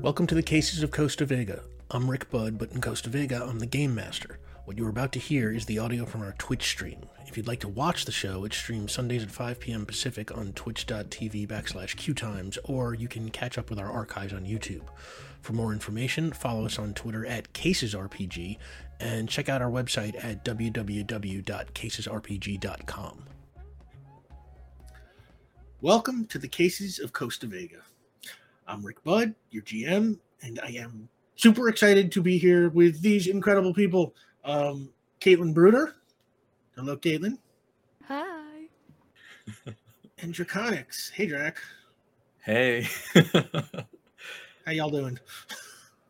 Welcome to the Cases of Costa Vega. I'm Rick Budd, but in Costa Vega, I'm the Game Master. What you're about to hear is the audio from our Twitch stream. If you'd like to watch the show, it streams Sundays at 5 p.m. Pacific on twitch.tv backslash queuetimes, or you can catch up with our archives on YouTube. For more information, follow us on Twitter at CasesRPG, and check out our website at www.casesrpg.com. Welcome to the Cases of Costa Vega. I'm Rick Budd, your GM, and I am super excited to be here with these incredible people. Um, Kaitlin Bruder. Hello, Kaitlin. Hi. And Drakoniques. Hey, Drac. Hey. How y'all doing?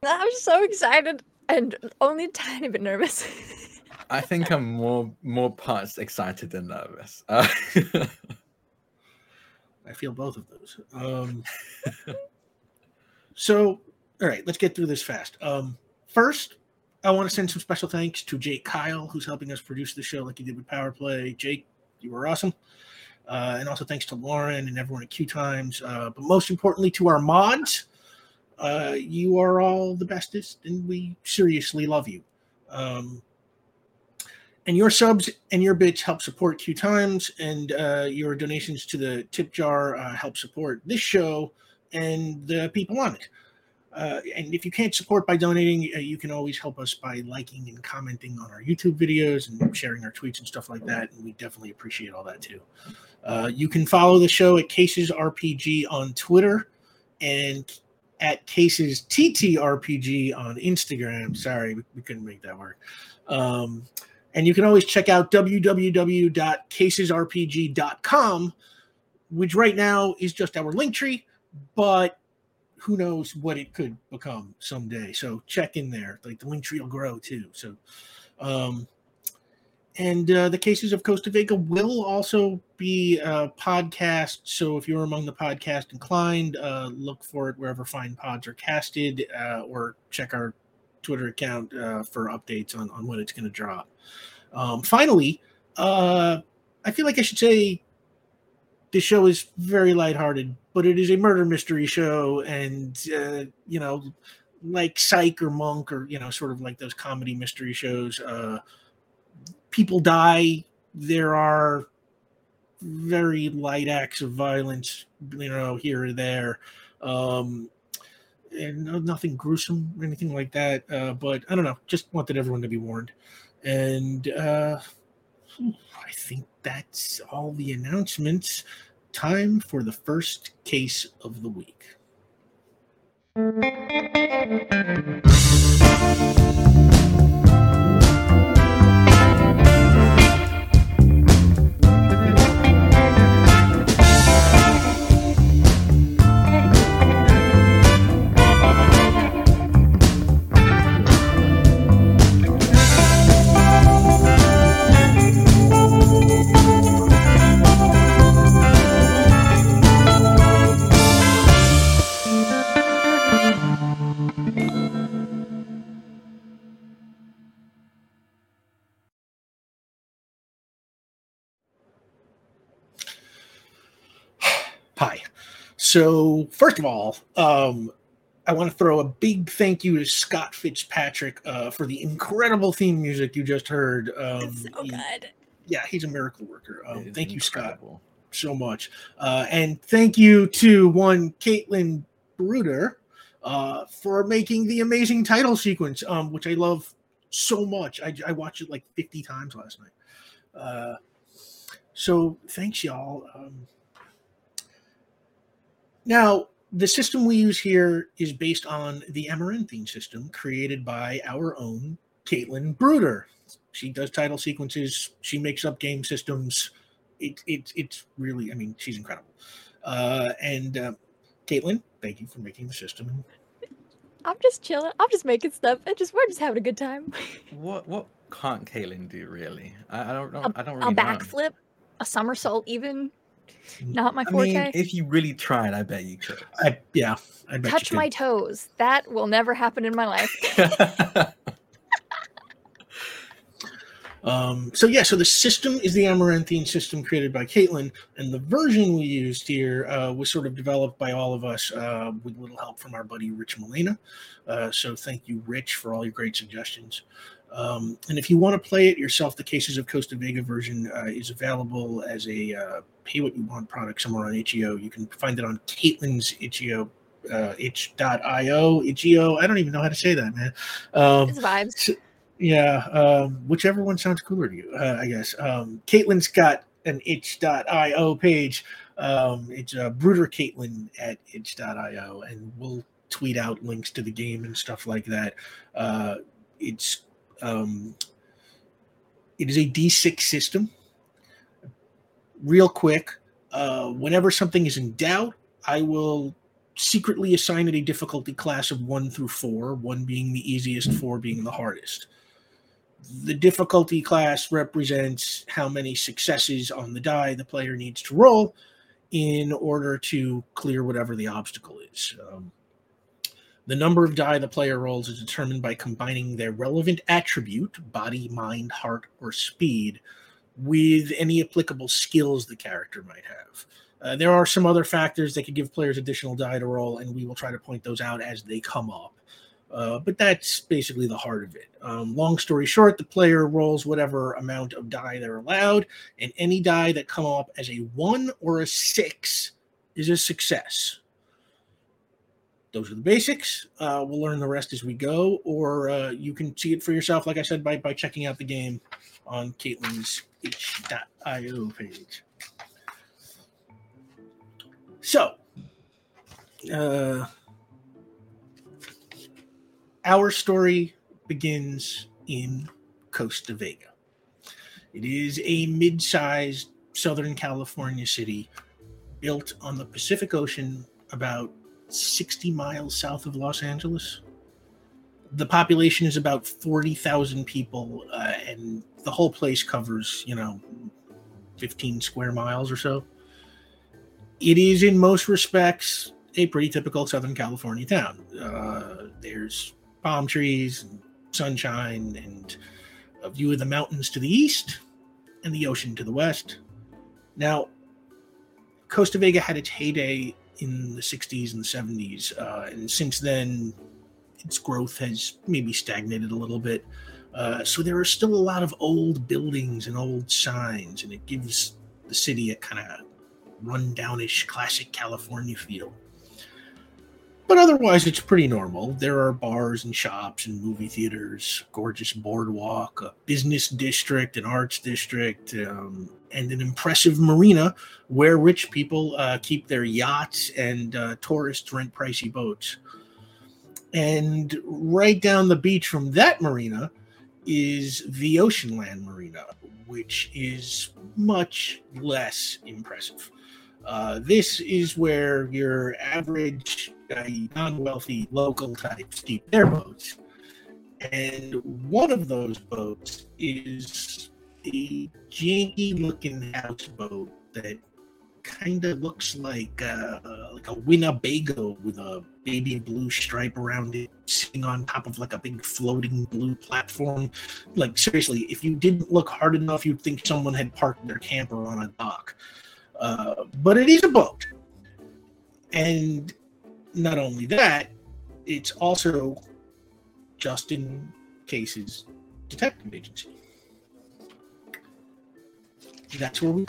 I'm so excited and only a tiny bit nervous. I think I'm more more parts excited than nervous. Uh, I feel both of those. Um, so, all right, let's get through this fast. Um, first, I want to send some special thanks to Jake Kyle, who's helping us produce the show like he did with Power Play. Jake, you were awesome. Uh, and also thanks to Lauren and everyone at QueueTimes. Uh, but most importantly, to our mods. Uh, you are all the bestest, and we seriously love you. Um, and your subs and your bits help support QueueTimes, and uh, your donations to the tip jar uh, help support this show and the people on it. Uh, and if you can't support by donating, uh, you can always help us by liking and commenting on our YouTube videos and sharing our tweets and stuff like that. And we definitely appreciate all that too. Uh, you can follow the show at Cases RPG on Twitter and at Cases TTRPG on Instagram. Sorry, we, couldn't make that work. Um, and you can always check out www.casesrpg.com, which right now is just our link tree, but who knows what it could become someday. So check in there. Like the link tree will grow too. So, um, and uh, the cases of Costa Vega will also be a podcast. So if you're among the podcast inclined, uh, look for it wherever fine pods are casted, uh, or check our Twitter account uh, for updates on, on when it's going to drop. Um, finally, uh, I feel like I should say this show is very lighthearted, but it is a murder mystery show, and uh, you know, like Psych or Monk or you know, sort of like those comedy mystery shows. Uh, people die. There are very light acts of violence, you know, here or there. Um, and nothing gruesome or anything like that. Uh, but I don't know. Just wanted everyone to be warned. And uh, I think that's all the announcements. Time for the first case of the week. So, first of all, um, I want to throw a big thank you to Scott Fitzpatrick uh, for the incredible theme music you just heard. Um, it's so he- good. yeah, he's a miracle worker. Um, it is thank you, Scott, so much. Uh, and thank you to one Kaitlin Bruder uh, for making the amazing title sequence, um, which I love so much. I, I watched it like 50 times last night. Uh, so thanks, y'all. Um, now, the system we use here is based on the Amaranthine system created by our own Kaitlin Bruder. She does title sequences. She makes up game systems. It, it, it's really, I mean, she's incredible. Uh, and uh, Kaitlin, thank you for making the system. I'm just chilling. I'm just making stuff and just we're just having a good time. What what can't Kaitlin do really? I, I don't know. I don't really know. A backflip, a somersault, even. Not my I forte. mean, if you really tried, I bet you could. I, yeah, I bet Touch my toes. That will never happen in my life. Um, so yeah, so the system is the Amaranthine system created by Kaitlin, and the version we used here uh, was sort of developed by all of us uh, with little help from our buddy Rich Molina. Uh, so thank you, Rich, for all your great suggestions. Um, and if you want to play it yourself, the Cases of Costa Vega version uh, is available as a uh, pay what you want product somewhere on itch.io. You can find it on Kaitlin's itch.io. Uh, itch.io, itch.io. I don't even know how to say that, man. Um, It's vibes. so- yeah, um, whichever one sounds cooler to you, uh, I guess. Um, Kaitlin's got an itch.io page. Um, it's uh, Bruder Kaitlin at itch.io, and we'll tweet out links to the game and stuff like that. Uh, it's um, it is a D6 system. Real quick, uh, whenever something is in doubt, I will secretly assign it a difficulty class of one through four, one being the easiest, four being the hardest. The difficulty class represents how many successes on the die the player needs to roll in order to clear whatever the obstacle is. Um, the number of die the player rolls is determined by combining their relevant attribute, body, mind, heart, or speed, with any applicable skills the character might have. Uh, there are some other factors that could give players additional die to roll, and we will try to point those out as they come up. Uh, but that's basically the heart of it. Um, long story short, the player rolls whatever amount of die they're allowed, and any die that come up as a one or a six is a success. Those are the basics. Uh, we'll learn the rest as we go, or uh, you can see it for yourself, like I said, by, by checking out the game on Kaitlin's itch.io page. So, uh, our story begins in Costa Vega. It is a mid sized Southern California city built on the Pacific Ocean about 60 miles south of Los Angeles. The population is about 40,000 people, uh, and the whole place covers, you know, 15 square miles or so. It is, in most respects, a pretty typical Southern California town. Uh, there's palm trees, and sunshine, and a view of the mountains to the east and the ocean to the west. Now, Costa Vega had its heyday in the 60s and 70s, uh, and since then, its growth has maybe stagnated a little bit. Uh, so there are still a lot of old buildings and old signs, and it gives the city a kind of rundownish classic California feel. But otherwise, it's pretty normal. There are bars and shops and movie theaters, gorgeous boardwalk, a business district, an arts district, um, and an impressive marina where rich people uh, keep their yachts and uh, tourists rent pricey boats. And right down the beach from that marina is the Oceanland Marina, which is much less impressive. Uh, this is where your average uh, non-wealthy local types keep their boats, and one of those boats is a janky-looking houseboat that kind of looks like uh, like a Winnebago with a baby blue stripe around it, sitting on top of like a big floating blue platform. Like seriously, if you didn't look hard enough, you'd think someone had parked their camper on a dock. Uh, but it is a boat. And not only that, it's also Justin Case's detective agency. That's where we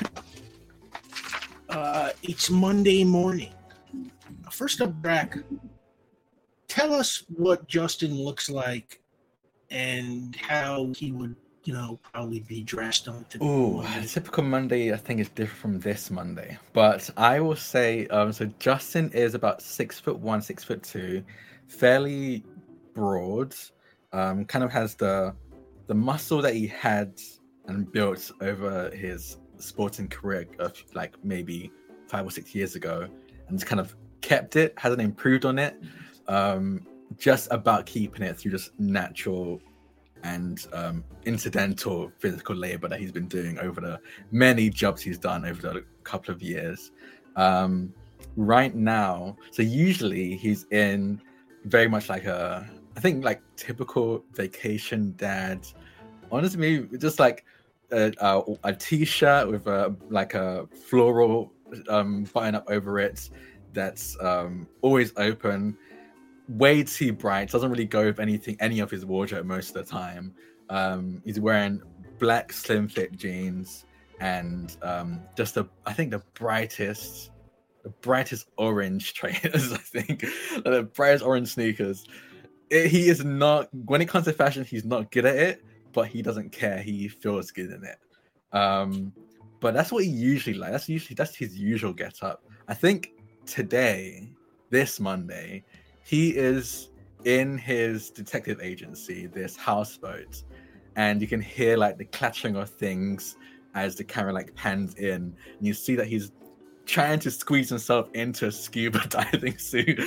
uh, it's Monday morning. First up, Brack, tell us what Justin looks like and how he would, you know, probably be dressed on a typical Monday, I think, is different from this Monday. But I will say, um, so Justin is about six foot one, six foot two, fairly broad. Um, kind of has the the muscle that he had and built over his sporting career of like maybe five or six years ago, and just kind of kept it, hasn't improved on it. Um, just about keeping it through just natural and um, incidental physical labor that he's been doing over the many jobs he's done over the couple of years. Um, right now, so usually he's in very much like a, I think like typical vacation dad honestly, just like a, a, a t-shirt with a like a floral um, button up over it that's um, always open, way too bright. Doesn't really go with anything, any of his wardrobe most of the time. Um, he's wearing black slim fit jeans and um, just the I think the brightest, the brightest orange trainers. I think the brightest orange sneakers. It, he is not when it comes to fashion. He's not good at it, but he doesn't care. He feels good in it. Um, but that's what he usually like. That's usually that's his usual get up. I think today, this Monday, he is in his detective agency, this houseboat, and you can hear like the clattering of things as the camera like pans in, and you see that he's trying to squeeze himself into a scuba diving suit,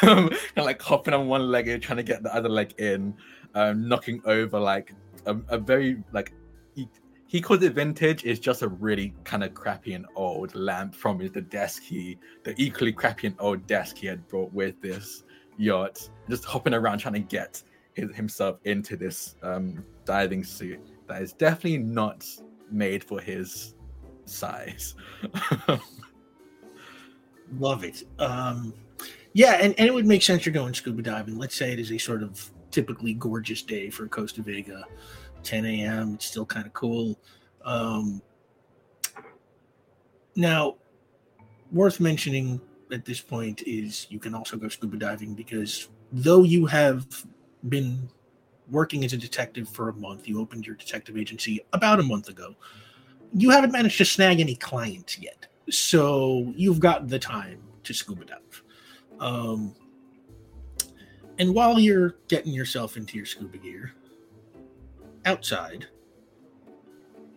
um, kind of like hopping on one leg and trying to get the other leg in, um, knocking over like a, a very like he, he calls it vintage. It's just a really kind of crappy and old lamp from the desk he, the equally crappy and old desk he had brought with this yacht, just hopping around trying to get his, himself into this um, diving suit that is definitely not made for his size. Love it. Um, yeah, and, and it would make sense you're going scuba diving. Let's say it is a sort of typically gorgeous day for Costa Vega. 10 a.m. It's still kind of cool. Um, now, worth mentioning at this point is you can also go scuba diving because though you have been working as a detective for a month, you opened your detective agency about a month ago, you haven't managed to snag any clients yet. So you've got the time to scuba dive. Um, and while you're getting yourself into your scuba gear, outside,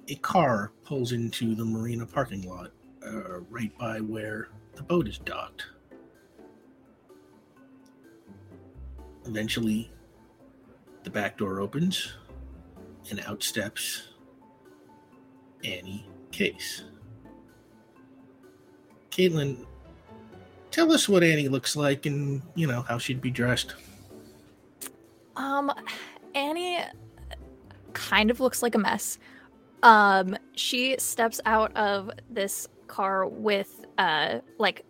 a car pulls into the marina parking lot uh, right by where the boat is docked. Eventually, the back door opens and out steps Annie Case. Kaitlin, tell us what Annie looks like and, you know, how she'd be dressed. Um, Annie kind of looks like a mess. Um, she steps out of this car with uh like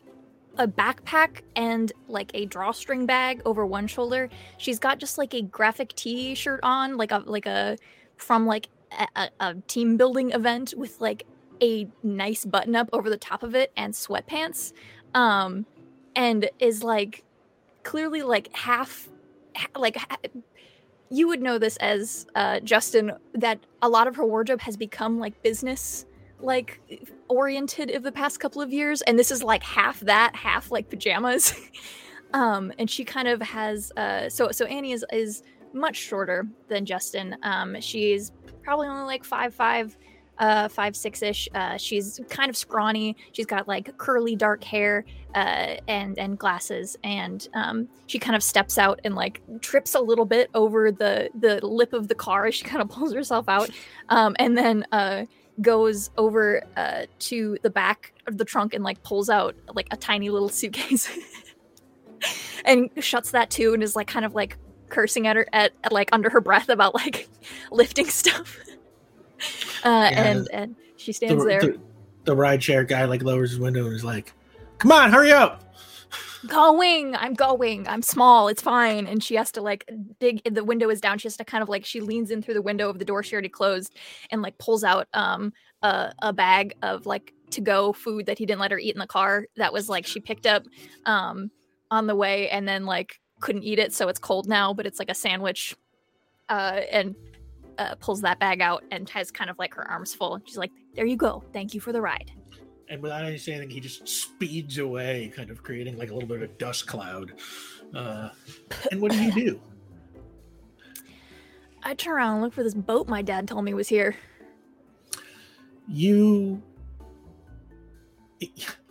a backpack and like a drawstring bag over one shoulder. She's got just like a graphic tee shirt on, like a like a from like a, a team building event with like a nice button up over the top of it and sweatpants. Um, and is like clearly like half like you would know this as uh, Justin that a lot of her wardrobe has become like business like oriented of the past couple of years and this is like half that half like pajamas. Um and she kind of has uh so so annie is is much shorter than justin. Um she's probably only like five five uh five six ish uh she's kind of scrawny. She's got like curly dark hair uh and and glasses. And um she kind of steps out and like trips a little bit over the the lip of the car as she kind of pulls herself out. Um and then uh goes over uh to the back of the trunk and like pulls out like a tiny little suitcase and shuts that too and is like kind of like cursing at her at, at like under her breath about like lifting stuff uh, Yeah. and and she stands the, there The, the rideshare guy like lowers his window and is like, "Come on, hurry up!" Going i'm going i'm small it's fine. And she has to like dig the window is down she has to kind of like she leans in through the window of the door she already closed and like pulls out um a, a bag of like to go food that he didn't let her eat in the car that was like she picked up um on the way and then like couldn't eat it so it's cold now but it's like a sandwich uh and uh, pulls that bag out and has kind of like her arms full. She's like there you go. Thank you for the ride And without any saying, he just speeds away, kind of creating like a little bit of a dust cloud. Uh, and what do you do? i turn around and look for this boat my dad told me was here You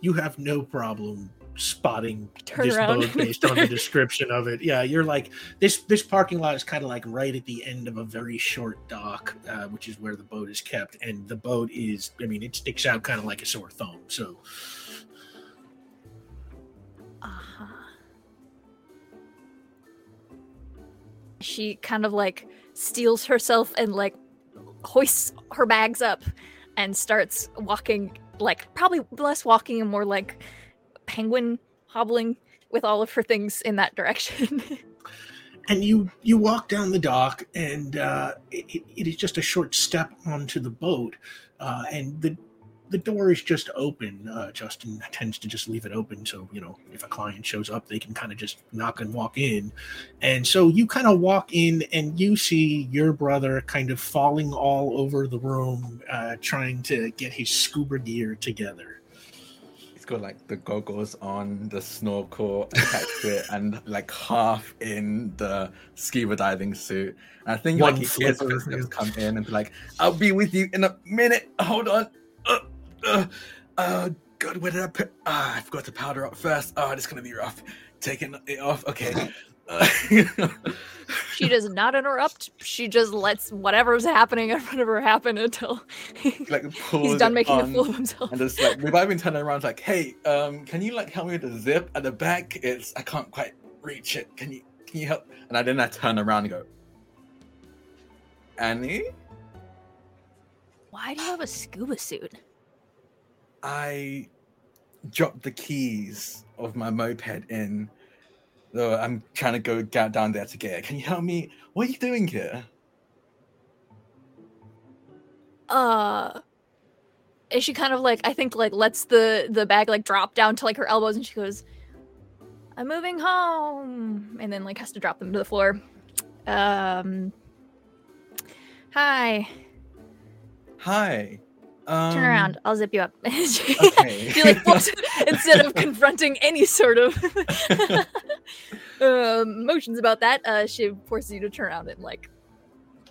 you have no problem spotting Turn this around. boat based on the description of it. Yeah, you're like this. This parking lot is kind of like right at the end of a very short dock, uh, which is where the boat is kept, and the boat is. I mean, it sticks out kind of like a sore thumb. So Uh-huh. She kind of like steels herself and like hoists her bags up and starts walking like probably less walking and more like penguin hobbling with all of her things in that direction. and you you walk down the dock, and uh, it, it is just a short step onto the boat, uh, and the the door is just open. Uh, Justin tends to just leave it open, so you know if a client shows up, they can kind of just knock and walk in. And so you kind of walk in, and you see your brother kind of falling all over the room, uh, trying to get his scuba gear together. He's got like the goggles on, the snorkel attached to it, and like half in the scuba diving suit. And I think One like he hears come in and be like, "I'll be with you in a minute. Hold on." Uh, uh, uh, God, where did I put? Ah, I forgot to powder up first. Oh, it's gonna be rough. Taking it off. Okay. She does not interrupt. She just lets whatever's happening in front of her happen until like he's done making a fool of himself. And just like we've been turning around like, hey, um, can you like help me with the zip at the back? It's I can't quite reach it. Can you can you help? And I then I turn around and go, Annie, Why do you have a scuba suit? I dropped the keys of my moped in. Though I'm trying to go down there to get it. Can you help me? What are you doing here? Uh and she kind of like I think like lets the the bag like drop down to like her elbows and she goes, I'm moving home and then like has to drop them to the floor. Um Hi. Hi. Um, Turn around. I'll zip you up. okay. she, like instead of confronting any sort of uh, motions about that, uh, she forces you to turn around and like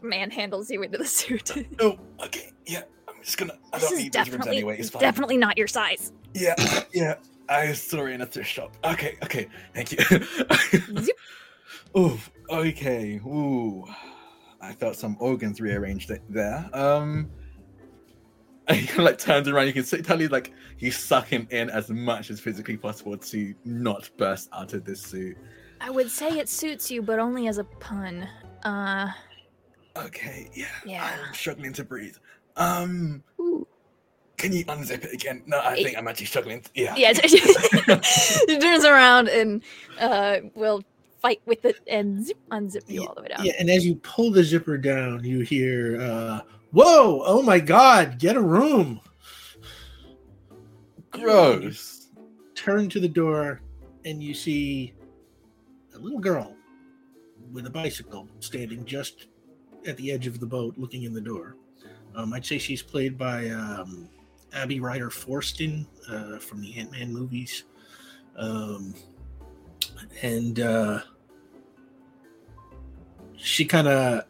manhandles you into the suit. Oh, okay. Yeah. I'm just gonna. I this don't need measurements definitely anyway. It's fine. definitely not your size. Yeah, yeah. I saw in a thrift shop. Okay, okay. Thank you. Ooh, okay. Ooh. I felt some organs rearranged there. Um and he like turns around, you can see, he's like he's sucking in as much as physically possible to not burst out of this suit. I would say it suits you, but only as a pun. Uh, Okay, yeah. Yeah. I'm struggling to breathe. Um ooh. can you unzip it again? No, I think I'm actually struggling. To, yeah. yeah. she turns around and uh, will fight with it and zip, unzip you all the way down. Yeah, and as you pull the zipper down, you hear, uh, "Whoa! Oh my God! Get a room!" Gross. Turn to the door, and you see a little girl with a bicycle standing just at the edge of the boat, looking in the door. Um, I'd say she's played by um, Abby Ryder Fortson uh, from the Ant Man movies, um, and uh, she kind of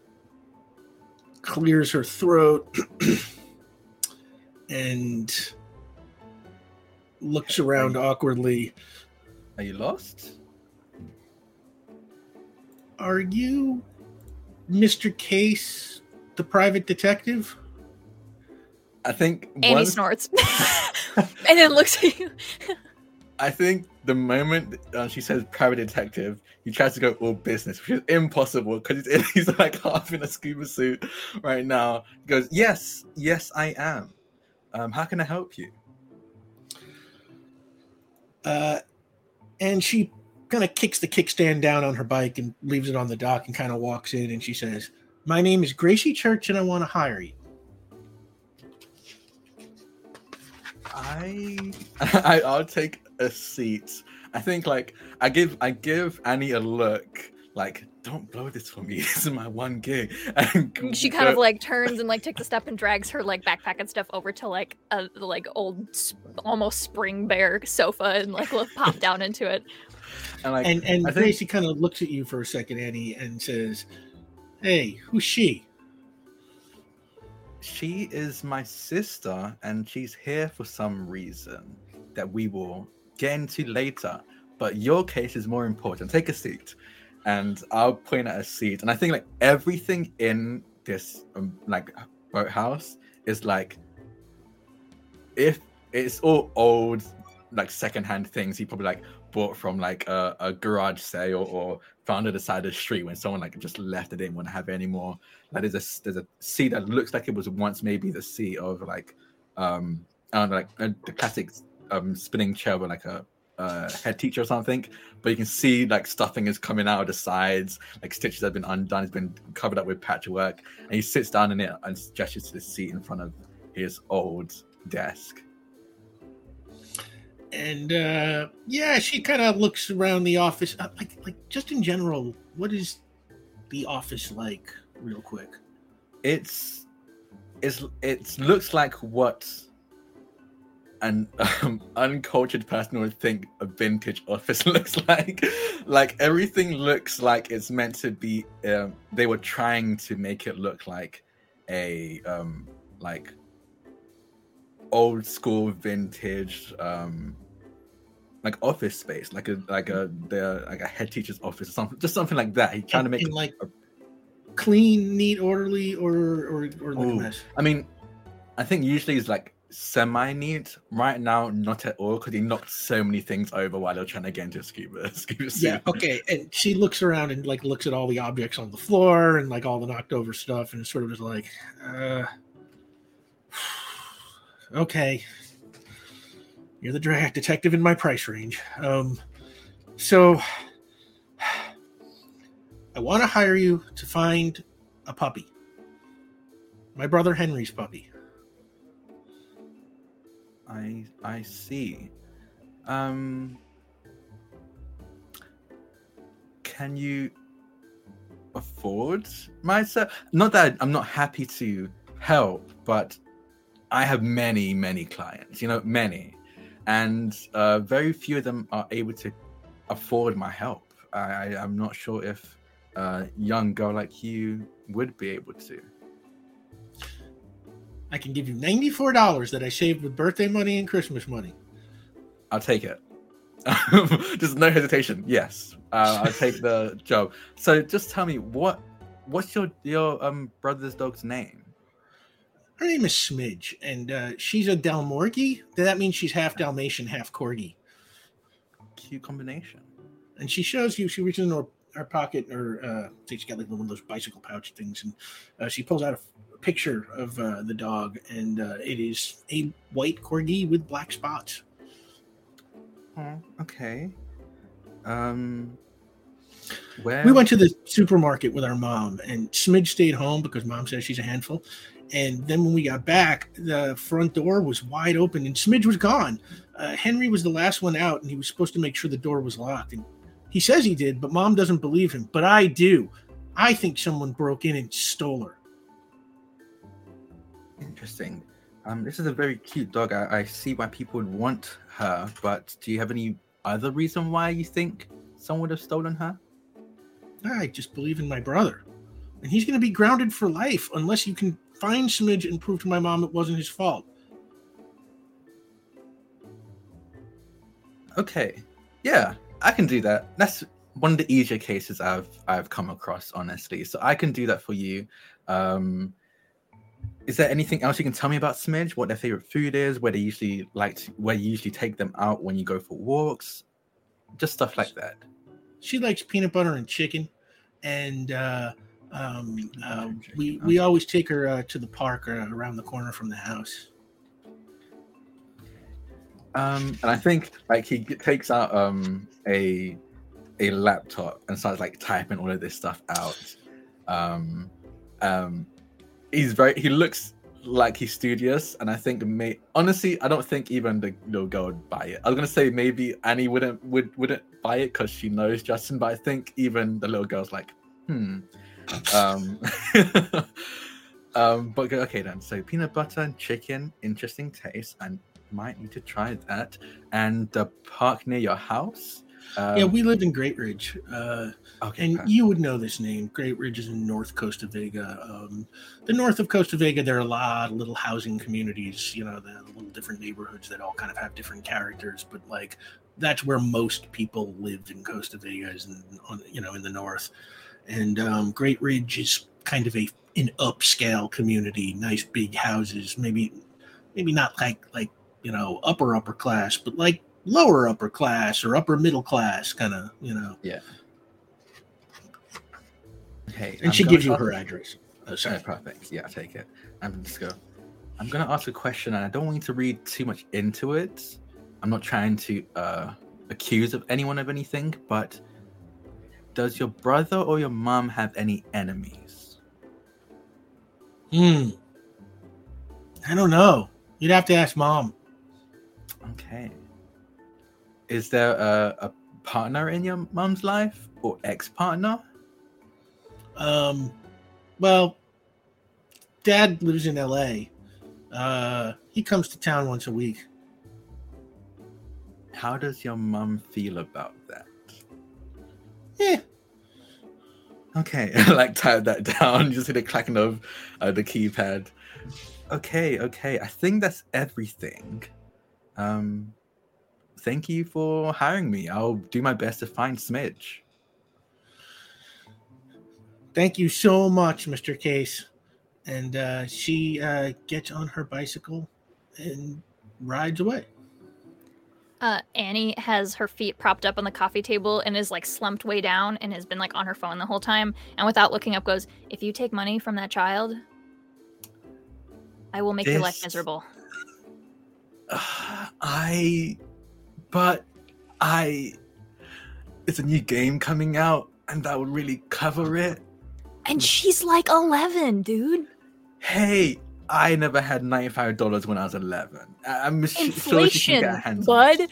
clears her throat and looks around awkwardly. Are you lost? Are you Mr. Case, the private detective? I think Annie once- snorts and then looks at you. I think the moment uh, she says private detective, he tries to go all business, which is impossible because he's, he's like half in a scuba suit right now. He goes, Yes, yes, I am. Um, how can I help you? Uh, and she kind of kicks the kickstand down on her bike and leaves it on the dock and kind of walks in and she says, My name is Gracie Church and I want to hire you. I, I I'll take a seat. I think like I give I give Annie a look like don't blow this for me. This is my one gig. And she kind of like turns and like takes a step and drags her like backpack and stuff over to like a like old almost spring bear sofa and like will pop down into it. and like And and I think- Gracie kind of looks at you for a second, Annie, and says, Hey, who's she? She is my sister, and she's here for some reason that we will get into later. But your case is more important. Take a seat, and I'll point at a seat. And I think like everything in this um, like boathouse is like if it's all old, like secondhand things he probably like bought from like a, a garage sale or found at the side of the street when someone like just left it didn't want to have it anymore. Like there's a there's a seat that looks like it was once maybe the seat of like um I don't know, like uh, the classic um spinning chair with like a uh, head teacher or something, but you can see like stuffing is coming out of the sides, like stitches have been undone, it's been covered up with patchwork, and he sits down in it and gestures to the seat in front of his old desk. And uh, yeah, she kind of looks around the office, uh, like like just in general. What is the office like, real quick? It's it's it looks like what an um, uncultured person would think a vintage office looks like. like everything looks like it's meant to be. Um, they were trying to make it look like a um, like old school vintage um like office space like a like a the like a head teacher's office or something just something like that He trying to make it like a, clean neat orderly or or or like a mess i mean i think usually it's like semi neat right now not at all because he knocked so many things over while they're trying to get into scuba scuba suit. yeah okay and she looks around and like looks at all the objects on the floor and like all the knocked over stuff and it's sort of is like uh okay, you're the drag detective in my price range. Um, so I want to hire you to find a puppy. My brother Henry's puppy. I I see. Um can you afford myself? Not that I'm not happy to help, but I have many, many clients, you know, many, and uh, very few of them are able to afford my help. I, I'm not sure if a young girl like you would be able to. I can give you $94 that I saved with birthday money and Christmas money. I'll take it. just no hesitation. Yes, uh, I'll take the job. So just tell me what what's your your um brother's dog's name? her name is Smidge, and uh, she's a Dalmorgie. That means she's half Dalmatian, half Corgi. Cute combination. And she shows you. She reaches into her, her pocket, or uh, she's got like one of those bicycle pouch things, and uh, she pulls out a picture of uh, the dog, and uh, it is a white Corgi with black spots. Oh, okay. Um, where we went to the supermarket with our mom, and Smidge stayed home because mom says she's a handful. And then when we got back, the front door was wide open and Smidge was gone. Uh, Henry was the last one out and he was supposed to make sure the door was locked. And he says he did, but mom doesn't believe him. But I do. I think someone broke in and stole her. Interesting. Um, this is a very cute dog. I, I see why people would want her, but do you have any other reason why you think someone would have stolen her? I just believe in my brother. And he's going to be grounded for life unless you can find Smidge and prove to my mom it wasn't his fault. Okay. Yeah, I can do that. That's one of the easier cases I've I've come across, honestly. So I can do that for you. Um, is there anything else you can tell me about Smidge? What their favorite food is? Where they usually like to, where you usually take them out when you go for walks? Just stuff like that. She likes peanut butter and chicken, and uh, um, uh, we we always take her uh, to the park uh, around the corner from the house. Um, and I think like he takes out um a a laptop and starts like typing all of this stuff out. Um, um, he's very he looks like he's studious, and I think may honestly I don't think even the little girl would buy it. I was gonna say maybe Annie wouldn't would wouldn't buy it because she knows Justin, but I think even the little girl's like, hmm, um, um, but okay then. So peanut butter and chicken, interesting taste, and might need to try that. And the park near your house. Um, yeah, we lived in Great Ridge, uh, okay, and you would know this name. Great Ridge is in North Costa Vega. Um, the north of Costa Vega, there are a lot of little housing communities. You know, the, the little different neighborhoods that all kind of have different characters. But like, that's where most people live in Costa Vega, is in, on, you know, in the north and um, Great Ridge is kind of a an upscale community, nice big houses, maybe maybe not like like you know upper upper class, but like lower upper class or upper middle class kind of, you know. Yeah. hey And she gives you her address. Oh, Sorry, sorry. perfect. Yeah, I'll take it. I'm just go. I'm gonna ask a question, and I don't want you to read too much into it. I'm not trying to uh, accuse of anyone of anything, but does your brother or your mom have any enemies? Hmm. I don't know. You'd have to ask mom. Okay. Is there a, a partner in your mom's life or ex-partner? Um, well, dad lives in L.A. Uh, he comes to town once a week. How does your mom feel about that? Yeah. Okay, like type that down. You just hear the clacking of uh, the keypad. Okay, okay. I think that's everything. Um, thank you for hiring me. I'll do my best to find Smidge. thank you so much, Mr. Case. And uh, she uh, gets on her bicycle and rides away. Uh, Annie has her feet propped up on the coffee table and is like slumped way down and has been like on her phone the whole time. And without looking up, goes, "If you take money from that child, I will make your life miserable." I, but I, it's a new game coming out, and that would really cover it. And she's like eleven, dude. Hey, I never had ninety-five dollars when I was eleven. I- I'm sh- sure she can Inflation, get her hands on bud.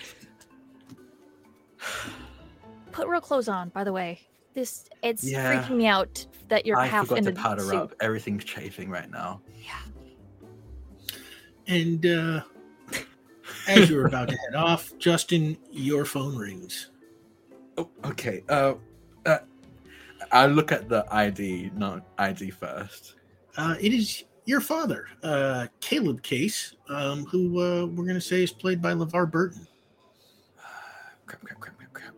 Put real clothes on, by the way. This it's Yeah. freaking me out that you're I half forgot in to the powder suit. up. Everything's chafing right now. Yeah. And uh, as you're about to head off, Justin, your phone rings. Oh, okay. Uh, uh, I'll look at the ID, not ID first. Uh, it is your father, uh, Caleb Case, um, who uh, we're going to say is played by LeVar Burton. crap, crap, crap, crap, crap.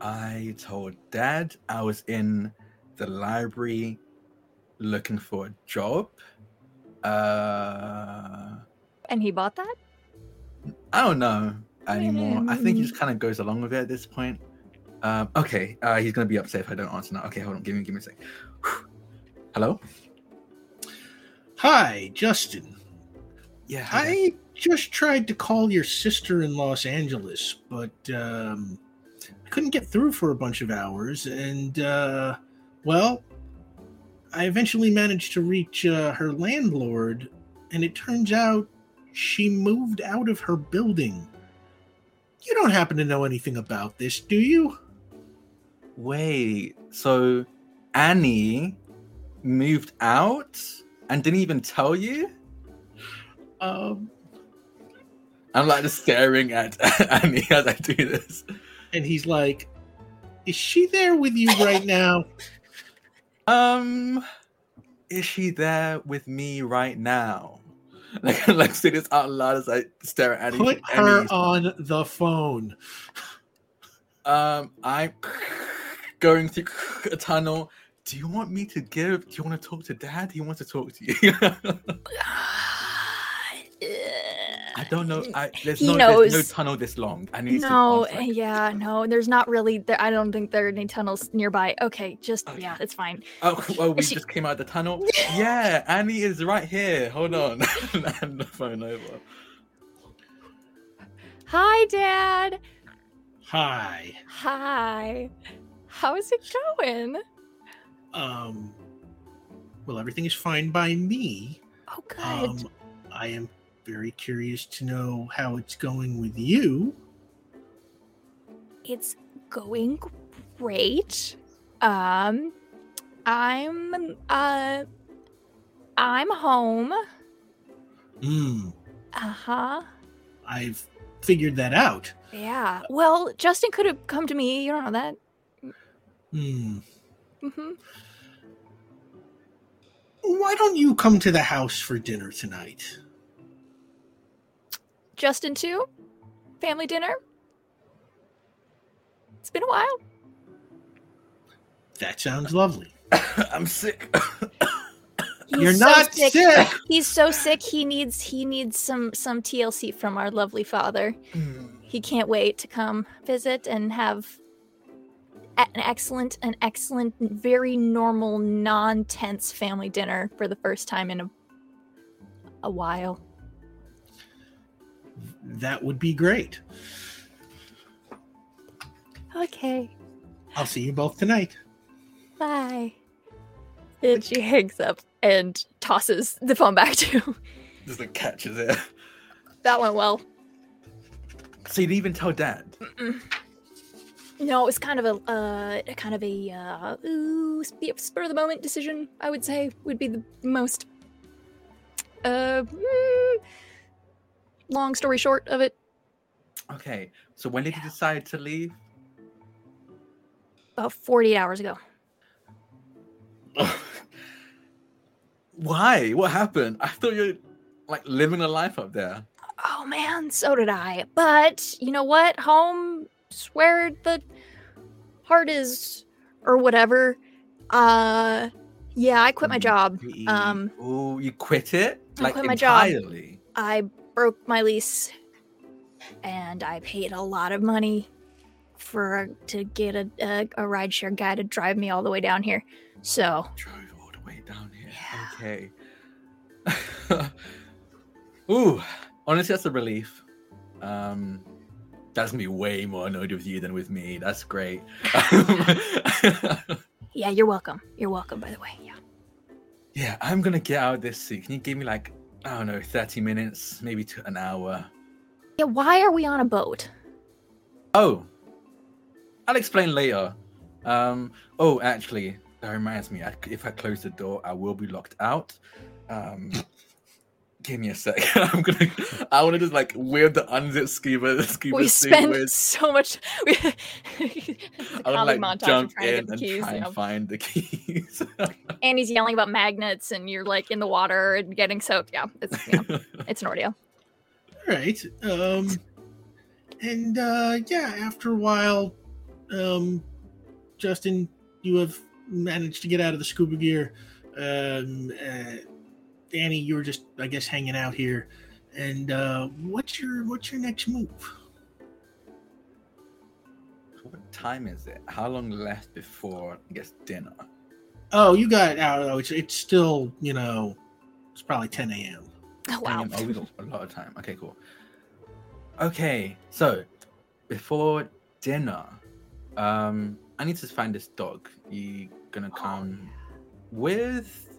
I told Dad I was in the library looking for a job. Uh, And he bought that? I don't know anymore. I think he just kind of goes along with it at this point. Um, okay, uh, he's gonna be upset if I don't answer now. Okay, hold on, give me, give me a sec. Hello. Hi, Justin. Yeah. hi there. I just tried to call your sister in Los Angeles, but um, I couldn't get through for a bunch of hours. And, uh, well, I eventually managed to reach uh, her landlord, and it turns out she moved out of her building. You don't happen to know anything about this, do you? Wait, so Annie moved out and didn't even tell you? Um, I'm like just staring at Annie as I do this. and he's like, Is she there with you right now? Um, is she there with me right now? Like, like say this out loud as I stare at Annie. Put her Annie's- on the phone. Um, I'm going through a tunnel. Do you want me to give? Do you want to talk to Dad? He wants to talk to you. I don't know. I, there's, He no, there's no knows. tunnel this long. I need No, to. yeah, no, there's not really. There, I don't think there are any tunnels nearby. Okay, just Okay. yeah, it's fine. Oh, well, we She- just came out of the tunnel. Yeah, Annie is right here. Hold on. Hand the phone over. Hi, Dad. Hi. Hi. How's it going? Um, well, everything is fine by me. Oh, good. Um, I am very curious to know how it's going with you. it's going great. Um, I'm uh, I'm home. Hmm. Uh huh. I've figured that out. Yeah. Well, Justin could have come to me. You don't know that. Hmm. Mm-hmm. Why don't you come to the house for dinner tonight? Justin too. Family dinner. It's been a while. That sounds lovely. I'm sick. He's You're so not sick. sick. He's so sick. He needs he needs some some TLC from our lovely father. Hmm. he can't wait to come visit and have an excellent, an excellent, very normal, non-tense family dinner for the first time in a a while. That would be great. Okay, I'll see you both tonight. bye. And she hangs up and tosses the phone back to you. Just like catches it. That went well. So you didn't even tell dad. Mm-mm. No, it was kind of a uh, kind of a uh, ooh, spur of the moment decision. I would say would be the most uh, mm, long story short of it. Okay. So when did you decide to leave? About 48 hours ago. Why? What happened? I thought you were like living a life up there. Oh man, so did I. But you know what? Home, where the heart is, or whatever. Uh, yeah, I quit my job. Um, oh, you quit it? I Like quit my job. entirely? I broke my lease and I paid a lot of money for to get a, a, a rideshare guy to drive me all the way down here. So Drove all the way down here. Yeah. Okay. Ooh, honestly, that's a relief. Um, that's gonna be way more annoyed with you than with me. That's great. yeah, you're welcome. You're welcome, by the way. Yeah. yeah, I'm gonna get out of this seat. Can you give me like I don't know, 30 minutes, maybe to an hour? Yeah. Why are we on a boat? Oh, I'll explain later. Um, oh, actually, that reminds me. I, if I close the door, I will be locked out. Um, give me a sec. I'm gonna. I want to just like wear the unzip scuba scuba we suit. spend with- so much. We, I I want to like jump in and keys. try you and know. find the keys. Andy's yelling about magnets, and you're like in the water and getting soaked. Yeah, it's you know, it's an ordeal. All right. Um, and uh, yeah, after a while, um, Justin, you have managed to get out of the scuba gear. Um, uh, Danny, you were just, I guess, hanging out here. And uh, what's your what's your next move? what time is it? How long left before I guess dinner? Oh, you got out. Oh, it's it's still you know, it's probably 10 a.m. Oh, wow. Oh, we got a lot of time. Okay, cool. Okay, so before dinner, um, I need to find this dog. You gonna Oh, come with?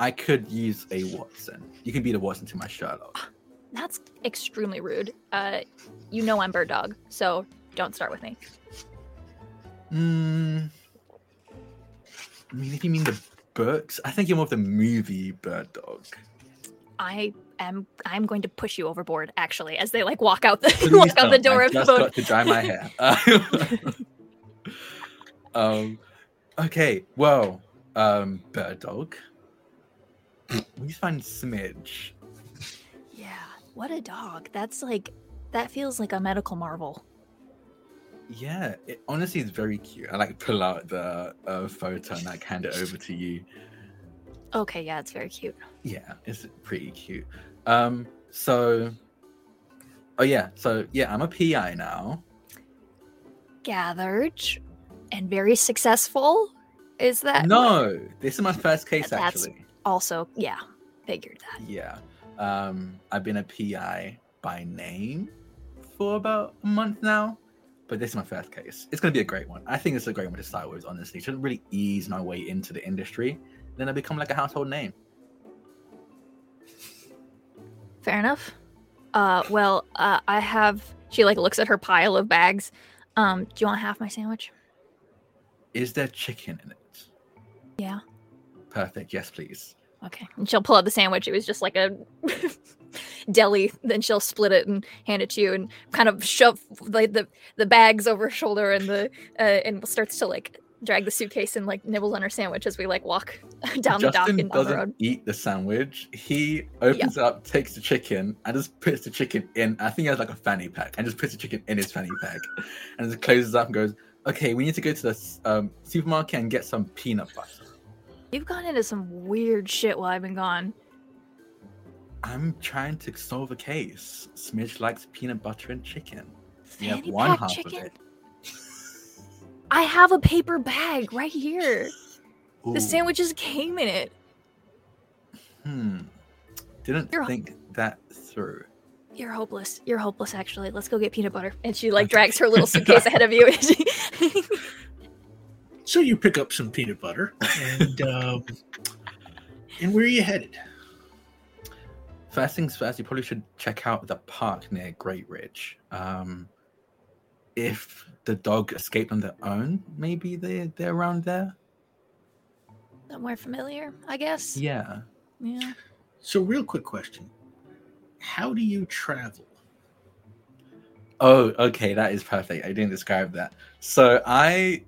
I could use a Watson. You can be the Watson to my Sherlock. That's extremely rude. Uh, you know I'm bird dog, so don't start with me. Hmm. I mean, if you mean the books, I think you're more of the movie Bird Dog. I am. I'm going to push you overboard. Actually, as they like walk out the Please walk out the door I of the just boat. got to dry my hair. um, okay, well, um, bird dog. We find Smidge. Yeah, what a dog. That's like that feels like a medical marvel. Yeah, it honestly is very cute. I like pull out the uh, photo and like hand it over to you. Okay, yeah, it's very cute. Yeah, it's pretty cute. Um, so, oh yeah, so yeah, I'm a PI now. Gathered and very successful. Is that No, this is my first case That's- actually. Also? Yeah, figured that. Yeah. Um, I've been a PI by name for about a month now, but this is my first case. It's going to be a great one. I think it's a great one to start with, honestly. To really ease my way into the industry. Then I become like a household name. Fair enough. Uh, well, uh, I have. She like looks at her pile of bags. Um, do you want half my sandwich? Is there chicken in it? Yeah. Perfect. Yes, please. Okay. And she'll pull out the sandwich. It was just like a deli. Then she'll split it and hand it to you, and kind of shove like the the bags over her shoulder, and the uh, and starts to like drag the suitcase and like nibbles on her sandwich as we like walk down the dock Justin and down doesn't road. eat the sandwich. He opens it up, takes the chicken, and just puts the chicken in. I think he has like a fanny pack, and just puts the chicken in his fanny pack, and just closes up and goes, "Okay, we need to go to the um, supermarket and get some peanut butter." You've gone into some weird shit while I've been gone. I'm trying to solve a case. Smidge likes peanut butter and chicken. You have Fanny one half chicken. of it. I have a paper bag right here. Ooh, The sandwiches came in it. Hmm. Didn't You're- think that through. You're hopeless. You're hopeless, actually. Let's go get peanut butter. And she like drags her little suitcase ahead of you. and she- So you pick up some peanut butter, and um, and where are you headed? First things first, you probably should check out the park near Great Ridge. Um, if the dog escaped on their own, maybe they they're around there. Somewhere familiar, I guess. Yeah. Yeah. So, real quick question: How do you travel? Oh, okay, that is perfect. I didn't describe that. So I,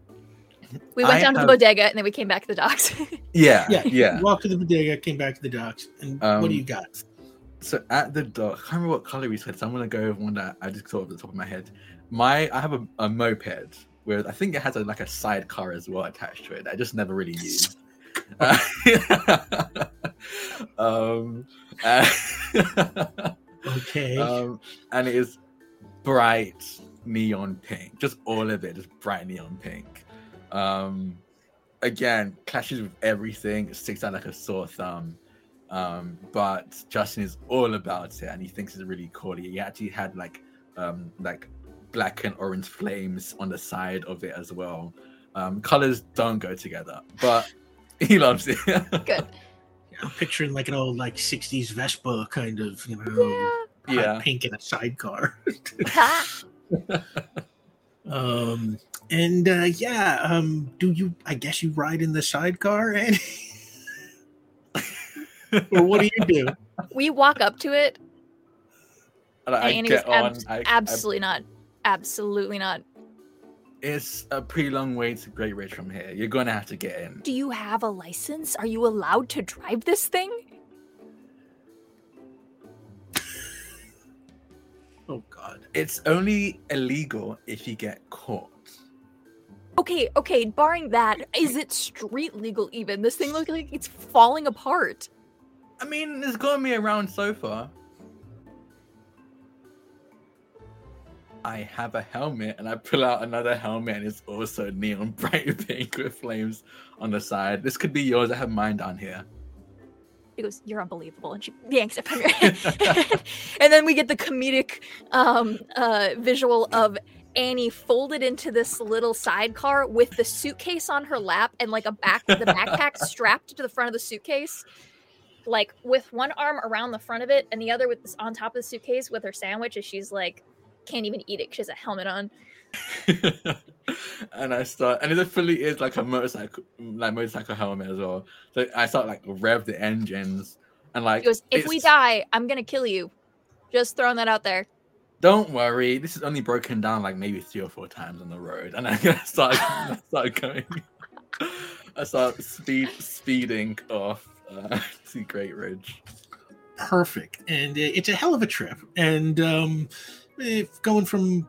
We went I down to the bodega and then we came back to the docks. yeah, Yeah, yeah. You walked to the bodega, came back to the docks, and what Um, do you got? So at the dock, I can't remember what color we said. So I'm gonna go with one that I just thought of the top of my head. My, I have a, a moped where I think it has a, like a sidecar as well attached to it. I just never really used. Uh, um, uh, Okay. um, and it is bright neon pink, just all of it, just bright neon pink. Um, again, clashes with everything. Sticks out like a sore thumb. Um, but Justin is all about it, and he thinks it's really cool. He actually had like, um, like black and orange flames on the side of it as well. Um, colors don't go together, but he loves it. Good. I'm picturing like an old like '60s Vespa kind of, you know, Yeah. yeah. pink in a sidecar. Um, and uh, yeah, um, do you? I guess you ride in the sidecar, and or what do you do? we walk up to it And I and Annie was get on. abs- I- I absolutely not. Absolutely not. It's a pretty long way to Great Ridge from here. You're gonna have to get in. Do you have a license? Are you allowed to drive this thing? Oh God. It's only illegal if you get caught. Okay, okay, barring that, is it street legal even? This thing looks like it's falling apart. I mean, it's got me around so far. I have a helmet, and I pull out another helmet, and it's also neon bright pink with flames on the side. This could be yours. I have mine down here. He goes, You're unbelievable. And she yanks it from your head. and then we get the comedic um, uh, visual of Annie folded into this little sidecar with the suitcase on her lap and like a back the backpack strapped to the front of the suitcase. Like with one arm around the front of it and the other with this on top of the suitcase with her sandwich as she's like can't even eat it she has a helmet on. and I start, and it fully is like a motorcycle, like motorcycle helmet as well. So I start like rev the engines, and like goes, If we die, I'm gonna kill you. Just throwing that out there. Don't worry, this is only broken down like maybe three or four times on the road, and I start I start going. I start speed speeding off uh, to Great Ridge. Perfect. And it's a hell of a trip. And um, going from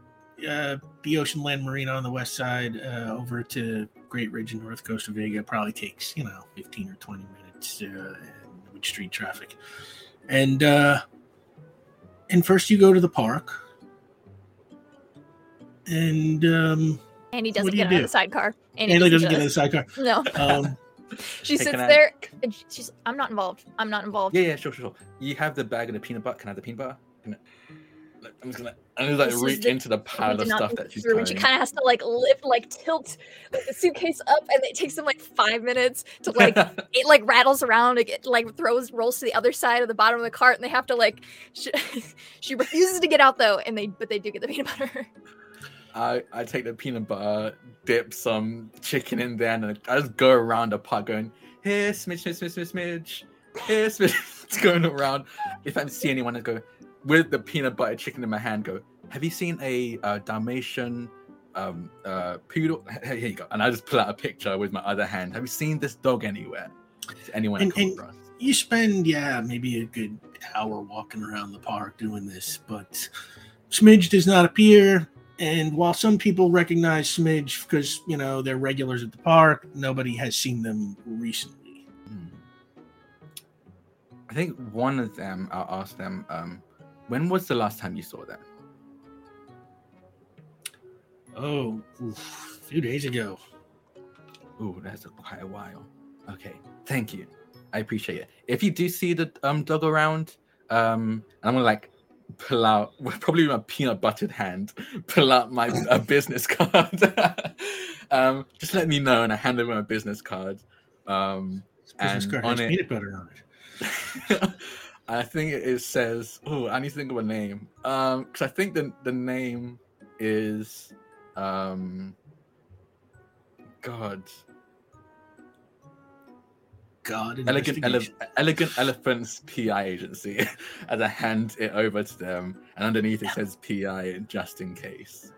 uh, the Ocean Land Marina on the west side uh, over to Great Ridge in North Costa Vega probably takes, you know, 15 or 20 minutes uh, with street traffic. And uh, and first you go to the park. And um, And he doesn't do get out of the sidecar. And Annie doesn't get in the sidecar. No. Um, she Take sits an egg. there and she's I'm not involved. I'm not involved. Yeah, yeah, sure, sure, sure. You have the bag of the peanut butter. Can I have the peanut butter? Can I... I'm just gonna, I'm just like This reach the- into the pile of stuff that she's through, and she kind of has to like lift, like tilt the suitcase up, and it takes them like five minutes to like it like rattles around, it get, like throws rolls to the other side of the bottom of the cart, and they have to like she, she refuses to get out though, and they but they do get the peanut butter. I, I take the peanut butter, dip some chicken in there, and I just go around the park going, here, smidge, smidge, smidge, smidge, smidge. Here, smidge. It's going around. If I see anyone, I go, with the peanut butter chicken in my hand, go, have you seen a uh, Dalmatian um, uh, poodle? Here you go. And I just pull out a picture with my other hand. Have you seen this dog anywhere? To anyone And- and- you spend yeah maybe a good hour walking around the park doing this but smidge does not appear and while some people recognize smidge because you know they're regulars at the park nobody has seen them recently Hmm. I think one of them, I'll ask them, um, when was the last time you saw them? Oh, oof, a few days ago. Oh, that's a, quite a while. Okay, thank you. I appreciate it. If you do see the um dog around, um, and I'm gonna like pull out probably my peanut buttered hand, pull out my uh, business card. um, just let me know, and I hand over my business card. Um, Business card on has it, peanut butter on it. I think it says. Oh, I need to think of a name. Um, because I think the the name is, um, God, God, elegant ele- elegant elephants PI agency. As I hand it over to them, and underneath it says PI just in case.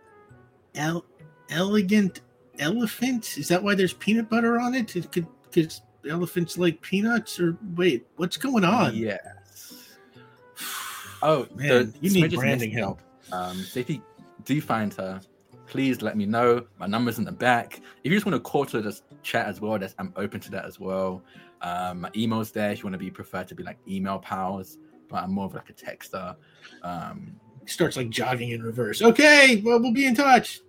El- elegant elephant. Is that why there's peanut butter on it? It could because elephants like peanuts. Or wait, what's going on? Yes. Oh, Man, the you need branding help. Um, so if you do find her, please let me know. My number's in the back. If you just want to call to just chat as well, that's, I'm open to that as well. Um, my email's there if you want to be preferred to be like email pals, but I'm more of like a texter. Um, Starts like jogging in reverse. Okay, well we'll be in touch.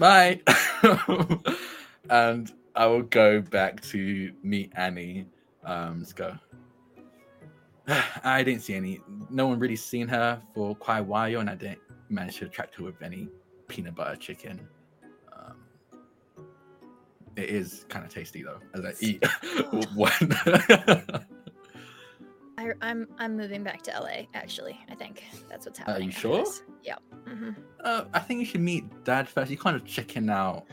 bye. and I will go back to meet Annie. Um, let's go. I didn't see any. No one really seen her for quite a while, and I didn't manage to attract her with any peanut butter chicken. It is kind of tasty though, as I eat one. I, I'm I'm moving back to LA. Actually, I think that's what's happening. Are you sure? this. Yeah. hmm uh, I think you should meet Dad first. You kind of chicken out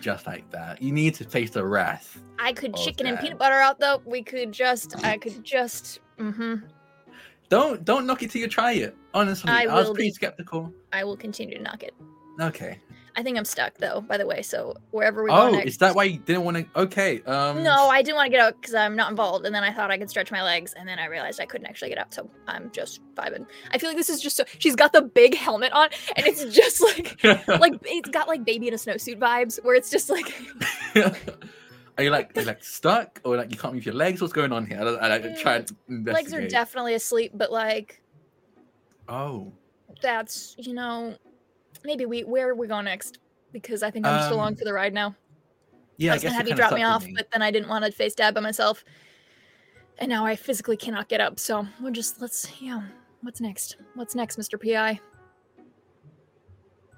just like that. You need to taste the wrath. I could chicken and peanut butter out though. We could just. I could just. Mm-hmm. Don't don't knock it till you try it. Honestly, I I, was pretty be. skeptical. I will continue to knock it. Okay. I think I'm stuck though. By the way, so wherever we go Oh, next. is that why you didn't want to? Okay. Um. No, I didn't want to get out because I'm not involved, and then I thought I could stretch my legs, and then I realized I couldn't actually get out, so I'm just vibing. I feel like this is just so. She's got the big helmet on, and it's just like, like it's got like baby in a snowsuit vibes, where it's just like, Are you like are you like stuck or like you can't move your legs? What's going on here? I, I, I and investigate. legs are definitely asleep, but like Oh. that's you know, maybe we where are we going next? Because I think I'm just along Um, for the ride now. Yeah, I I, was guess gonna have you drop me off, with but then I didn't want to face dad by myself, and now I physically cannot get up. So we'll just let's yeah. What's next? What's next, Mr. PI?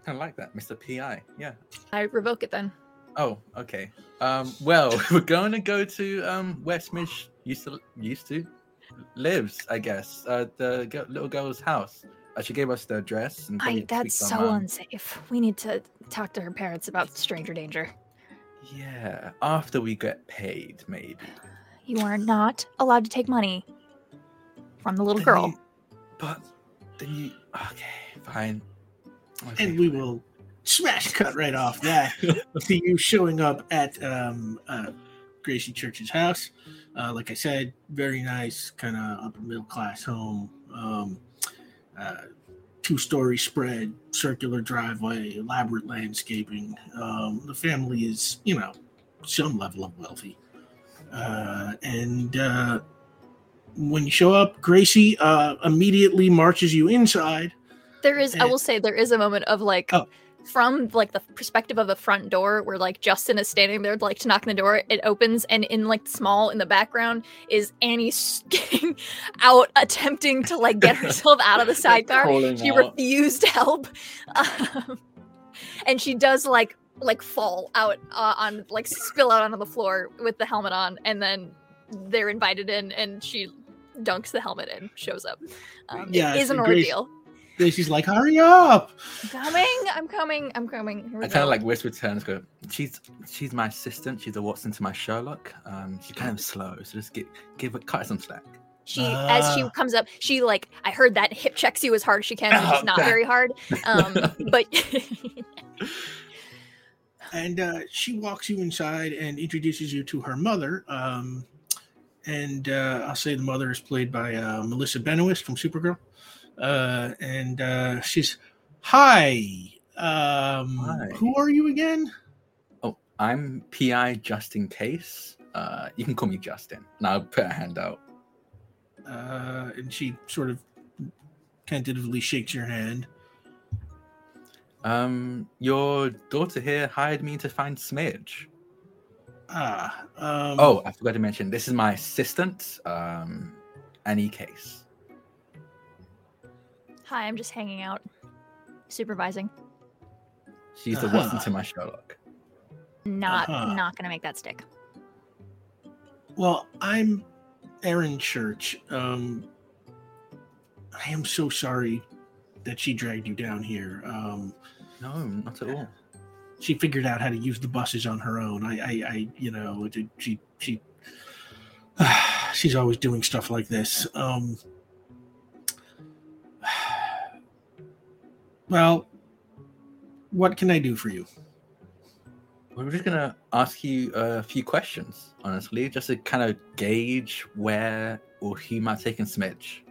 I like that, Mr. PI. Yeah. I revoke it then. Oh, okay. Um, well, we're going to go to um, used to used to lives, I guess. Uh, the little girl's house. Uh, she gave us the address. And I that's so our mum. unsafe. We need to talk to her parents about stranger danger. Yeah, after we get paid, maybe. You are not allowed to take money from the little Then girl. you- but then you. Okay, fine. Okay, and we fine. will smash cut right off that to you showing up at um, uh, Gracie Church's house. Uh, like I said, very nice, kind of upper middle class home. Um, uh, Two story spread, circular driveway, elaborate landscaping. Um, the family is, you know, some level of wealthy. Uh, and uh, when you show up, Gracie uh, immediately marches you inside. There is, I will say, there is a moment of like, Oh. From like the perspective of the front door, where like Justin is standing there, like to knock on the door. It opens, and in like small in the background is Annie getting out, attempting to like get herself out of the sidecar. She out. refused help, um, and she does like like fall out uh, on like spill out onto the floor with the helmet on, and then they're invited in, and she dunks the helmet and shows up. Um, Yeah, it is an Grace- ordeal. Then she's like, "Hurry up!" I'm coming. I'm coming. I'm coming. Here I kind of like whisper to her and go, "She's she's my assistant. She's a Watson to my Sherlock. Um, she's kind of slow, so just give give her cut her some slack." she as she Ah. comes up. She like I heard that hip checks you as hard as she can, which is not God. very hard. Um, but and uh, she walks you inside and introduces you to her mother. Um, and uh, I'll say the mother is played by uh, Melissa Benoist from Supergirl. Uh, and uh, she's, "Hi, um, Hi. who are you again?" Oh, I'm PI Justin case. Uh, you can call me Justin. And I'll put a hand out. Uh, and she sort of tentatively shakes your hand. Um, your daughter here hired me to find Smidge. Ah, um, Oh, I forgot to mention, this is my assistant, um, Annie Case. Hi, I'm just hanging out, supervising. She's the Uh-huh. Watson to my Sherlock. Not Uh-huh. not gonna make that stick. Well, I'm Aaron Church. Um, I am so sorry that she dragged you down here. Um, No, not at all. she figured out how to use the buses on her own. I, I, I you know, it- she, she, she's always doing stuff like this. Um, well, what can I do for you? We're just gonna ask you a few questions, honestly, just to kind of gauge where or who might take taken Smidge.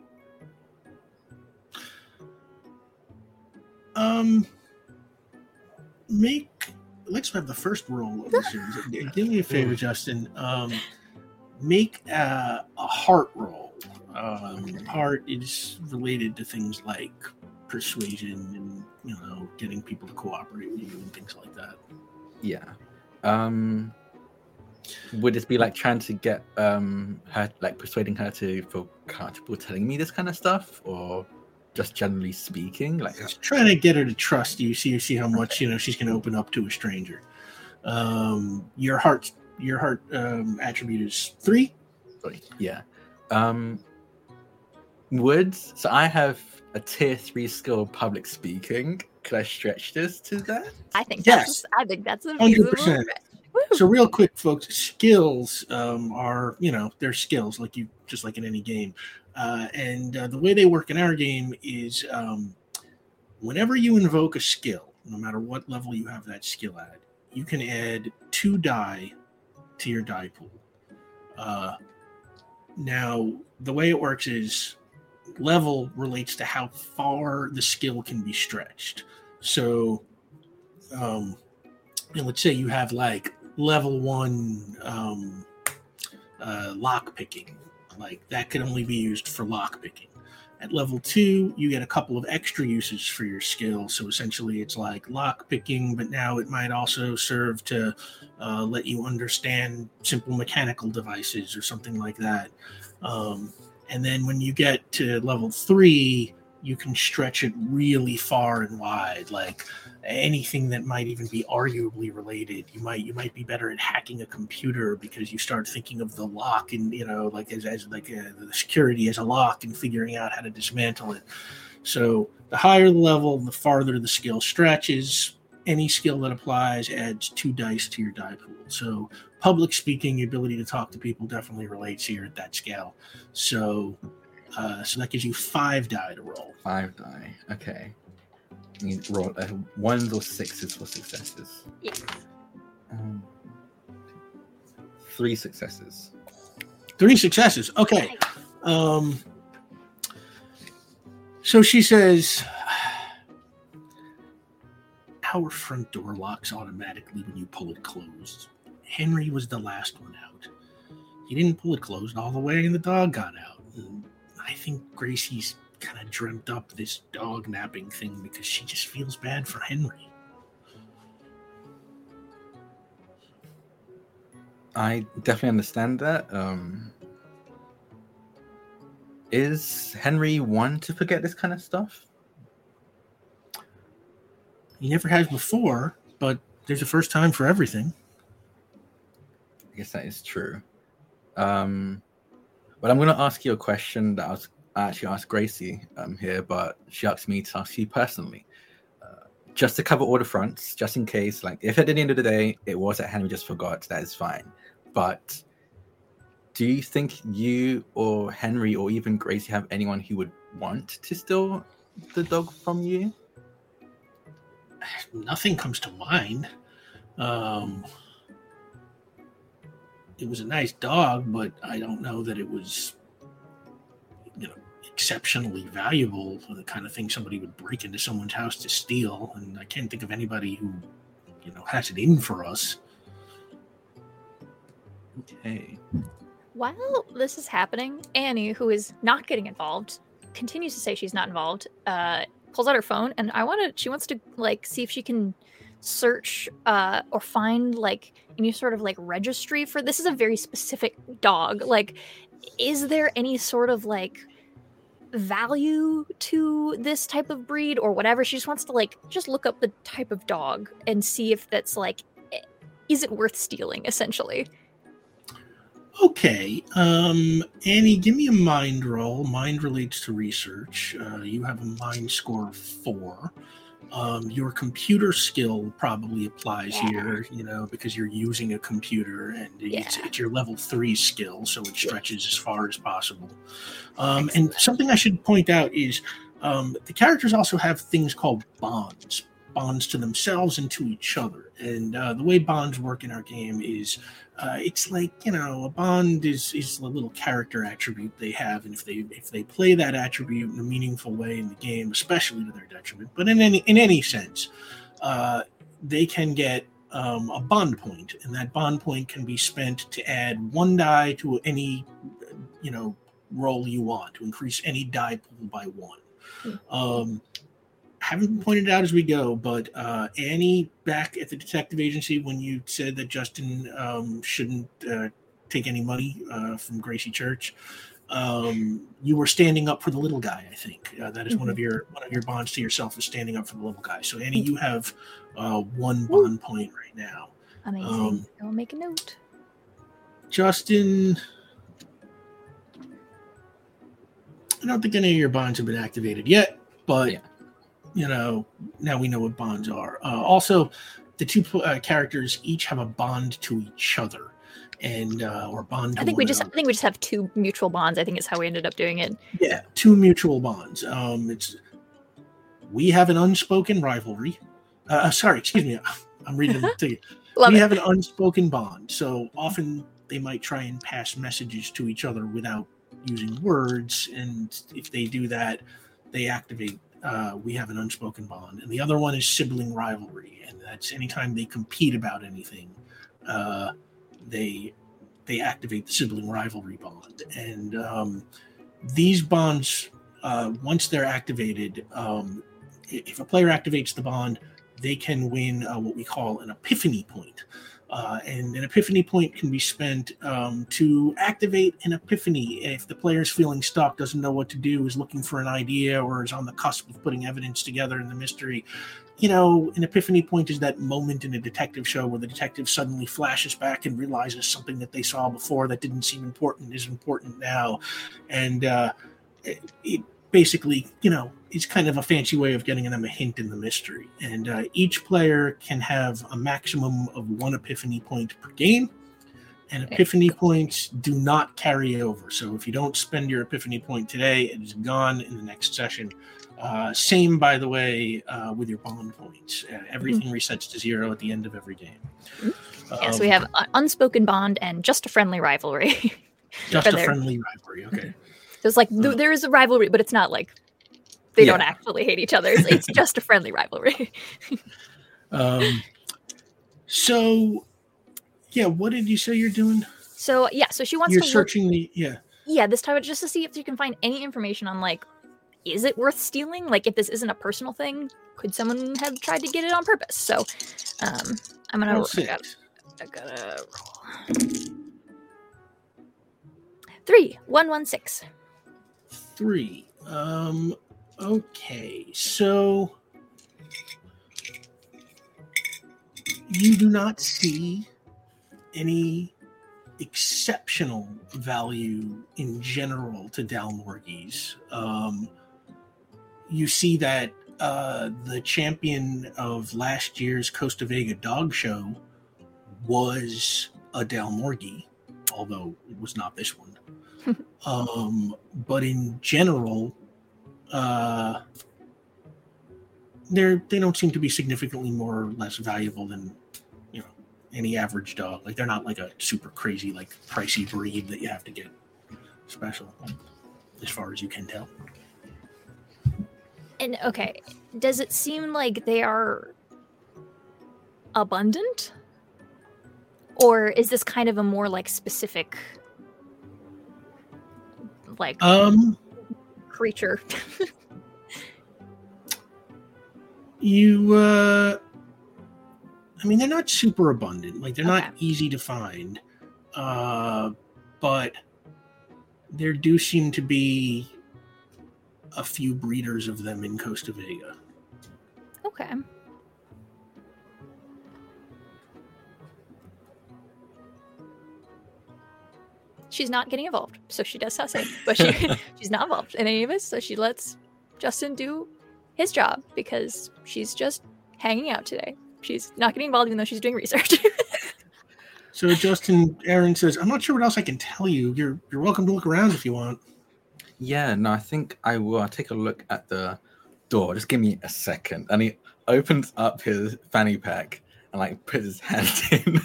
Um, make let's have the first roll of the series. Do me a favor, Justin. Um, make a, a heart roll. Um, heart is related to things like persuasion and you know getting people to cooperate with you and things like that. Yeah. Um, would this be like trying to get um her, like persuading her to feel comfortable telling me this kind of stuff, or just generally speaking, like Just trying to get her to trust you. See you see how much you know she's going to open up to a stranger. Um, your heart your heart um, attribute is three. Sorry. Yeah. Um would so I have a tier three skill public speaking. Could I stretch this to that? I think Yes. that's I think that's a 100%. feasible stretch. Woo! so real quick folks skills um, are you know they're skills like you just like in any game uh, and uh, the way they work in our game is um, whenever you invoke a skill no matter what level you have that skill at you can add two die to your die pool uh, now the way it works is level relates to how far the skill can be stretched so um, let's say you have like level one um, uh, lock picking, like that could only be used for lock picking. At level two, you get a couple of extra uses for your skill. So essentially, it's like lock picking, but now it might also serve to uh, let you understand simple mechanical devices or something like that. Um, and then when you get to level three, you can stretch it really far and wide. Like anything that might even be arguably related. You might you might be better at hacking a computer because you start thinking of the lock and you know like as, as like uh, the security as a lock and figuring out how to dismantle it. So the higher the level the farther the skill stretches. Any skill that applies adds two dice to your die pool. So public speaking the ability to talk to people definitely relates here at that scale so uh, so that gives you five die to roll Five die. Okay. You roll uh, ones or sixes for successes. Yes. Um, three successes. Three successes. Okay. Um, so she says, Our front door locks automatically when you pull it closed. Henry was the last one out. He didn't pull it closed all the way, and the dog got out. And I think Gracie's kind of dreamt up this dog napping thing because she just feels bad for Henry. I definitely understand that. Um, is Henry one to forget this kind of stuff? He never has before, but there's a first time for everything. I guess that is true. Um, but I'm going to ask you a question that I was I actually asked Gracie um, here, but she asked me to ask you personally, uh, just to cover all the fronts, just in case. Like, if at the end of the day it was that Henry just forgot, that is fine. But do you think you or Henry or even Gracie have anyone who would want to steal the dog from you? nothing comes to mind. Um, it was a nice dog, but I don't know that it was, you know, exceptionally valuable for the kind of thing somebody would break into someone's house to steal. And I can't think of anybody who, you know, has it in for us. Okay. While this is happening, Annie, who is not getting involved, continues to say she's not involved, uh, pulls out her phone and I want to she wants to like see if she can search uh or find like any sort of like registry for this is a very specific dog. Like is there any sort of like value to this type of breed or whatever? She just wants to like just look up the type of dog and see if that's like is it worth stealing essentially. Okay. Um, Annie, give me a mind roll. Mind relates to research. Uh, you have a mind score of four. Um, your computer skill probably applies Yeah. here, you know, because you're using a computer and it's, Yeah. it's your level three skill, so it stretches as far as possible. Um, and something I should point out is um, the characters also have things called bonds bonds to themselves and to each other. And uh, the way bonds work in our game is uh, it's like you know a bond is is a little character attribute they have, and if they if they play that attribute in a meaningful way in the game, especially to their detriment, but in any in any sense, uh, they can get um, a bond point, and that bond point can be spent to add one die to any you know roll you want to increase any die pool by one. Um, haven't been pointed out as we go, but uh, Annie, back at the detective agency, when you said that Justin um, shouldn't uh, take any money uh, from Gracie Church, um, you were standing up for the little guy. I think uh, that is one of your one of your bonds to yourself is standing up for the little guy. So Annie, you have uh, one bond point right now. Amazing. Um, I'll make a note. Justin, I don't think any of your bonds have been activated yet, but Yeah. You know now we know what bonds are. Uh, also, the two uh, characters each have a bond to each other, and uh, or bond. I think we just I think we just have two mutual bonds. I think is how we ended up doing it. yeah, two mutual bonds. Um, it's we have an unspoken rivalry. Uh, sorry, excuse me. I'm reading it to you. We it. have an unspoken bond. So often they might try and pass messages to each other without using words. And if they do that, they activate. Uh, we have an unspoken bond. And the other one is sibling rivalry. And that's anytime they compete about anything, uh, they they activate the sibling rivalry bond. And um, these bonds, uh, once they're activated, um, if a player activates the bond, they can win uh, what we call an epiphany point. Uh, and an epiphany point can be spent um, to activate an epiphany if the player is feeling stuck, doesn't know what to do, is looking for an idea, or is on the cusp of putting evidence together in the mystery. You know, an epiphany point is that moment in a detective show where the detective suddenly flashes back and realizes something that they saw before that didn't seem important is important now. And uh, it, it basically, you know, it's kind of a fancy way of getting them a hint in the mystery. And uh, each player can have a maximum of one epiphany point per game. And epiphany points do not carry over. So if you don't spend your epiphany point today, it is gone in the next session. Uh, same, by the way, uh, with your bond points. Uh, everything resets to zero at the end of every game. Yeah, so Um, we have uh, unspoken bond and just a friendly rivalry. just a friendly rivalry. Okay. So it's like th- Uh. there is a rivalry, but it's not like they don't actually hate each other. It's, it's just a friendly rivalry. Um, so, yeah, what did you say you're doing? So yeah, so she wants You're to look, searching the yeah. yeah this time just to see if you can find any information on like is it worth stealing? Like if this isn't a personal thing, could someone have tried to get it on purpose? So um I'm gonna Roll I gotta, I gotta roll. Three, one, one, six. Three. Um. Okay. So you do not see any exceptional value in general to Dalmorgies. Um, you see that uh, the champion of last year's Costa Vega dog show was a Dalmorgie, although it was not this one. um, but in general, uh, they're they don't seem to be significantly more or less valuable than you know any average dog. Like they're not like a super crazy like pricey breed that you have to get special, as far as you can tell. And okay, does it seem like they are abundant? Or is this kind of a more like specific like Um, creature? You, uh, I mean, they're not super abundant. Like they're not easy to find, uh, but there do seem to be a few breeders of them in Costa Vega. Okay. She's not getting involved, so she does sussing, but she she's not involved in any of this, so she lets Justin do his job because she's just hanging out today. She's not getting involved even though she's doing research. So Justin Aaron says, "I'm not sure what else I can tell you. You're you're welcome to look around if you want." Yeah, no, I think I will. I'll take a look at the door. Just give me a second. And he opens up his fanny pack and like puts his hand in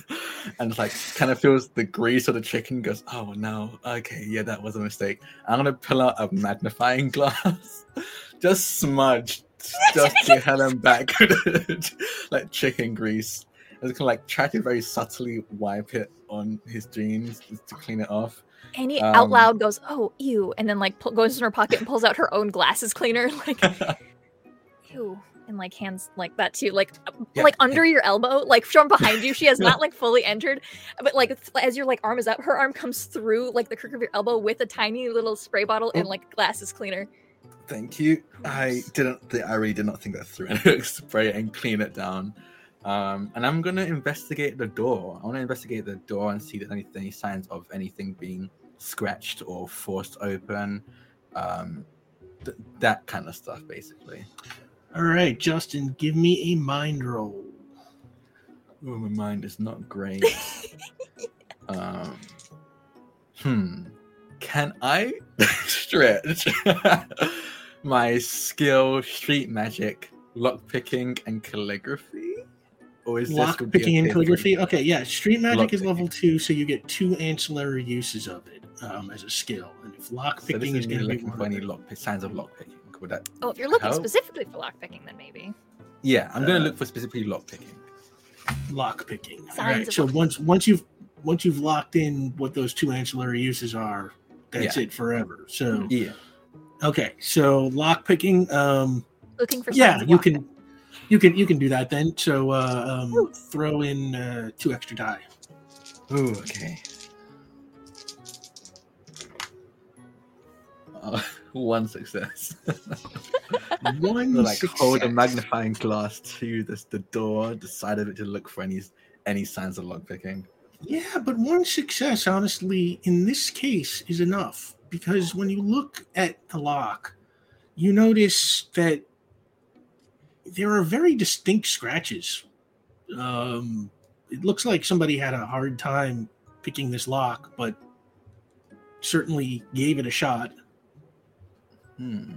and like kind of feels the grease of the chicken. Goes, oh no, okay, yeah, that was a mistake. I'm gonna pull out a magnifying glass, just smudge, just to Helen back like chicken grease. And kind of like try to very subtly wipe it on his jeans to clean it off. and he out Um, loud goes, "Oh, ew," and then like pull, goes in her pocket and pulls out her own glasses cleaner, like ew, and like hands like that too, like uh, Yeah, like under your elbow, like from behind you. She has not like fully entered, but like as your like arm is up, her arm comes through like the crook of your elbow with a tiny little spray bottle and Oh. like glasses cleaner. Thank you. I didn't. Th- I really did not think that through. And spray it and clean it down. Um, and I'm gonna investigate the door. I want to investigate the door and see if there's any, any signs of anything being scratched or forced open. Um, th- that kind of stuff, basically. All right, Justin, give me a mind roll. Oh, my mind is not great. um, hmm. Can I stretch my skill, street magic, lock picking, and calligraphy? Or is Lock this picking and calligraphy. you? Okay, yeah. Street magic is Lockpicking. level two, so you get two ancillary uses of it um, as a skill. And if lock So is is going to be one of any lock signs of lock picking. Would that? Oh, if you're looking How? specifically for lock picking, then maybe. Yeah, I'm gonna Uh, look for specifically lock picking. lock picking. All Signs right. of So lock- once once you've once you've locked in what those two ancillary uses are, that's Yeah. it forever. So Yeah. okay. So lock picking. Um, Looking for yeah, you can picking. you can you can do that then. So uh, um, throw in uh, two extra die. Ooh, okay. Uh, one success. One So, like hold a magnifying glass to this the door, the side of it to look for any any signs of lock picking. Yeah, but one success, honestly, in this case is enough because when you look at the lock, you notice that there are very distinct scratches. Um, it looks like somebody had a hard time picking this lock, but certainly gave it a shot. Hmm.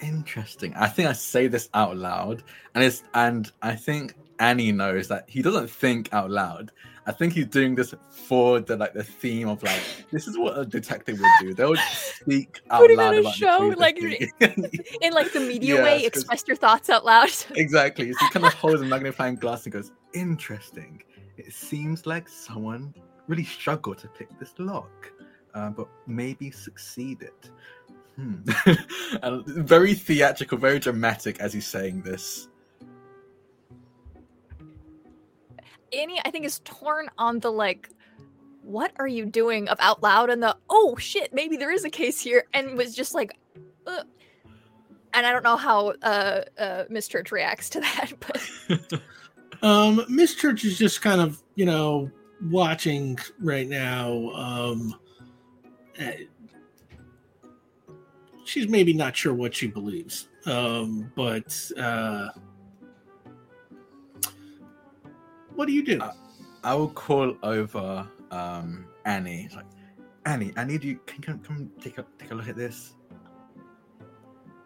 Interesting. I think I say this out loud, and it's and I think Annie knows that he doesn't think out loud. I think he's doing this for the like the theme of like this is what a detective would do. They would speak out Putting loud on a show, like. In like the media way, express your thoughts out loud. exactly. So he kind of holds a magnifying glass and goes, "Interesting. It seems like someone really struggled to pick this lock, uh, but maybe succeeded." Hmm. and very theatrical, very dramatic as he's saying this. Annie, I think, is torn on the like, what are you doing of out loud and the oh shit, maybe there is a case here, and was just like, Ugh. and I don't know how uh, uh, Miss Church reacts to that, but Um, Miss Church is just kind of, you know, watching right now. Um, eh, she's maybe not sure what she believes, um, but uh, what do you do? Uh, I will call over um, Annie. Like, Annie, I need you. Can you come, come take a take a look at this?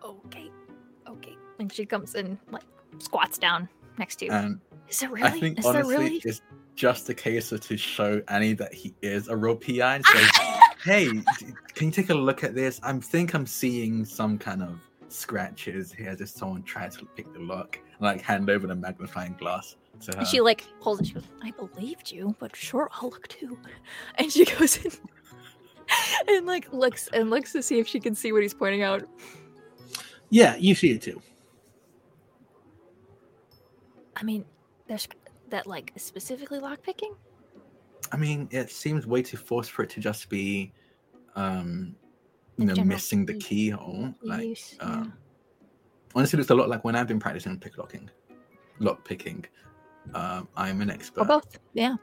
okay, okay. And she comes and like, squats down next to you. And is it really? I think is there honestly, really? it's just a case of to show Annie that he is a real PI. And say, hey, can you take a look at this? I think I'm seeing some kind of scratches here. Just someone tried to pick the lock and like hand over the magnifying glass to her. And she like pulls it. She goes, "I believed you, but sure, I'll look too." And she goes in and like looks and looks to see if she can see what he's pointing out. yeah, you see it too. I mean, there's that like specifically lockpicking. I mean, it seems way too forced for it to just be, um, you know, General missing the key- keyhole. Like, use, yeah. um, honestly, it looks a lot like when I've been practicing picklocking, lock picking. Um, I'm an expert. Or both. Yeah,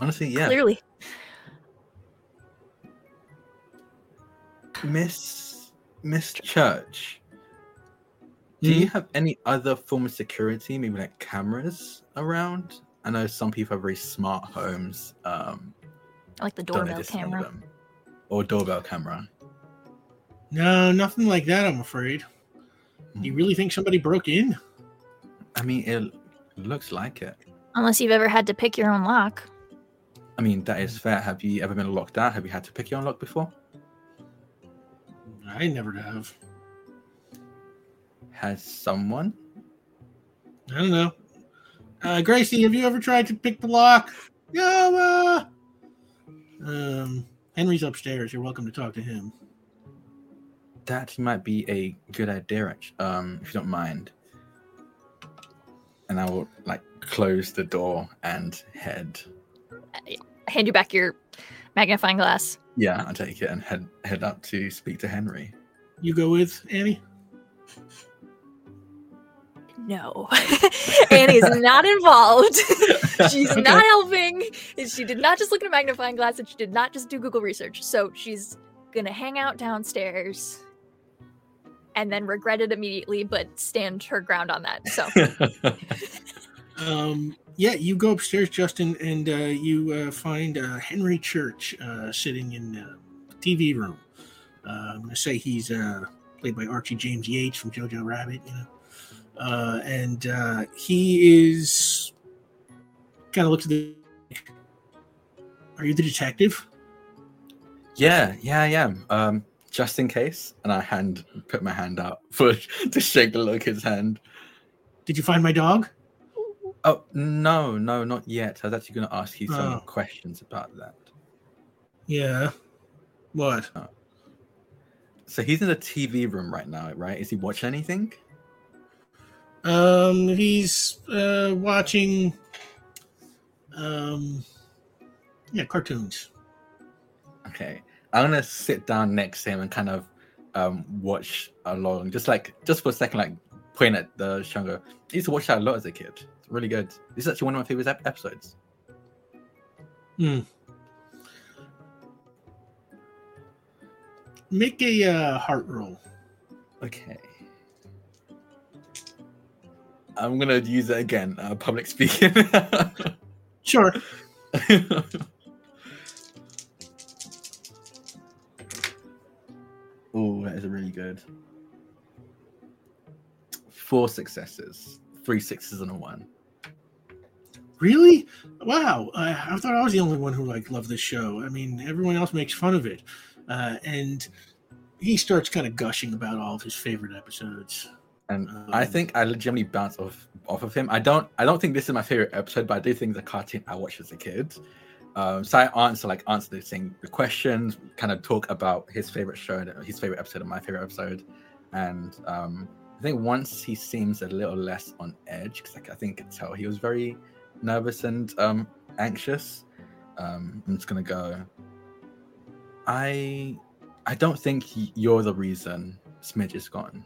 Honestly, yeah. clearly. Miss Miss Church, do Hmm? you have any other form of security, maybe like cameras around? I know some people have very smart homes. Um, I like the don't know doorbell if it's one of camera. Or doorbell camera. No, nothing like that. I'm afraid. You Hmm. really think somebody broke in? I mean, it looks like it. Unless you've ever had to pick your own lock. I mean, that is fair. Have you ever been locked out? Have you had to pick your own lock before? I never have. Has someone? I don't know. Uh, Gracie, have you ever tried to pick the lock? No. Uh... Um, Henry's upstairs. You're welcome to talk to him. That might be a good idea, act- um, if you don't mind. And I will like close the door and head. Hand you back your magnifying glass. Yeah, I'll take it and head head up to speak to Henry. You go with Annie. No, Annie's not involved. she's Okay. not helping. She did not just look at a magnifying glass, and she did not just do Google research. So she's gonna hang out downstairs, and then regret it immediately, but stand her ground on that. So Um, yeah, you go upstairs, Justin, and uh, you uh, find uh, Henry Church uh, sitting in uh, the TV room. Uh, I'm going to say he's uh, played by Archie James Yates from Jojo Rabbit, you know. Uh, and uh, he is kind of looks at the. Are you the detective? yeah, yeah, I am. Um, just in case, and I hand put my hand out for to shake the look his hand. Did you find my dog? Oh no, no, not yet. I was actually going to ask you some Oh. questions about that. Yeah. What? So he's in the TV room right now, right? Is he watching anything? Um, he's uh, watching. Um, yeah, cartoons. Okay, I'm gonna sit down next to him and kind of um watch along, just like just for a second, like point at the and I used to watch that a lot as a kid. It's really good. This is actually one of my favorite ep- episodes. Hmm. Make a uh, heart roll. Okay. I'm gonna use it again. Uh, public speaking. Sure. oh, that is really good. Four successes, three sixes, and a one. Really? Wow. I, I thought I was the only one who like loved this show. I mean, everyone else makes fun of it, uh, and he starts kind of gushing about all of his favorite episodes. And I Um, think I legitimately bounce off off of him. I don't I don't think this is my favorite episode, but I do think the cartoon I watched as a kid. Um, so I answer like answer the thing, the questions, kind of talk about his favorite show, his favorite episode, and my favorite episode. And um, I think once he seems a little less on edge, because like I think I could tell he was very nervous and um, anxious. Um, I'm just gonna go. I I don't think y- you're the reason Smidge is gone.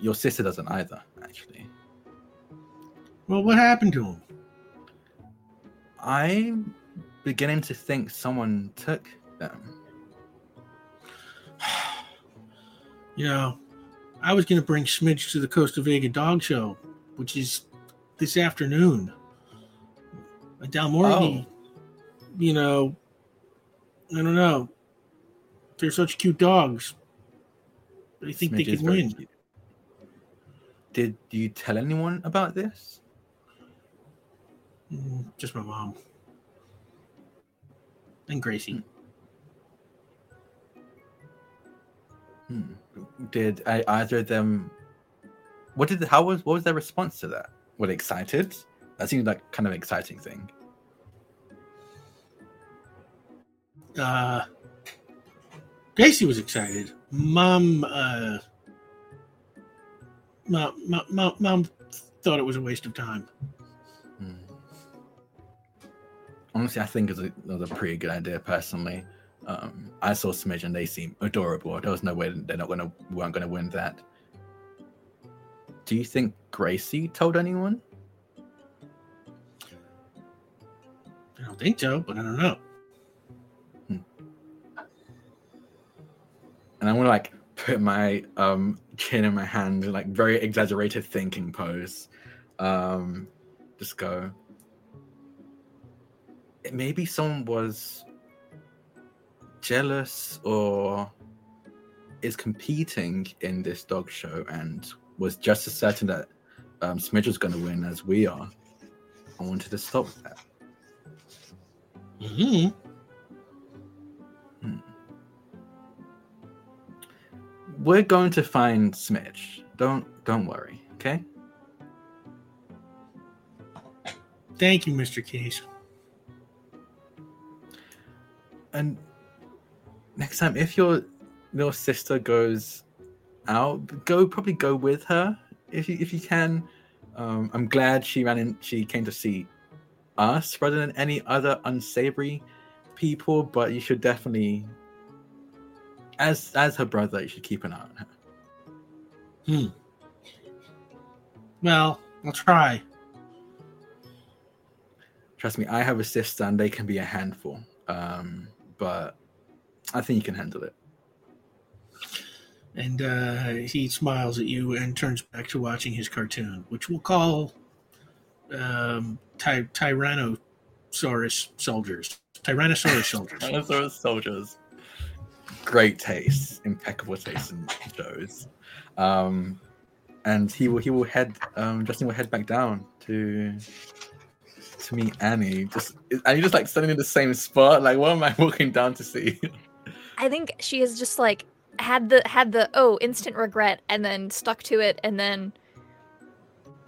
Your sister doesn't either, actually. Well, what happened to him? I'm beginning to think someone took them. You know, I was going to bring Smidge to the Costa Vega Dog Show, which is this afternoon. Uh, Dalmorgy, you know, I don't know. They're such cute dogs. I think they Smidge is could win. cute. Did you tell anyone about this? Mm, Just my mom. And Gracie. Hmm. Did I, either of them? What did? How was? What was their response to that? Were they excited? That seemed like kind of an exciting thing. Uh, Gracie was excited. Mom, uh, mom, mom, mom, thought it was a waste of time. Hmm. Honestly, I think it's a, was a pretty good idea personally. Um, I saw Smidge and they seem adorable. There was no way they're not gonna weren't gonna win that. Do you think Gracie told anyone? I don't think so, but I don't know. And I want to like put my um chin in my hand, like very exaggerated thinking pose. Um, just go. Maybe someone was jealous or is competing in this dog show and was just as certain that um, Smidge was going to win as we are. I wanted to stop that. hmm We're going to find Smidge. Don't don't worry, okay? Thank you, Mr. Case. And next time, if your little sister goes out, go probably go with her if you if you can. Um, I'm glad she ran in. She came to see us rather than any other unsavory people. But you should definitely, as as her brother, you should keep an eye on her. Hmm. Well, I'll try. Trust me, I have a sister, and they can be a handful. Um, but I think you can handle it. And uh, he smiles at you and turns back to watching his cartoon, which we'll call um, ty- Tyrannosaurus soldiers. Tyrannosaurus soldiers. Tyrannosaurus soldiers. Great taste, impeccable taste in shows. Um, and he will he will head um Justin will head back down to to meet Annie. Just Annie just like standing in the same spot. Like what am I walking down to see? I think she has just like had the had the oh instant regret and then stuck to it and then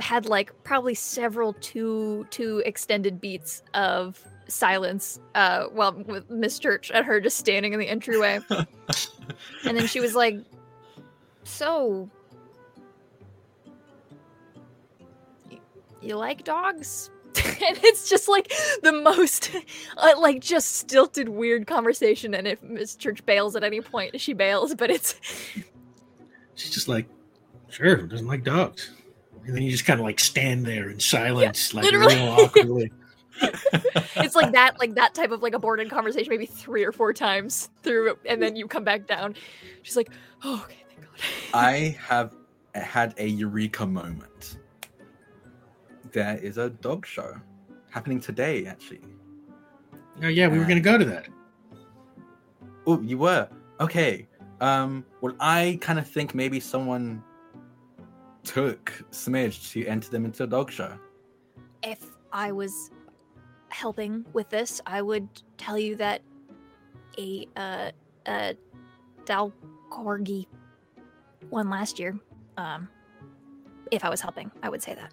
had like probably several too too extended beats of silence uh well with Miss Church and her just standing in the entryway. and then she was like so y- you like dogs? and it's just like the most uh, like just stilted weird conversation and if miss church bails at any point she bails but it's She's just like, sure, doesn't like dogs? And then you just kind of like stand there in silence, like literally. real awkwardly. it's like that like that type of like aborted conversation maybe three or four times through and then you come back down she's like oh okay thank god I have had a eureka moment. There is a dog show happening today, actually. Oh, yeah, we were going to go to that. Oh, you were okay. Um, well, I kind of think maybe someone took Smidge to enter them into a dog show. if i was helping with this i would tell you that a uh a dal corgi won last year um if i was helping i would say that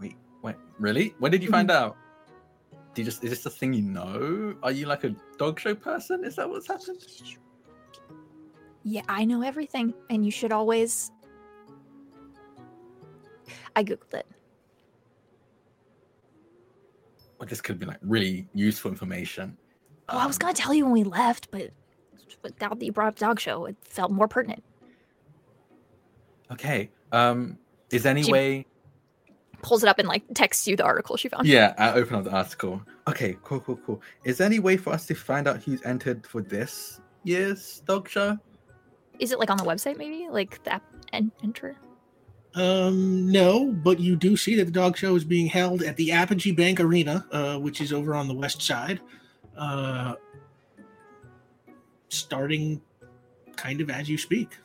Wait, wait, really? When did you find out? Do you just is this a thing you know? Are you like a dog show person? Is that what's happened? Yeah, I know everything, and you should always. I googled it. Well, this could be like really useful information. Oh, I was Um, gonna tell you when we left, but but now that you brought up dog show, it felt more pertinent. Okay. Um, is there any She- way? Pulls it up and like texts you the article she found. Yeah, I open up the article. Okay, cool, cool, cool. Is there any way for us to find out who's entered for this year's dog show? Is it like on the website maybe, like the app and enter? Um, no, but you do see that the dog show is being held at the Apogee Bank Arena, uh, which is over on the west side, uh, starting kind of as you speak.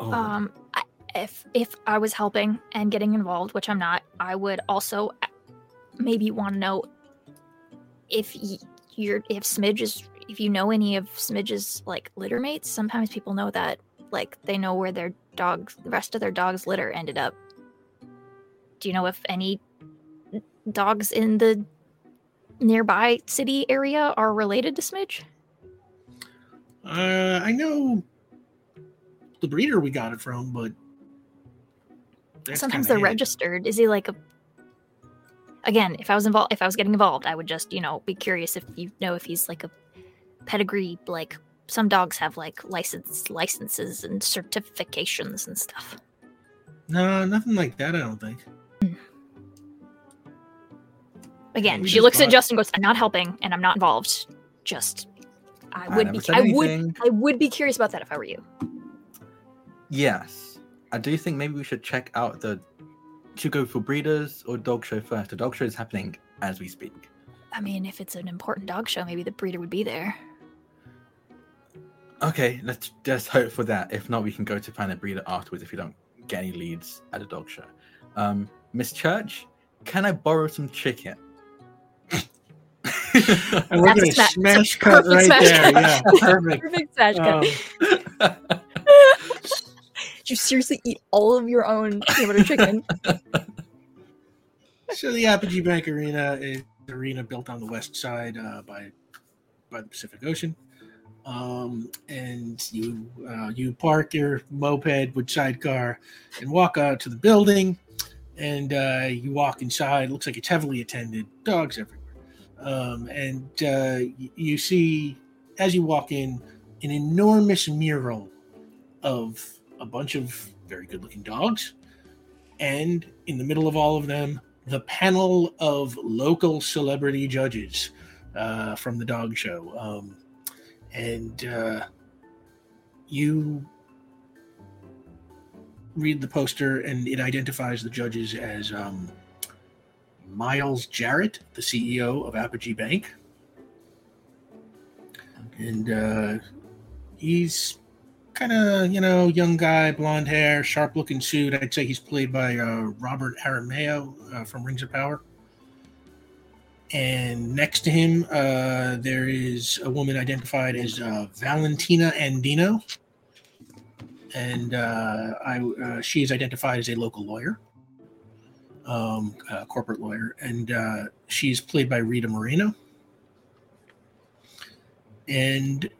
Oh, Um, I, if if I was helping and getting involved, which I'm not, I would also uh, maybe want to know if y- you're if Smidge is if you know any of Smidge's like litter mates. Sometimes people know that like they know where their dogs, the rest of their dogs' litter ended up. Do you know if any dogs in the nearby city area are related to Smidge? Uh, I know the breeder we got it from, but Sometimes they're it. registered. Is he like a? Again, if I was involved, if I was getting involved, I would just you know be curious if you know if he's like a pedigree. Like some dogs have like license licenses and certifications and stuff. No, nothing like that. I don't think. Hmm. Again, we she looks at Justin, and goes, "I'm not helping, and I'm not involved. Just, I I would never be, I would. I would be curious about that if I were you." Yes, I do think maybe we should check out the. Should go for breeders or dog show first. The dog show is happening as we speak. I mean, if it's an important dog show, maybe the breeder would be there. Okay, let's just hope for that. If not, we can go to find a breeder afterwards if we don't get any leads at a dog show. Um, Miss Church, can I borrow some chicken? And we're That's a gonna smash cut perfect right smash there. cut. Yeah, perfect. Perfect smash cut. Um, Did you seriously eat all of your own peanut butter chicken? so the Apogee Bank Arena is an arena built on the west side uh, by by the Pacific Ocean. Um, and you uh, you park your moped with sidecar and walk out to the building, and uh, you walk inside. looks like it's heavily attended. Dogs everywhere, um, and uh, you see as you walk in an enormous mural of a bunch of very good-looking dogs, and in the middle of all of them, the panel of local celebrity judges uh, from the dog show. Um, and uh, you read the poster, and it identifies the judges as um, Miles Jarrett, the CEO of Apogee Bank. And uh, he's kind of, you know, young guy, blonde hair, sharp looking suit. I'd say he's played by uh, Robert Aramayo uh, from Rings of Power. And next to him, uh, there is a woman identified as uh, Valentina Andino. And uh, I, uh, she is identified as a local lawyer, um, corporate lawyer. And uh, she's played by Rita Moreno. And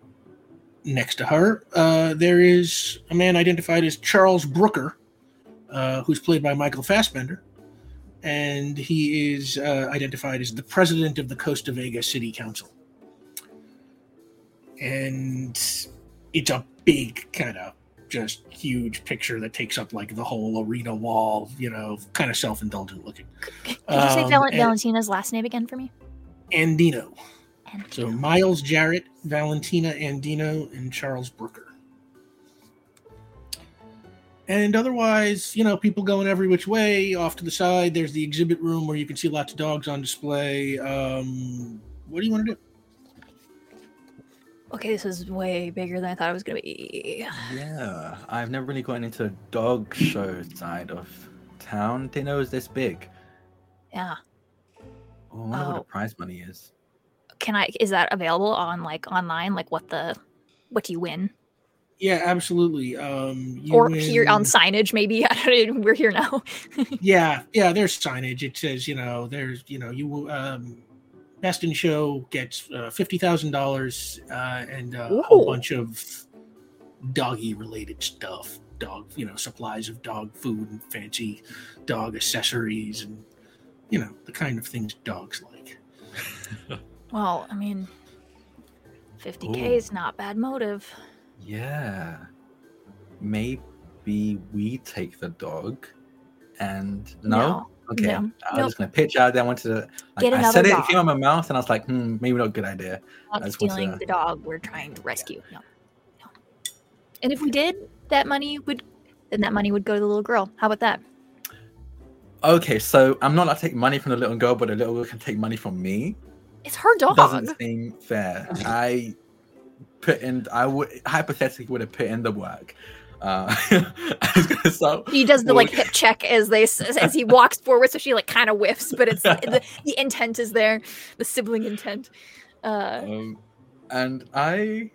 next to her, uh, there is a man identified as Charles Brooker, who's played by Michael Fassbender and he is uh, identified as the president of the Costa Vega City Council. And it's a big, kind of just huge picture that takes up like the whole arena wall, you know, kind of self indulgent looking. Did you say Um, Val- and- Valentina's last name again for me? Andino. And So Miles Jarrett, Valentina Andino, and Charles Brooker. And otherwise, you know, people going every which way. Off to the side, there's the exhibit room where you can see lots of dogs on display. Um, what do you want to do? okay, this is way bigger than I thought it was gonna be. yeah, I've never really gotten into a dog show side of town. Didn't know it was this big. Yeah. Oh, I wonder what Oh. the prize money is. Can I? Is that available on like online? Like what the? What do you win? Yeah, absolutely. Um, you or here on signage, maybe. I don't. know, We're here now. yeah, yeah. There's signage. It says, you know, there's, you know, you um, best in show gets uh, fifty thousand dollars uh, and uh, a whole bunch of doggy related stuff. Dog, you know, supplies of dog food and fancy dog accessories and you know the kind of things dogs like. well, I mean, fifty k Ooh. is not bad motive. Yeah. Maybe we take the dog and no? Okay. no, I was nope. just gonna pitch out there. I wanted to like, Get I said it, dog. it came out of my mouth and I was like, hmm, maybe not a good idea. Just stealing to- the dog we're trying to rescue. No, no. And if we did, that money would then that money would go to the little girl. How about that? Okay, so I'm not allowed to take money from the little girl, but the little girl can take money from me. It's her dog. Doesn't seem fair. I put in I would hypothetically would have put in the work. Uh, I was gonna so He does the like hip check as they as he walks forward, so she like kind of whiffs, but it's the, the intent is there, the sibling intent. Uh, Um, and I,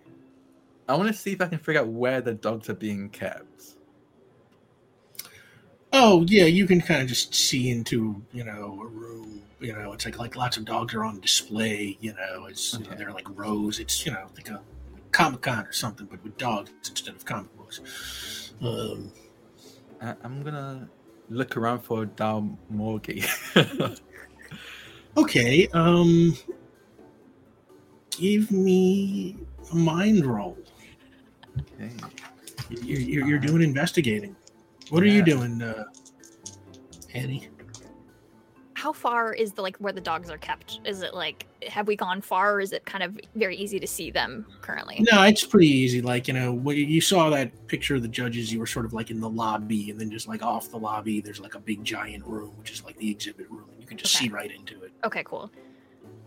I want to see if I can figure out where the dogs are being kept. Oh yeah, you can kind of just see into you know a room. You know, it's like like lots of dogs are on display. You know, it's you know, they're like rows. It's you know like a Comic Con or something, but with dogs instead of comic books. Um, I, I'm gonna look around for Dalmorgi. Okay. Um, give me a mind roll. okay. You're, you're, you're doing investigating. What are you doing, uh, Annie? How far is the like where the dogs are kept? Is it like have we gone far, or is it kind of very easy to see them currently? No, it's pretty easy. Like you know, you saw that picture of the judges, you were sort of like in the lobby, and then just like off the lobby, there's like a big giant room, which is like the exhibit room, and you can just Okay. see right into it. Okay, cool.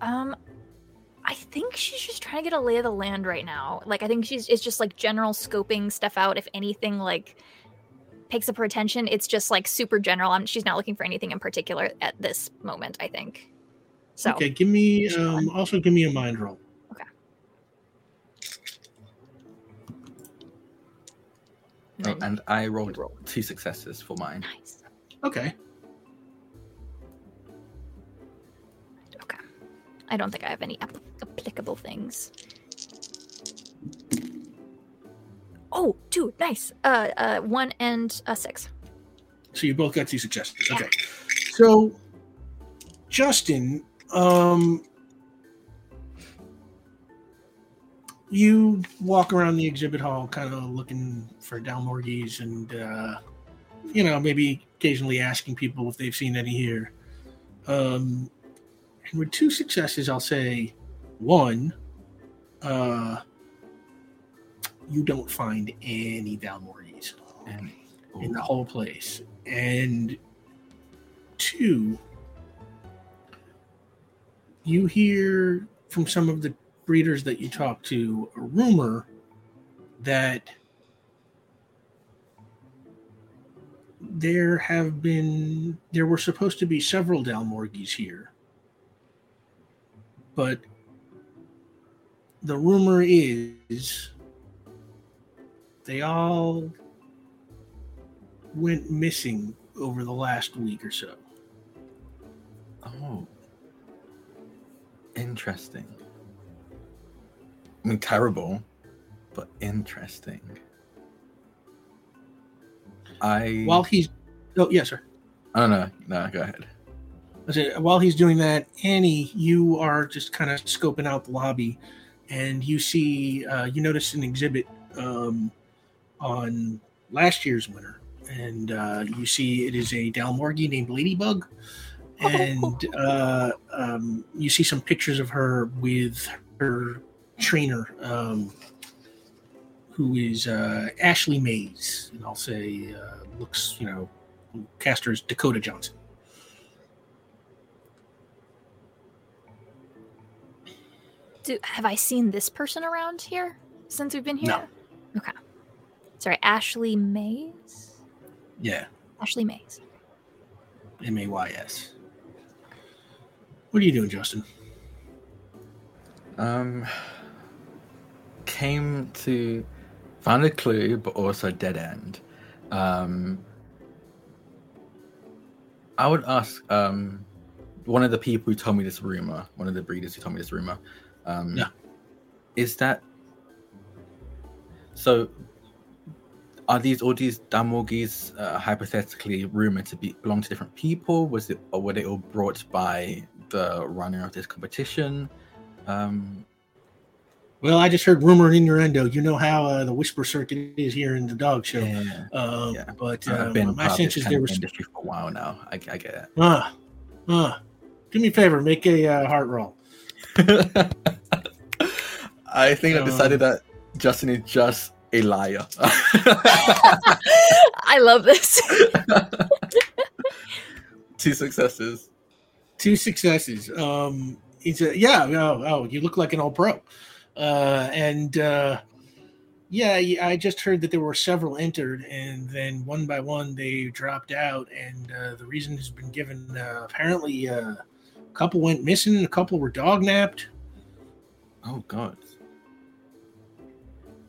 Um, I think she's just trying to get a lay of the land right now. Like, I think she's it's just like general scoping stuff out. If anything, like picks up her attention, it's just like super general. Um, she's not looking for anything in particular at this moment. I think. So Okay, give me um, also give me a mind roll. Oh, nine. and I rolled roll. two successes for mine. nice. Okay. Okay. I don't think I have any app- applicable things. Oh, two. Nice. Uh, uh, one and a six. So you both got two successes. Okay. So Justin, um you walk around the exhibit hall kind of looking for Dalmorgies and uh you know, maybe occasionally asking people if they've seen any here. Um and with two successes I'll say one, uh you don't find any Dalmorgies And in the oh. whole place. And two, you hear from some of the breeders that you talk to a rumor that there have been there were supposed to be several Dalmorgies here. But the rumor is they all went missing over the last week or so. Oh. Interesting. I mean, terrible, but interesting. I. While he's oh yes, sir. I don't know. No, go ahead. I said, while he's doing that, Annie, you are just kind of scoping out the lobby, and you see uh, you notice an exhibit um, on last year's winner, and uh, you see it is a Dalmorgie named Ladybug, and uh, um, you see some pictures of her with her trainer, um, who is uh, Ashley Mays, and I'll say uh, looks you know cast her Dakota Johnson. Do have I seen this person around here since we've been here? No. Okay. Sorry, Ashley Mays. Yeah. Ashley Mays. M A Y S. What are you doing, Justin? Um. Came to. find a clue, but also dead end. Um. I would ask um, one of the people who told me this rumor, one of the breeders who told me this rumor, um, Yeah. is that so? Are these all these Damorgis uh, hypothetically rumored to be belong to different people? Was it or were they all brought by the runner of this competition? Um, Well, I just heard rumor and innuendo. You know how uh, the whisper circuit is here in the dog show. yeah, Um, Yeah. But I've um, been my sense is there was. industry for a while now. I, I get Uh, uh, do me a favor, make a uh, heart roll. I think I decided Um, that Justin is just a liar. I love this. Two successes. Two successes. Um, he's a yeah. Oh, oh, you look like an old pro. Uh, and uh, yeah, yeah, I just heard that there were several entered, and then one by one they dropped out, and uh, the reason has been given. Uh, apparently, uh, a couple went missing, a couple were dog napped. Oh God.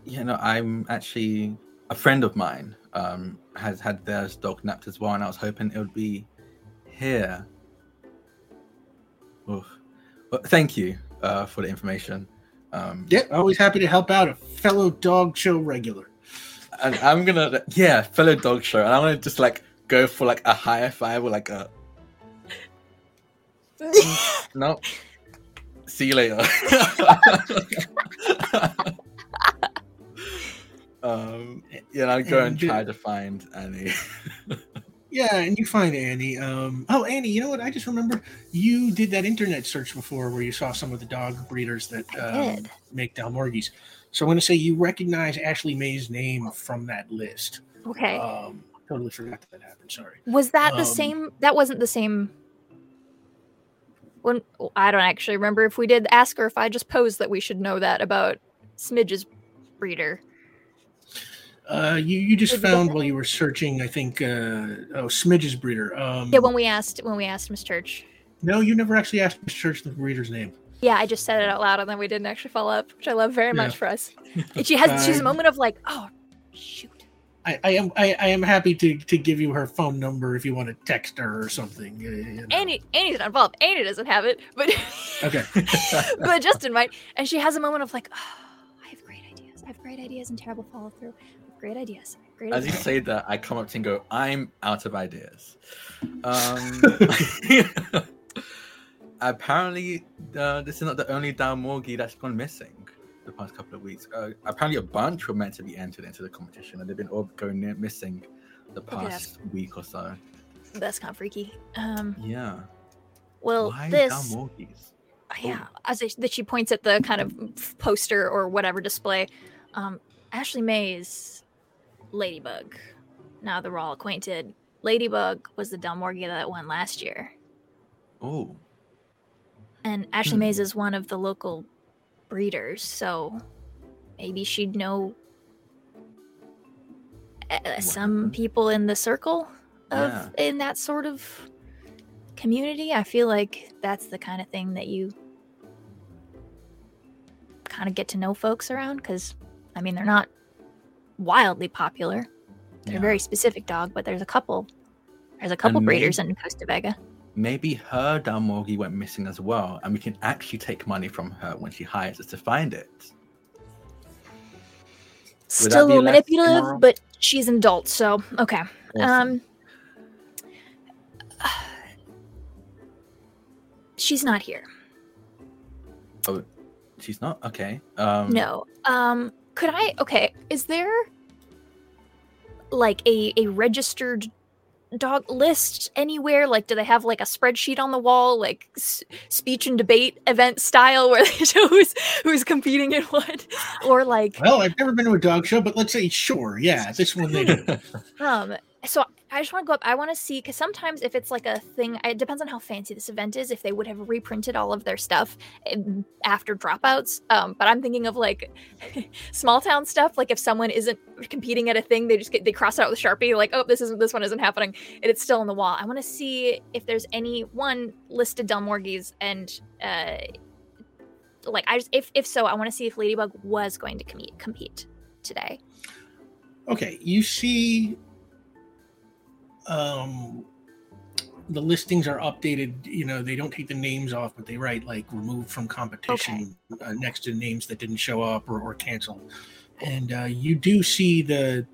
Yeah, know, I'm actually a friend of mine um has had theirs dog napped as well, and I was hoping it would be here. Oof. Well, thank you uh, for the information. Um, Yeah, always happy to help out a fellow dog show regular. and I'm gonna, yeah, fellow dog show, and I'm gonna just like go for like a higher five or like a no. See you later. um, yeah, I'll go and, And, try to find Annie. Yeah, and you find Annie. Um, oh, Annie, you know what? I just remember you did that internet search before where you saw some of the dog breeders that um, make Dalmorgies. So I'm going to say you recognize Ashley May's name from that list. Okay. Um, totally forgot that, that happened. Sorry. Was that the Um, same? That wasn't the same. When I don't actually remember if we did ask or if I just posed that we should know that about Smidge's breeder. Uh, you you just Did we get found while you were searching, I think, uh, oh, Smidge's breeder. Um, Yeah, when we asked when we asked Miss Church. no, you never actually asked Miss Church the breeder's name. Yeah, I just said it out loud and then we didn't actually follow up, which I love very Yeah. much for us. And she has she's a moment of like, oh shoot. I, I am I, I am happy to to give you her phone number if you want to text her or something. uh, you know. Annie Annie's not involved. Annie doesn't have it, but Okay. but Justin might. And she has a moment of like, oh, I have great ideas. I have great ideas and terrible follow through. Great ideas. Great As you say that, I come up to you and go, I'm out of ideas. Um, apparently, uh, this is not the only Dalmorgie that's gone missing the past couple of weeks. Uh, apparently, a bunch were meant to be entered into the competition, and they've been all going near missing the that's- past week or so. That's kind of freaky. Um, Yeah. well, Why this, Dalmorgies? yeah, as I, that she points at the kind of poster or whatever display. Um, Ashley May's Ladybug. Now that we're all acquainted, Ladybug was the Delmorgia that won last year, Oh, and Ashley Hmm. Mays is one of the local breeders, so maybe she'd know uh, some people in the circle of Yeah. in that sort of community. I feel like that's the kind of thing that you kind of get to know folks around because I mean they're not wildly popular. They're yeah. a very specific dog, but there's a couple. There's a couple And breeders maybe- in Costa Vega. Maybe her Dalmorgie went missing as well, and we can actually take money from her when she hires us to find it. Would Still a little manipulative, immoral? but she's an adult, so okay. Awesome. Um, she's not here. Oh, she's not okay. Um, No. Um, could I? Okay, is there like a a registered dog list anywhere? Like, do they have like a spreadsheet on the wall, like s- speech and debate event style, where they show who's who's competing in what, or like Well, I've never been to a dog show, but let's say sure. Yeah, this one they do. Um, so I just want to go up. I want to see because sometimes if it's like a thing, it depends on how fancy this event is. If they would have reprinted all of their stuff after dropouts, um, but I'm thinking of like small town stuff. Like if someone isn't competing at a thing, they just get they cross it out with Sharpie. Like oh, this isn't this one isn't happening, and it's still on the wall. I want to see if there's any one listed Delmorgies and uh, like I just if if so, I want to see if Ladybug was going to compete compete today. Okay, you see um the listings are updated, you know, they don't take the names off, but they write like removed from competition uh, next to names that didn't show up or, or canceled. And uh, you do see the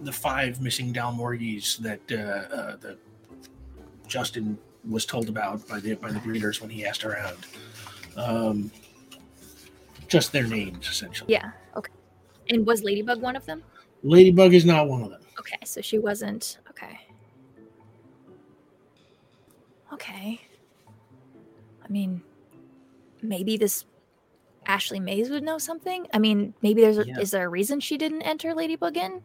the five missing Dalmorgies that uh, uh, that Justin was told about by the by the breeders when he asked around. Um, just their names, essentially. Yeah. Okay. And was Ladybug one of them? Ladybug is not one of them. Okay, so she wasn't. Okay. Okay. I mean, maybe this Ashley Mays would know something. I mean, maybe there's a, Yeah. is there a reason she didn't enter Ladybug in?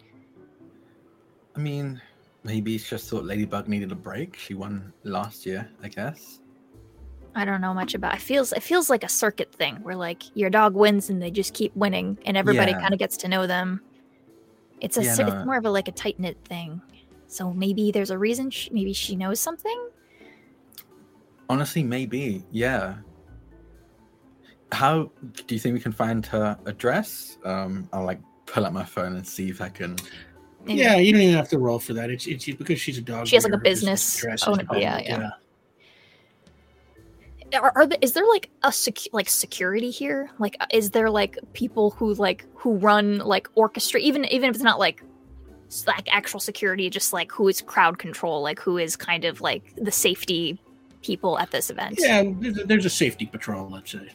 I mean, maybe she just thought Ladybug needed a break. She won last year, I guess. I don't know much about. It feels it feels like a circuit thing where like your dog wins and they just keep winning and everybody Yeah. kind of gets to know them. It's a Yeah, no. it's more of a like a tight knit thing. So maybe there's a reason. She, maybe she knows something. Honestly, maybe. Yeah. How do you think we can find her address? Um, I'll like pull out my phone and see if I can. Maybe. Yeah, you don't even have to roll for that. It's it's because she's a dog. She has, like, a breeder, business it's dress is owner- independent, yeah, yeah. Are, are the, is there like a sec- like security here like uh, is there like people who like who run like orchestra even even if it's not like like actual security, just like who is crowd control, like who is kind of like the safety people at this event. Yeah, there's a, safety patrol, let's say.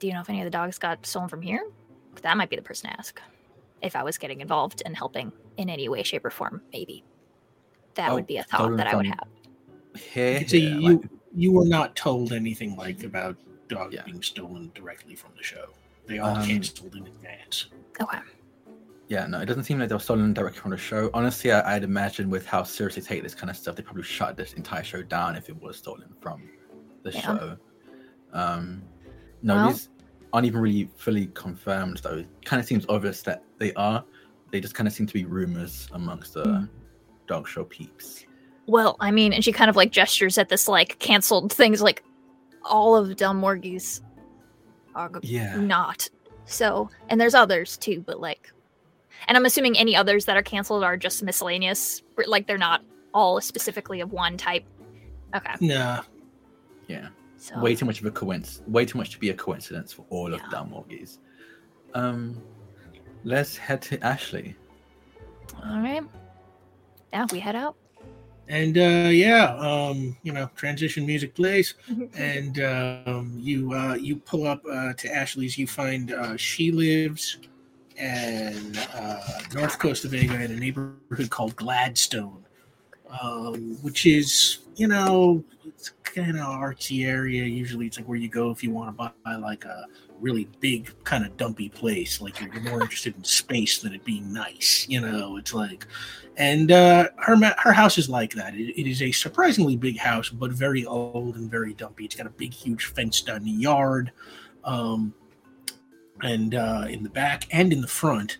Do you know if any of the dogs got stolen from here? That might be the person to ask. If I was getting involved and helping in any way, shape, or form, maybe. That Oh, would be a thought that I would from- have. Here, It's a, here, you like- you were not told anything like about dogs Yeah. being stolen directly from the show. They all Um, canceled in advance. Okay. Yeah, no, it doesn't seem like they were stolen directly from the show. Honestly, I, I'd imagine with how seriously they take this kind of stuff, they probably shut this entire show down if it was stolen from the Yeah. show. Um, no, Well- these aren't even really fully confirmed, though. It kind of seems obvious that they are. They just kind of seem to be rumors amongst the Hmm. dog show peeps. Well, I mean, and she kind of like gestures at this like canceled things, like all of Delmorgis are Yeah. not. So, and there's others too, but like, and I'm assuming any others that are canceled are just miscellaneous, like they're not all specifically of one type. Okay, Nah, Yeah. so Way too much of a coincidence. Way too much to be a coincidence for all of Yeah. Dalmorgies. Um, let's head to Ashley. all right. Now we head out. And uh, yeah, um, you know, transition music plays, and um, you uh, you pull up uh, to Ashley's. You find uh, she lives in uh, north coast of Vega in a neighborhood called Gladstone, um, which is you know it's kind of artsy area. Usually, it's like where you go if you want to buy like a really big kind of dumpy place. Like you're more interested in space than it being nice. You know, it's like and uh, her her house is like that. It, it is a surprisingly big house, but very old and very dumpy. It's got a big, huge fenced-in yard, um, and uh, in the back and in the front.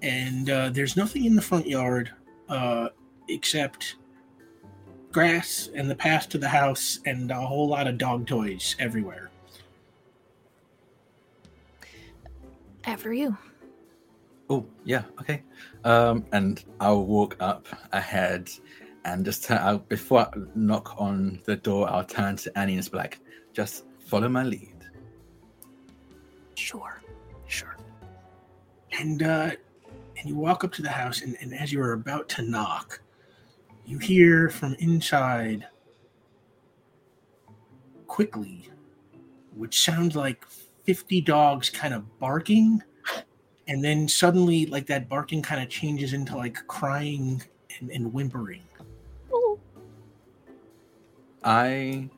And uh, there's nothing in the front yard uh, except grass and the path to the house and a whole lot of dog toys everywhere. After you. Oh, yeah, okay. Um, and I'll walk up ahead and just turn out before I knock on the door, I'll turn to Annie and just be like, just follow my lead. Sure. Sure. and uh, and you walk up to the house, and, and as you are about to knock, you hear from inside quickly, which sounds like fifty dogs kind of barking, and then suddenly, like that barking kind of changes into like crying and, and whimpering. I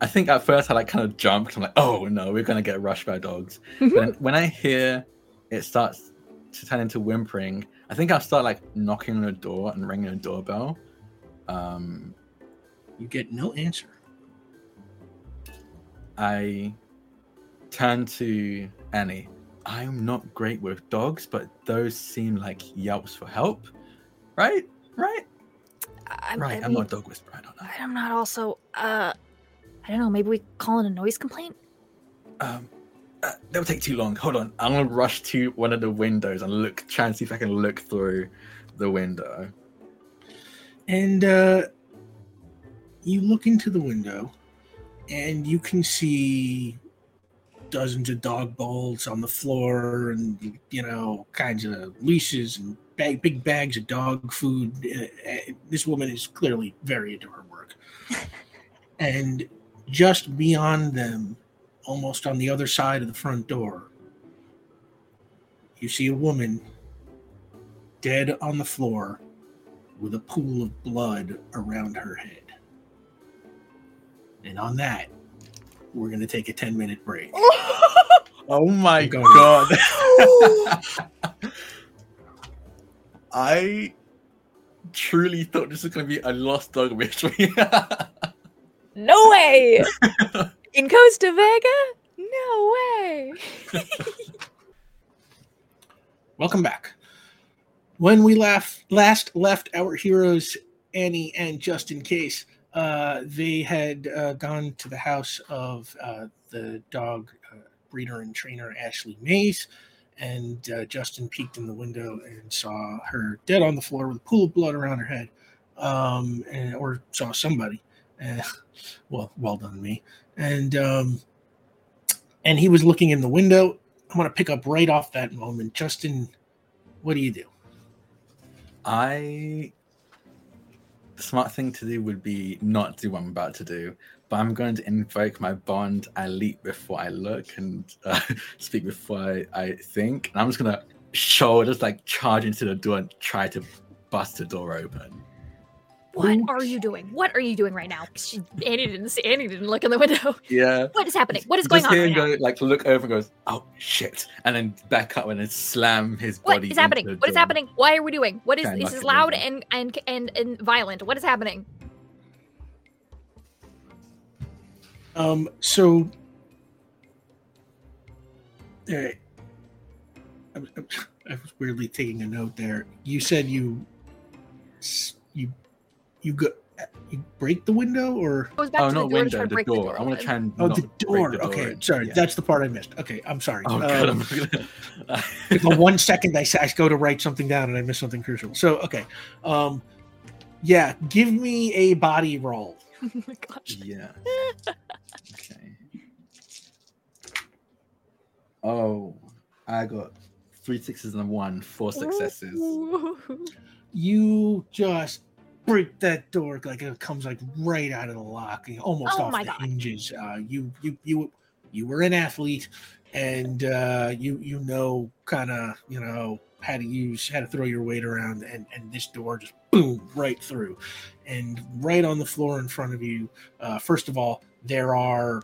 I think at first I like kind of jumped. I'm like, oh no, we're gonna get rushed by dogs. But when I hear it starts to turn into whimpering, I think I'll start like knocking on the door and ringing a doorbell. Um, You get no answer. I turn to Annie. I'm not great with dogs, but those seem like yelps for help. Right? Right? I, right. I I'm mean, not a dog whisperer. I don't know. I'm not also. Uh, I don't know. Maybe we call in a noise complaint. Um, uh, that'll take too long. Hold on. I'm gonna rush to one of the windows and look, try and see if I can look through the window. and uh, you look into the window and you can see dozens of dog bowls on the floor and you know kinds of leashes and bag, big bags of dog food Uh, uh, this woman is clearly very into her work and just beyond them almost on the other side of the front door you see a woman dead on the floor with a pool of blood around her head. And on that, we're going to take a 10 minute break. Oh my god! I truly thought this was gonna be a lost dog mystery. No way! In Costa Vega? No way! Welcome back. When we left, last left our heroes, Annie and Justin Case, uh, they had uh, gone to the house of uh, the dog uh, breeder and trainer Ashley Mays. And uh, Justin peeked in the window and saw her dead on the floor with a pool of blood around her head, um, and, or saw somebody. Well, well done, me. And um, and he was looking in the window. I'm to pick up right off that moment. Justin What do you do? I the smart thing to do would be not do what I'm about to do, but I'm going to invoke my bond. I leap before I look and uh, speak before I, I think. And I'm just gonna show, just like charge into the door and try to bust the door open. What are you doing? What are you doing right now? She, Annie didn't see. Annie didn't look in the window. Yeah. What is happening? What is going just on hear right him now? go, like look over and goes, oh shit, and then back up and then slam his What body. What is happening? into the What is happening? Why are we doing? What is Try and this? Is loud and and and and violent. What is happening? Um, so, all right. I was, I was weirdly taking a note there. You said you, you, you go, you break the window, or Goes back Oh to no, the door to try window, the door. the door. I want to open. try and oh, not the break door. the okay, in. sorry, Yeah. that's the part I missed. Okay, I'm sorry. Oh god, Um, I'm gonna. the one second I, sa- I go to write something down and I miss something crucial. So, okay, um, yeah, give me a body roll. oh my gosh. Yeah. Okay. Oh, I got three sixes and a one, four successes. Ooh. you just break that door like it comes like right out of the lock almost Oh off the God. hinges uh you you you you were an athlete and uh you you know kind of you know how to use how to throw your weight around and and this door just boom right through and right on the floor in front of you uh first of all there are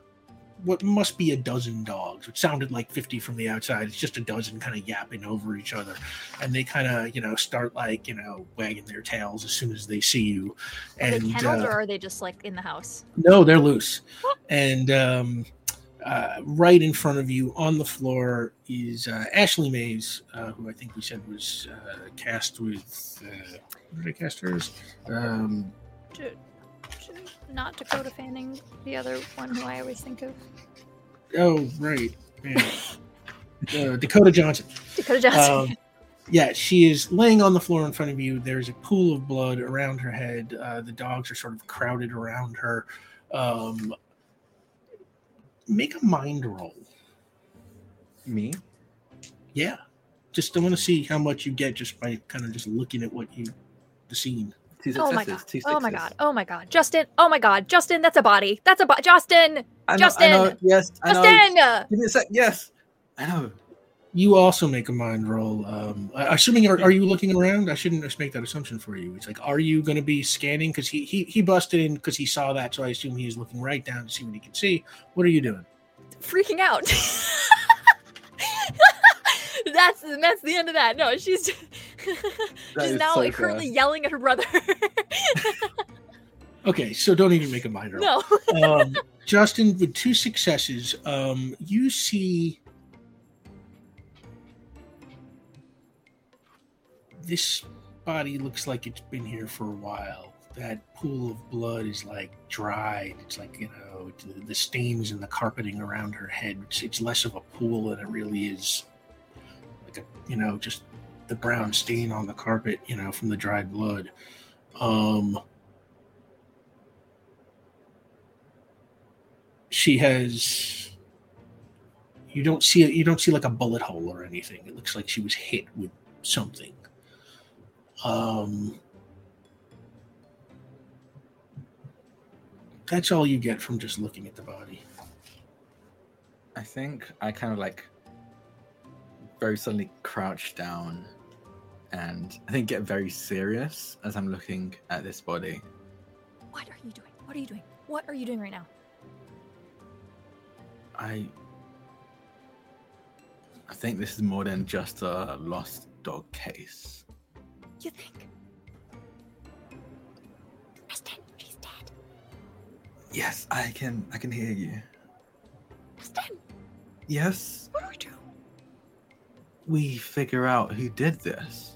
what must be a dozen dogs which sounded like 50 from the outside it's just a dozen kind of yapping over each other and they kind of you know start like you know wagging their tails as soon as they see you Are they and kennels uh, or are they just like in the house? no they're loose and um uh, right in front of you on the floor is uh, Ashley Mays, uh, who I think we said was uh, cast with. Uh, what did I cast hers? Um, Not Dakota Fanning, the other one who I always think of. oh, right. Yeah. uh, Dakota Johnson. Dakota Johnson. Um, yeah, she is laying on the floor in front of you. There's a pool of blood around her head. Uh, the dogs are sort of crowded around her. Um, make a mind roll. Me? Yeah, just I want to see how much you get just by kind of just looking at what you the scene. Two oh successes. my god. Two Oh my god. Oh my god. Justin. Oh my god. Justin, that's a body. That's a body. Justin. I know, Justin! I know, yes, I know. Justin. Give me a sec. Yes, I know. You also make a mind roll. Um, I- assuming are, are you looking around? I shouldn't just make that assumption for you. It's like, are you going to be scanning? Because he, he he busted in because he saw that, so I assume he is looking right down to see what he can see. What are you doing? Freaking out. that's that's the end of that. No, she's That she's now so like currently yelling at her brother. Okay, so don't even make a mind roll. no. um, Justin, with two successes, um, you see this body looks like it's been here for a while. That pool of blood is like dried. It's like you know the, the stains and the carpeting around her head. It's, it's less of a pool than it really is like a you know just the brown stain on the carpet. You know from the dried blood. Um, she has you don't see you don't see like a bullet hole or anything it looks like she was hit with something um that's all you get from just looking at the body I think I kind of like very suddenly crouch down and I think get very serious as I'm looking at this body. What are you doing? What are you doing? What are you doing right now? I I think this is more than just a lost dog case. You think? Justin, she's dead. Yes, I can I can hear you. Justin, Yes, what do we do? we figure out who did this.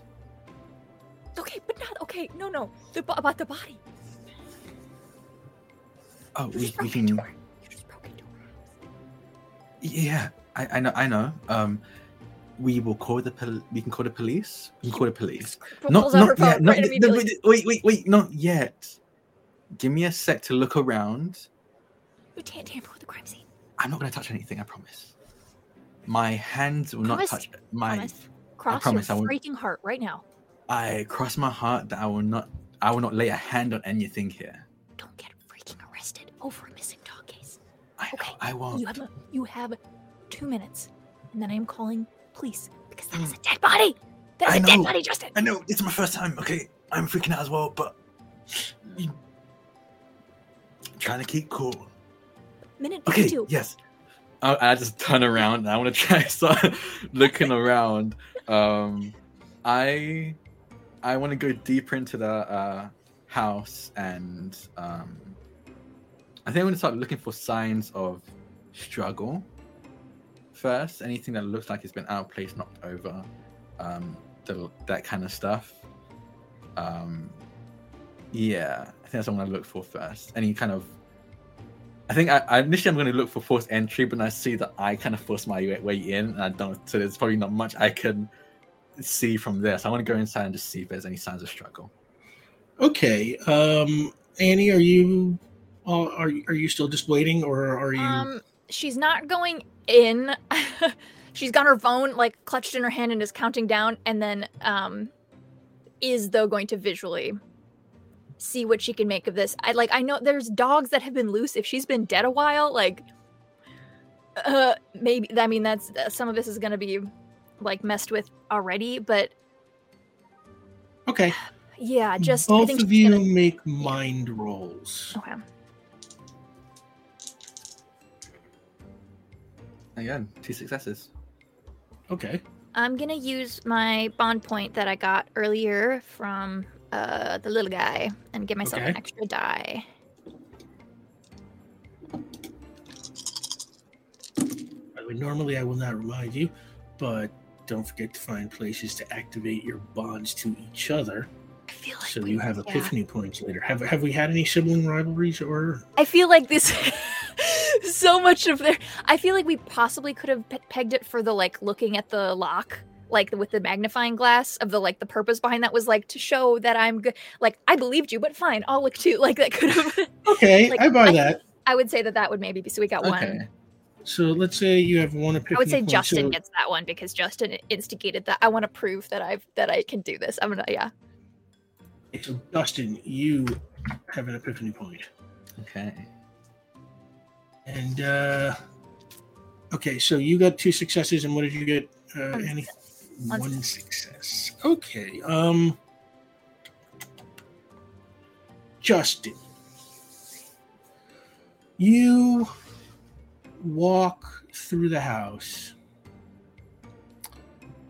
Okay, but not okay. No, no. The about the body. Oh, You we, we can. You just broke into her. Yeah, I, I know. I know. Um, we will call the pol- we can call the police. We can call the police. Not not yet. Not, right th- wait, wait, wait, not yet. Give me a sec to look around. You can't tamper with the crime scene. I'm not going to touch anything. I promise. My hands will not touch my. Promise? Cross promise I won't- freaking heart right now. I cross my heart that I will not. I will not lay a hand on anything here. Don't get freaking arrested over a missing dog case. I know. Okay, I won't. You have you have two minutes, and then I am calling police because that Mm. a dead body. That is I a dead body, Justin. I know it's my first time. Okay, I'm freaking out as well, but you- trying to keep cool. Minute Okay, fifty-two. yes. I, I just turn around and I want to try to start looking around. Um, I I want to go deeper into the uh, house and um, I think I'm going to start looking for signs of struggle first. Anything that looks like it's been out of place, knocked over, um, the, that kind of stuff. Um, yeah, I think that's what I'm gonna look for first. Any kind of I think I, I initially I'm going to look for forced entry, but I see that I kind of force my way in, and I don't. So there's probably not much I can see from this. I want to go inside and just see if there's any signs of struggle. Okay. Um, Annie, are you uh, are are you still just waiting, or are you? Um, she's not going in. she's got her phone like clutched in her hand and is counting down, and then um, is though going to visually see what she can make of this. I like. I know there's dogs that have been loose. If she's been dead a while, like, uh, maybe. I mean, that's uh, some of this is gonna be like messed with already, but okay. yeah, just I both think of you gonna- make mind rolls. Okay. Again, two successes. Okay. I'm gonna use my bond point that I got earlier from uh, the little guy and give myself an extra die. By the way, normally I will not remind you, but don't forget to find places to activate your bonds to each other, I feel like so we- you have yeah. epiphany points later. Have Have we had any sibling rivalries or? I feel like this. so much of their. I feel like we possibly could have pe- pegged it for the like looking at the lock, like with the magnifying glass of the like the purpose behind that was like to show that I'm good. Like I believed you, but fine, I'll look too. Like that could have. Okay, Like, I buy I- that. I would say that that would maybe be so we got Okay. one. So let's say you have one epiphany. I would say point, Justin so- gets that one because Justin instigated that. I want to prove that I've that I can do this. I'm gonna yeah. So Justin, you have an epiphany point. Okay. And uh okay, so you got two successes, and what did you get? Uh, One any One one success. Okay. Um, Justin, you walk through the house,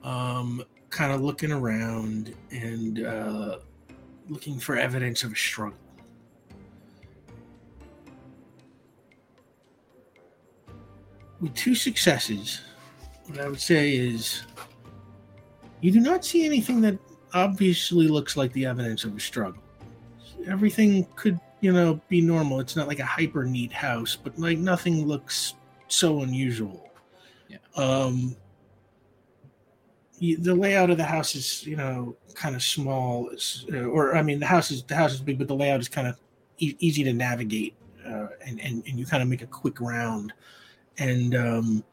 um, kind of looking around and uh, looking for evidence of a struggle. With two successes, what I would say is you do not see anything that obviously looks like the evidence of a struggle. Everything could, you know, be normal. It's not like a hyper neat house, but like nothing looks so unusual. Yeah. Um, the layout of the house is, you know, kind of small, uh, or I mean, the house is the house is big, but the layout is kind of e- easy to navigate, uh, and, and and you kind of make a quick round, and um,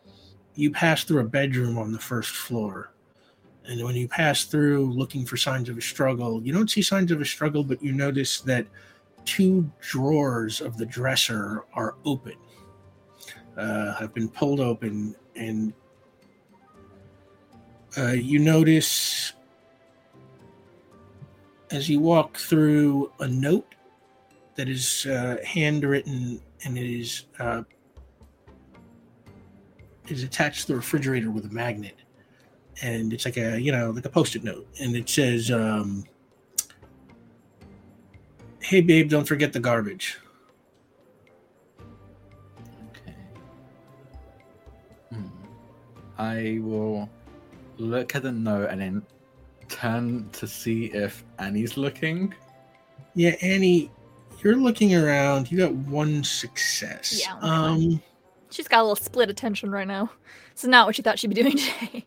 you pass through a bedroom on the first floor. And when you pass through looking for signs of a struggle, you don't see signs of a struggle, but you notice that two drawers of the dresser are open, uh, have been pulled open, and uh, you notice as you walk through a note that is uh, handwritten and it is uh, is attached to the refrigerator with a magnet. And it's like a you know like a post-it note. And it says um hey babe don't forget the garbage I will look at the note and then turn to see if Annie's looking. yeah annie you're looking around you got one success Yeah, um She's got a little split attention right now. It's not what she thought she'd be doing today.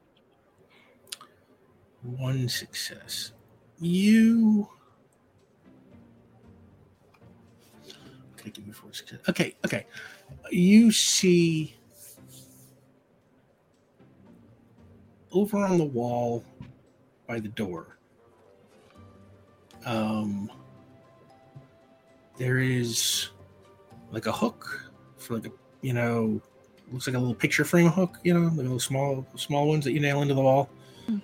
one success you okay give me four success okay okay you see over on the wall by the door. Um, there is like a hook for like a you know looks like a little picture frame hook, you know, like little small small ones that you nail into the wall, Mm.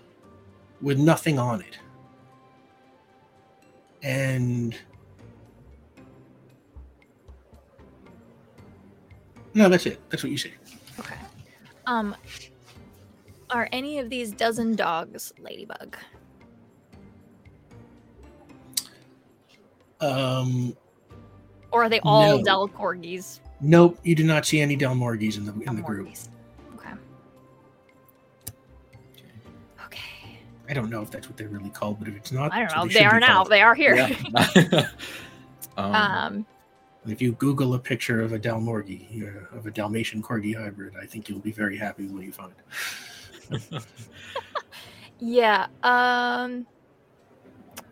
with nothing on it. And no, that's it. That's what you see. Okay. Um, are any of these dozen dogs ladybug? Um, Or are they all No. Del Corgis? nope, you do not see any Dalmorgies in the in the group. Okay. Okay. I don't know if that's what they're really called, but if it's not, I don't know. should They are now. called. They are here. Yeah. um, um, If you Google a picture of a Dalmorgie, uh, of a Dalmatian Corgi hybrid, I think you'll be very happy with what you find. Yeah. Um,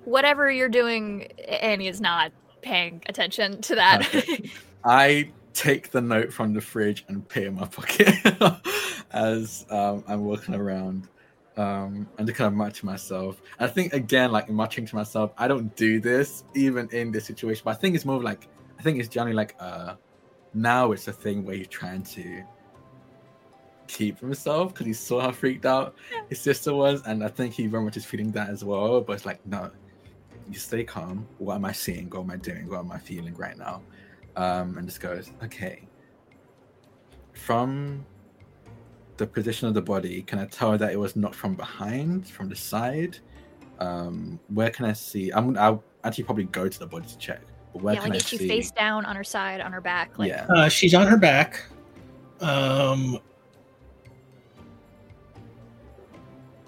whatever you're doing, Annie is not paying attention to that. I take the note from the fridge and put it in my pocket as um, I'm walking around. Um, and to kind of match myself. I think again, like matching to myself, I don't do this even in this situation. But I think it's more of like I think it's generally like uh now it's a thing where you're trying to keep himself because he saw how freaked out his sister was, and I think he very much is feeling that as well. But it's like, no, you stay calm. What am I seeing? What am I doing? What am I feeling right now? Um, and just goes, okay. From the position of the body, can I tell that it was not from behind, from the side? Um, where can I see? I'm. I'll actually probably go to the body to check. But where yeah, can like I is she see? face down on her side, on her back? Like, yeah. Uh, she's on her back. Um,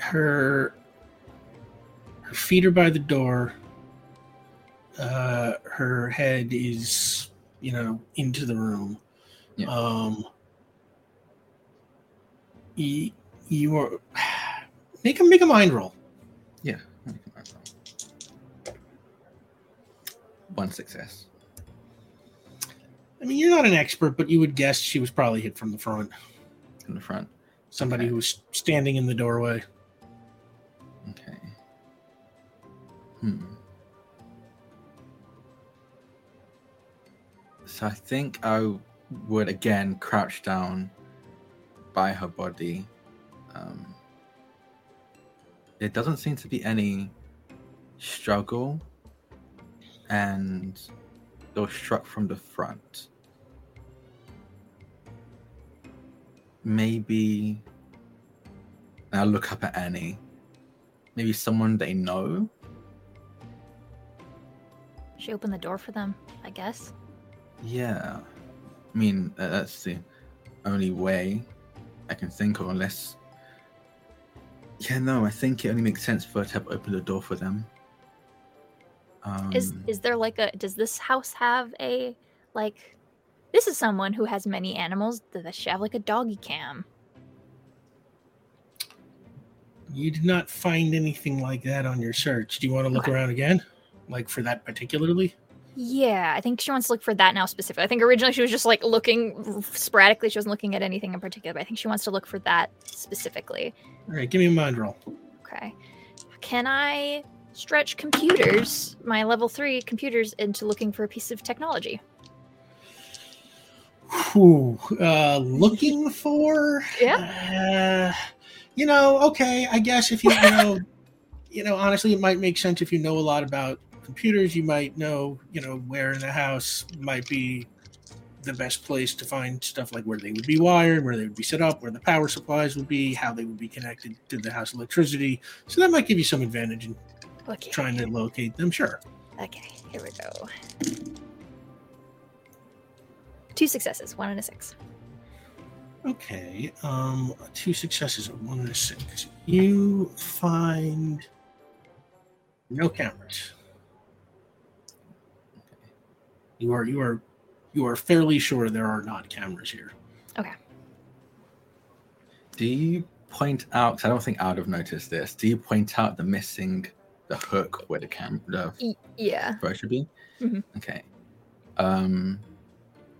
her her feet are by the door. Uh, her head is, you know, into the room. Yeah. Um, you, you are make a make a mind roll. Yeah. One success. I mean, you're not an expert, but you would guess she was probably hit from the front. in the front. Somebody Okay. who was standing in the doorway. Okay. Hmm. So I think I would again crouch down by her body. Um, there doesn't seem to be any struggle, and was struck from the front. Maybe I look up at Annie. Maybe someone they know. she opened the door for them, I guess. Yeah. I mean, uh, that's the only way I can think of, unless. Yeah, no, I think it only makes sense for her to have opened the door for them. Um, Is is there like a does this house have a like this is someone who has many animals. Does she have like a doggy cam? You did not find anything like that on your search. Do you want to look Okay. around again? Like for that particularly? Yeah, I think she wants to look for that now specifically. I think originally she was just like looking sporadically. She wasn't looking at anything in particular, but I think she wants to look for that specifically. All right, give me a mind roll. Okay. Can I stretch computers, my level three computers, into looking for a piece of technology? Whew, uh, looking for? Uh, you know, okay. I guess if you, you know, you know, honestly, it might make sense if you know a lot about computers. You might know, you know, where in the house might be the best place to find stuff like where they would be wired, where they would be set up, where the power supplies would be, how they would be connected to the house electricity. So that might give you some advantage in Okay. trying to locate them. Sure. Okay, here we go. Two successes, one and a six. Okay. Um, two successes, a one and a six. You find no cameras. You are you are you are fairly sure there are not cameras here. Okay. Do you point out? 'cause I don't think I would have noticed this. Do you point out the missing, the hook where the camera, the Y- yeah. phone should be? Mhm. Okay. Um.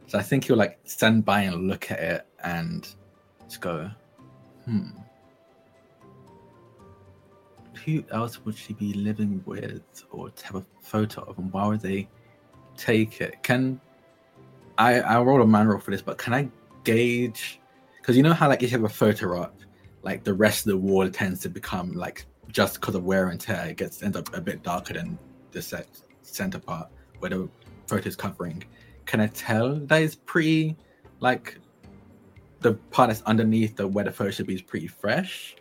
So I think you'll like stand by and look at it and just go, hmm. who else would she be living with or have a photo of, and why would they take it? Can I? I roll a man roll for this, but can I gauge? Because you know how like if you have a photo up, like the rest of the wall tends to become like just because of wear and tear, it gets ends up a bit darker than the set center part where the photo is covering. Can I tell that is pretty like the part that's underneath the where the photo should be is pretty fresh?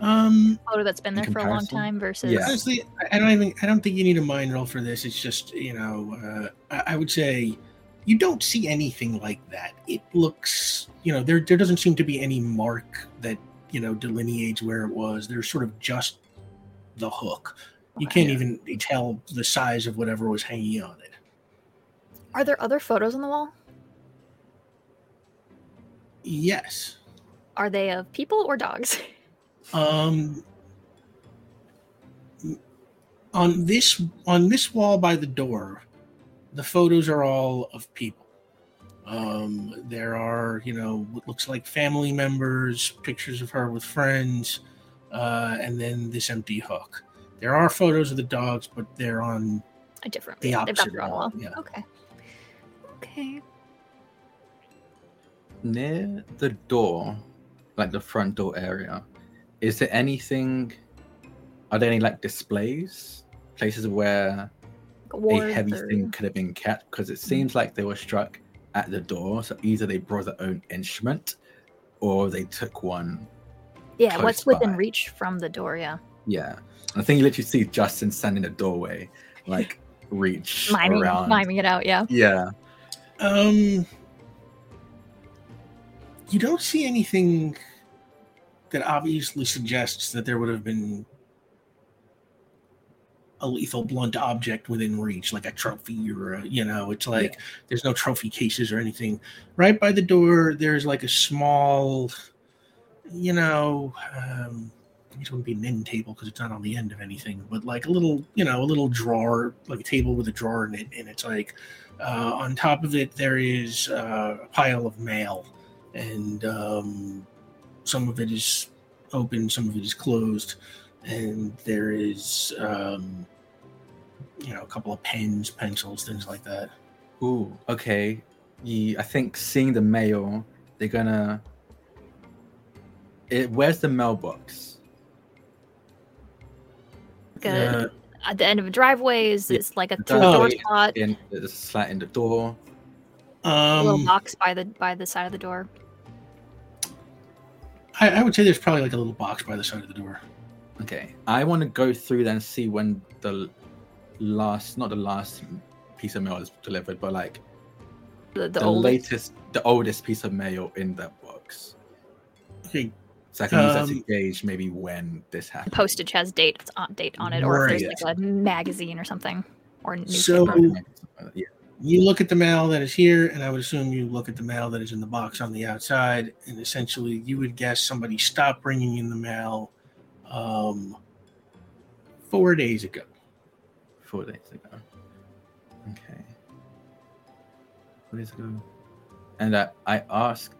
Um, Photo that's been In there for a long time versus Yeah. honestly, I- I don't even. I don't think you need a mind roll for this. It's just you know, uh, I, I would say you don't see anything like that. It looks, you know, there there doesn't seem to be any mark that you know delineates where it was. There's sort of just the hook. You Okay. can't even tell the size of whatever was hanging on it. Are there other photos on the wall? Yes. Are they of people or dogs? Um, on this on this wall by the door, the photos are all of people. Um, there are, you know, what looks like family members, pictures of her with friends, uh, and then this empty hook. There are photos of the dogs, but they're on A different. The yeah, they've got opposite wall, wall. yeah. Okay. Okay. Near the door, like the front door area, is there anything? Are there any like displays, places where Like awards a heavy or- thing could have been kept? Because it seems like they were struck at the door, so either they brought their own instrument, or they took one. Yeah, close what's within by. reach from the door? Yeah. Yeah, I think you literally see Justin standing in the doorway, like reach Miming, around. miming it out. Yeah. Yeah, Um, you don't see anything that obviously suggests that there would have been a lethal blunt object within reach, like a trophy or a, you know, it's like there's no trophy cases or anything. Right by the door, there's like a small, you know, um, it wouldn't be an end table because it's not on the end of anything, but like a little, you know, a little drawer, like a table with a drawer in it, and it's like uh, on top of it, there is uh, a pile of mail, and um, some of it is open, some of it is closed, and there is, um, you know, a couple of pens, pencils, things like that. Ooh, okay. You, I think seeing the mail, they're gonna. It, where's the mailbox? Like a- Uh, At the end of a driveway is Yeah, it's like a the through door driveway. spot. In there's a slat in the door. A little um, box by the by the side of the door. I, I would say there's probably like a little box by the side of the door. Okay, I want to go through there and see when the last, not the last piece of mail is delivered, but like The, the, the, old latest, the oldest piece of mail in that box, Okay, so I can use that Um, to gauge maybe when this happened. postage has date it's on date on it, or if there's like a magazine or something or a So- yeah, you look at the mail that is here, and I would assume you look at the mail that is in the box on the outside, and essentially you would guess somebody stopped bringing in the mail um, four days ago. four days ago. Okay, four days ago, and I, I asked.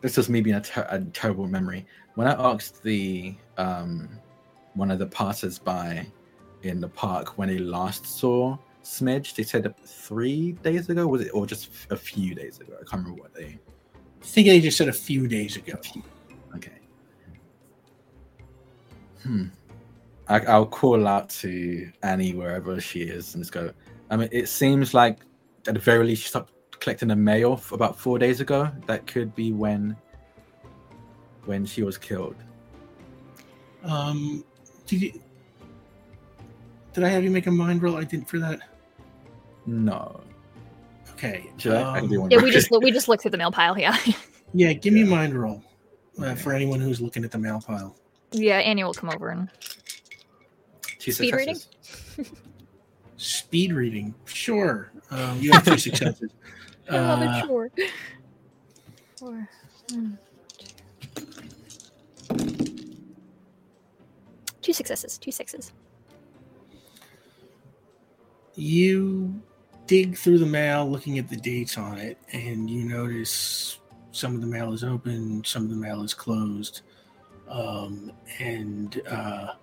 This is me being a, ter- a terrible memory. When I asked the um, one of the passers-by in the park when they last saw Smidge, they said three days ago was it, or just a few days ago? I can't remember what they. I think they just said a few days ago. Okay. Hmm. I, I'll call out to Annie wherever she is and just go. I mean, it seems like at the very least she stopped collecting the mail about four days ago. That could be when when she was killed. Um, did you? Did I have you make a mind roll? I didn't for that. No. Okay. Should I? I can do um, one Yeah, we just we just looked through the mail pile. Yeah, yeah, give me a Yeah. mind roll uh, Okay. for anyone who's looking at the mail pile. yeah. Annie will come over and Two speed reading? successes. Speed reading, sure. Um, you have two successes. I love Uh, it. Sure. Four. one, two. Two successes. Two sixes. you dig through the mail looking at the dates on it and you notice some of the mail is open some of the mail is closed um, and uh,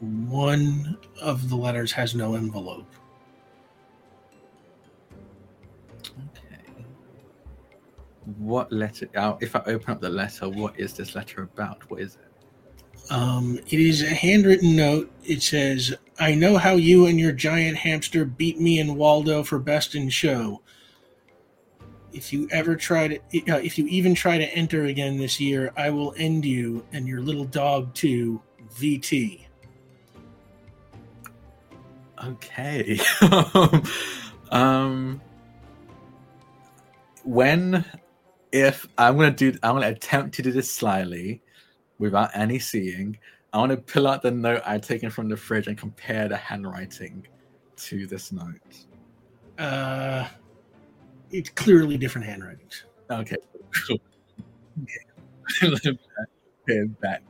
one of the letters has no envelope. Okay. What letter? Uh, if I open up the letter, what is this letter about? What is it? Um, it is a handwritten note. It says, I know how you and your giant hamster beat me and Waldo for best in show. If you ever try to, uh, if you even try to enter again this year, I will end you and your little dog too, VT. Okay. um, when, if I'm gonna do, I'm gonna attempt to do this slyly, without any seeing. I want to pull out the note I'd taken from the fridge and compare the handwriting to this note. Uh, it's clearly different handwritings. Okay. okay, back.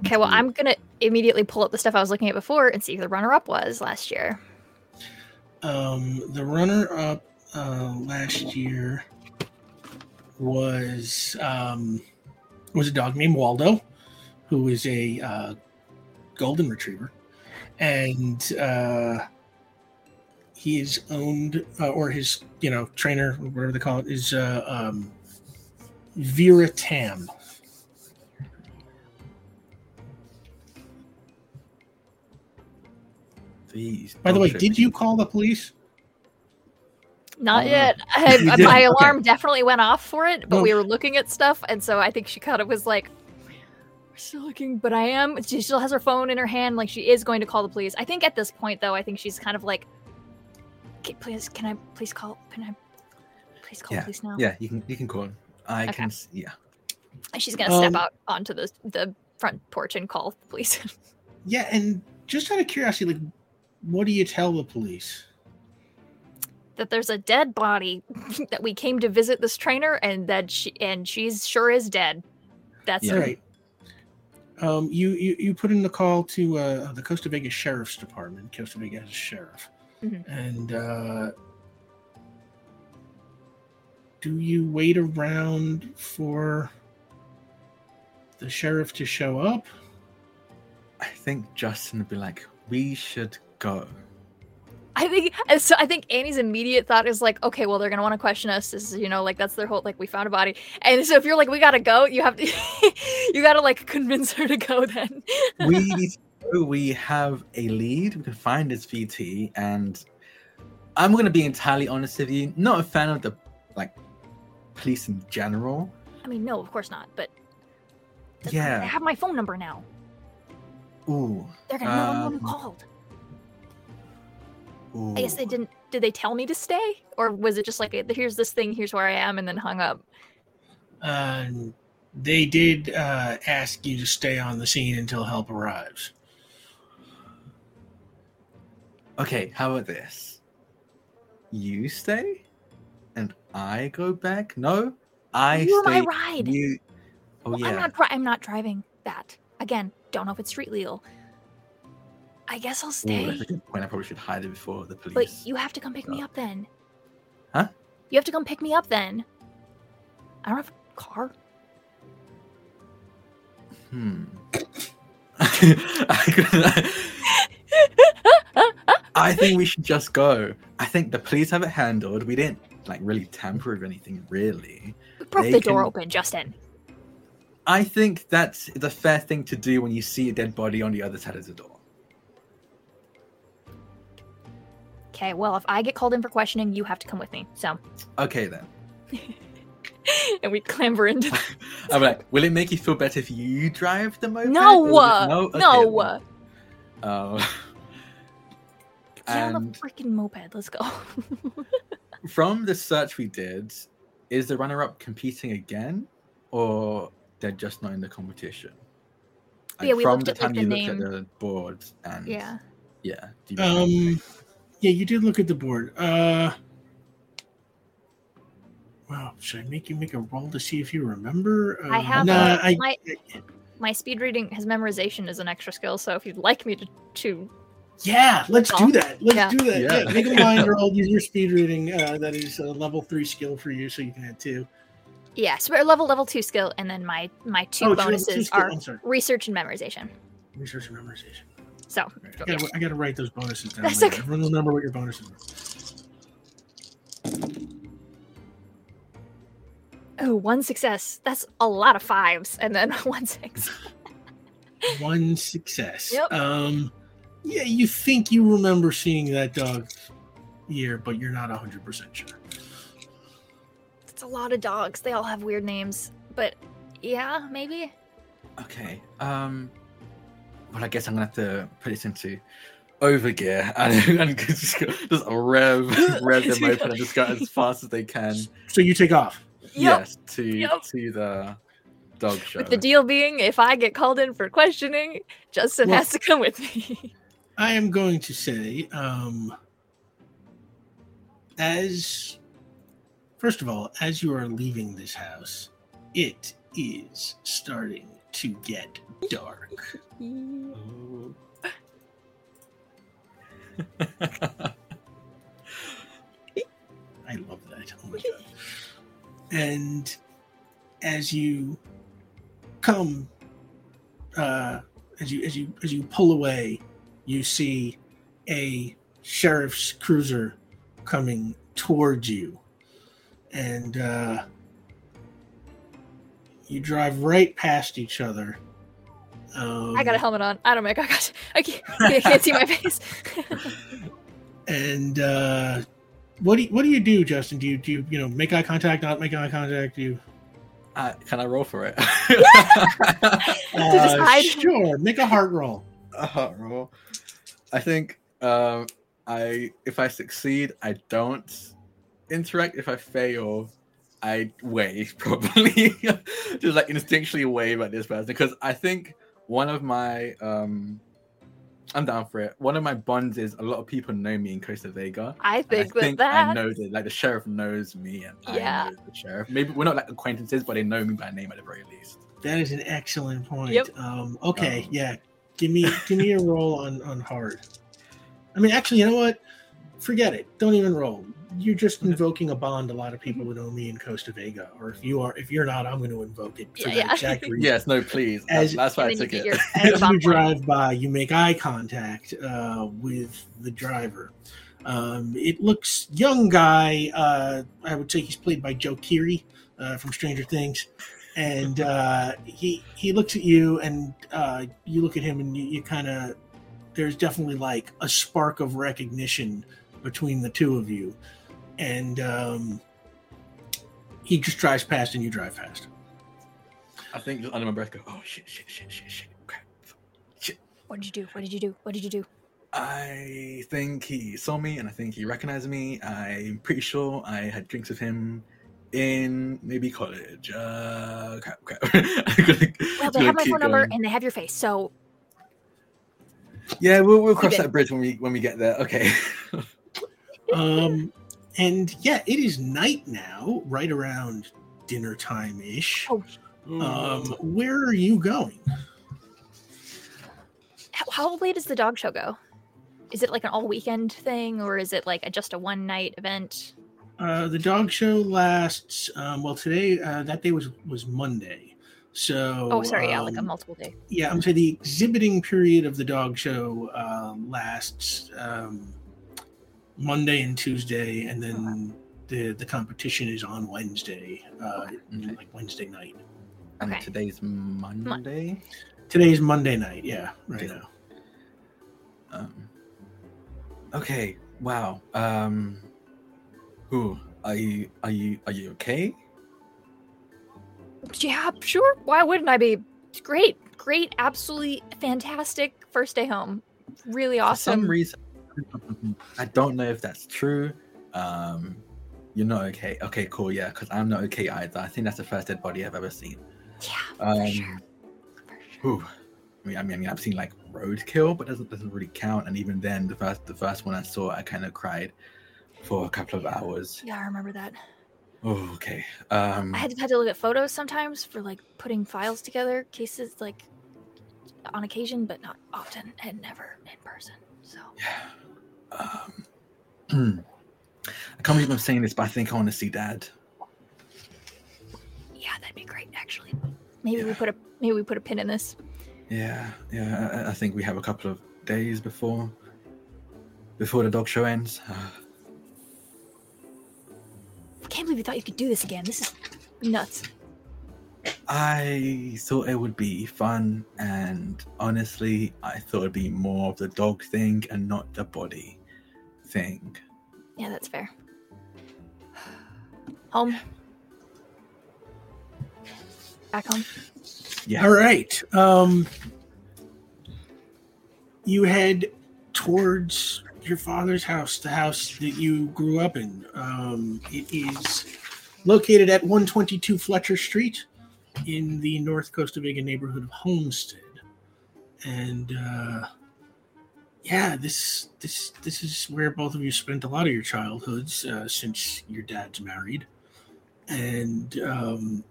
Okay, well, I'm gonna immediately pull up the stuff I was looking at before and see who the runner-up was last year. Um, the runner-up uh, last year was um, was a dog named Waldo, who is a uh, golden retriever, and uh, he is owned uh, or his you know trainer, whatever they call it, is uh, um, Vera Tam. These By the way, bullshit did you call the police? Not no. yet. You I, did? my Okay. alarm definitely went off for it, but No. we were looking at stuff, and so I think she kind of was like, "We're still looking," but I am. She still has her phone in her hand, like she is going to call the police. I think at this point, though, I think she's kind of like, "Okay, "Please, can I please call? Can I please call Yeah, the police now?" Yeah, you can you can call. him. I Okay. can. s- Yeah. She's gonna step Um, out onto the the front porch and call the police. Yeah, and just out of curiosity, like, what do you tell the police? that there's a dead body that we came to visit this trainer, and that she and she's sure is dead. That's Yeah. All right. Um, you, you you put in the call to uh, the Costa Vega's Sheriff's Department. Costa Vega's Sheriff, Mhm. and uh, do you wait around for the sheriff to show up? I think Justin would be like, we should go. I think so. I think Annie's immediate thought is like, okay, well, they're gonna want to question us. This is, you know, like that's their whole like we found a body, and so if you're like, we gotta go, you have to, you gotta like convince her to go. Then we need to go. we have a lead. We can find this VT, and I'm going to be entirely honest with you. Not a fan of the like police in general. I mean, no, of course not. But Yeah. they have my phone number now. Ooh. They're gonna know I'm Um, who called. Ooh. I guess they didn't. Did they tell me to stay, or was it just like, here's this thing, here's where I am, and then hung up? Um, they did uh, ask you to stay on the scene until help arrives. Okay, how about this? You stay, and I go back. No, I You're my ride. You. Oh Well, yeah. I'm not. Dri- I'm not driving that again. Don't know if it's street legal. I guess I'll Ooh, stay. that's a good point. I probably should hide it before the police. but you have to come pick me up then. Huh? You have to come pick me up then. I don't have a car. Hmm. I, I think we should just go. I think the police have it handled. We didn't like really tamper with anything, really. We broke They the door can- open, Justin. I think that's the fair thing to do when you see a dead body on the other side of the door. Okay. Well, if I get called in for questioning, you have to come with me. So, Okay then. and we clamber into. The- I'm like, will it make you feel better if you drive the moped? no, Or is it- Okay, no. then. Oh. Get on and the freaking moped. Let's go. from the search we did, is the runner-up competing again, or they're just not in the competition? Yeah, we from looked the at, like, time the you name. looked at the board and yeah. yeah. do you? Um, yeah, you did look at the board. Uh, wow, should I make you make a roll to see if you remember? Uh, I have Nah, a- I, my- My speed reading, his memorization is an extra skill. So if you'd like me to, to yeah, let's do that. Let's Yeah. do that. Yeah. Yeah. make a mind roll. Use your speed reading. Uh, that is a level three skill for you, so you can add two. yeah, so we're level level two skill, and then my my two Oh, it's your level two bonuses are research and memorization. Research and memorization. So I gotta, I gotta write those bonuses down. That's later. okay. Everyone remember what your bonuses are. oh, one success. That's a lot of fives, and then one six. One success. Yep. Um, yeah, you think you remember seeing that dog here, but you're not hundred percent sure. It's a lot of dogs. They all have weird names, but yeah, maybe. Okay. Um. Well, I guess I'm gonna have to put this into overgear and, and just, go- just rev rev them open and just go as fast as they can. So you take off. Yes, to Yep. to the dog show. With the deal being, if I get called in for questioning, Justin Well- has to come with me. I am going to say, um, as first of all, as you are leaving this house, it is starting to get dark. I love that. Oh my god. And as you come uh as you as you as you pull away, you see a sheriff's cruiser coming towards you. And uh you drive right past each other. Um, I got a helmet on. I don't make eye contact. I can't, I can't see my face. And uh, what do you, what do you do, Justin? Do you do you, you know make eye contact, not make eye contact? Do you Uh, can I roll for it? just uh, hide. sure make a heart roll? a heart roll. I think um, I if I succeed, I don't interact. If I fail, I wave probably, just like instinctually wave at this person because I think one of my um, I'm down for it. One of my bonds is a lot of people know me in Costa Vega. I think I that think that I know that like the sheriff knows me and Yeah. I know the sheriff. Maybe we're not like acquaintances, but they know me by name at the very least. That is an excellent point. Yep. Um, okay, Um, yeah. Give me give me a roll on on hard. I mean, actually, you know what? Forget it. Don't even roll. You're just invoking a bond. A lot of people would know me in Costa Vega, or if you are, if you're not, I'm going to invoke it for Yeah, that yeah. exact reason. Yes, no, please. As- that's why I took it. your As you drive by, you make eye contact uh, with the driver. Um, it looks young guy. Uh, I would say he's played by Joe Keery uh, from Stranger Things, and uh, he he looks at you, and uh, you look at him, and you, you kind of there's definitely like a spark of recognition between the two of you, and um, he just drives past, and you drive past. I think under my breath, go, oh shit, shit, shit, shit, shit. Crap. What did you do? What did you do? What did you do? I think he saw me and I think he recognized me. I'm pretty sure I had drinks with him in maybe college. Uh, crap, crap. Gonna- Well, they have my keep phone number and they have your face. So Yeah, we'll, we'll cross that bridge when we when we get there. Okay. Um, and yeah, it is night now, right around dinner time ish. Oh. Um, where are you going? how, how late does the dog show go? Is it like an all weekend thing or is it like a, just a one night event? Uh, the dog show lasts. Um, well, today uh, that day was was Monday. So Oh, sorry, yeah, like a um, multiple day. yeah, I'm saying the exhibiting period of the dog show uh, lasts um, Monday and Tuesday, and then the the competition is on Wednesday, uh, Okay. like Wednesday night. and Okay. today's Monday. Today's Monday night. Yeah, right Okay. now. Um, okay. Wow. Um, who are you? Are you? Are you okay? Yeah, sure. Why wouldn't I be? It's great, great, absolutely fantastic first day home. Really For some awesome. reason, I don't know if that's true. Um, you're not okay. Okay, cool. Yeah, because I'm not okay either. I think that's the first dead body I've ever seen. yeah, Um, for sure. For sure. whew. I mean, I mean, I've seen like roadkill, but doesn't doesn't really count. And even then, the first the first one I saw, I kind of cried for a couple of hours. Yeah, I remember that. Oh, okay. Um, I had to, had to look at photos sometimes for like putting files together, cases like on occasion, but not often, and never in person. So yeah. Um, I can't believe I'm saying this, but I think I want to see Dad. yeah, that'd be great. Actually, maybe we put a maybe we put a pin in this. Yeah, yeah. I, I think we have a couple of days before before the dog show ends. I can't believe you thought you could do this again. This is nuts. I thought it would be fun, and honestly, I thought it'd be more of the dog thing and not the body thing. Yeah, that's fair. Home. Back home. Yeah. All right. Um, you head towards your father's house, the house that you grew up in. Um, it is located at 122 Fletcher Street in the North Costa Vega neighborhood of Homestead. And uh, yeah, this this this is where both of you spent a lot of your childhoods uh, since your dad's married, and um,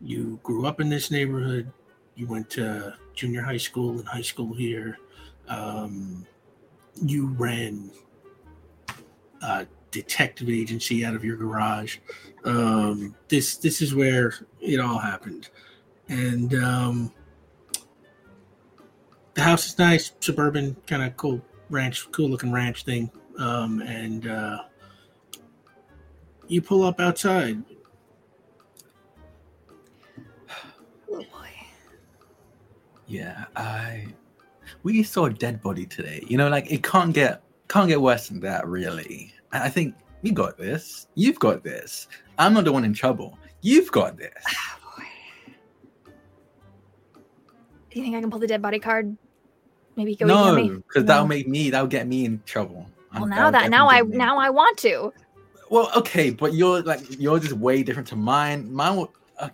you grew up in this neighborhood. You went to junior high school and high school here. Um, you ran a detective agency out of your garage. Um, this this is where it all happened, and um, the house is nice, suburban, kind of cool ranch, cool looking ranch thing. Um, and uh, you pull up outside. Oh boy. Yeah, I we saw a dead body today. You know, like it can't get can't get worse than that, really. I I think we got this. You've got this. I'm not the one in trouble. You've got this. Oh boy. Do you think I can pull the dead body card? Maybe go no, me. because that'll make me that'll get me in trouble. Well, now that'll that now I me. now I want to. Well, okay, but you're like you're just way different to mine. Mine, will- uh,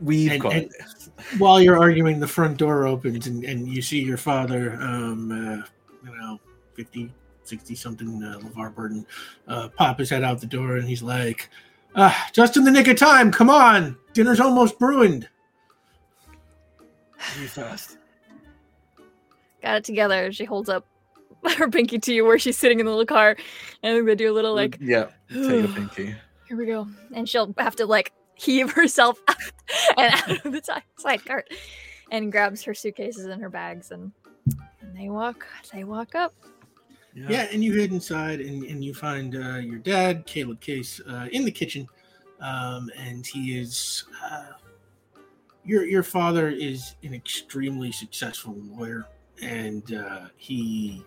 we've And- got and- While you're arguing, the front door opens and, and you see your father, um, uh, you know, 50, 60 something, uh, LeVar Burton, uh, pop his head out the door and he's like, ah, just in the nick of time. Come on. Dinner's almost ruined. You first. Got it together. She holds up her pinky to you where she's sitting in the little car, and they do a little like, yeah, take the pinky. "Here we go," and she'll have to like heave herself out and out of the side, side cart, and grabs her suitcases and her bags, and, and they walk. They walk up. Yeah, and you head inside and, and you find uh, your dad, Caleb Case, uh, in the kitchen, um, and he is. Uh, your your father is an extremely successful lawyer, and uh, he,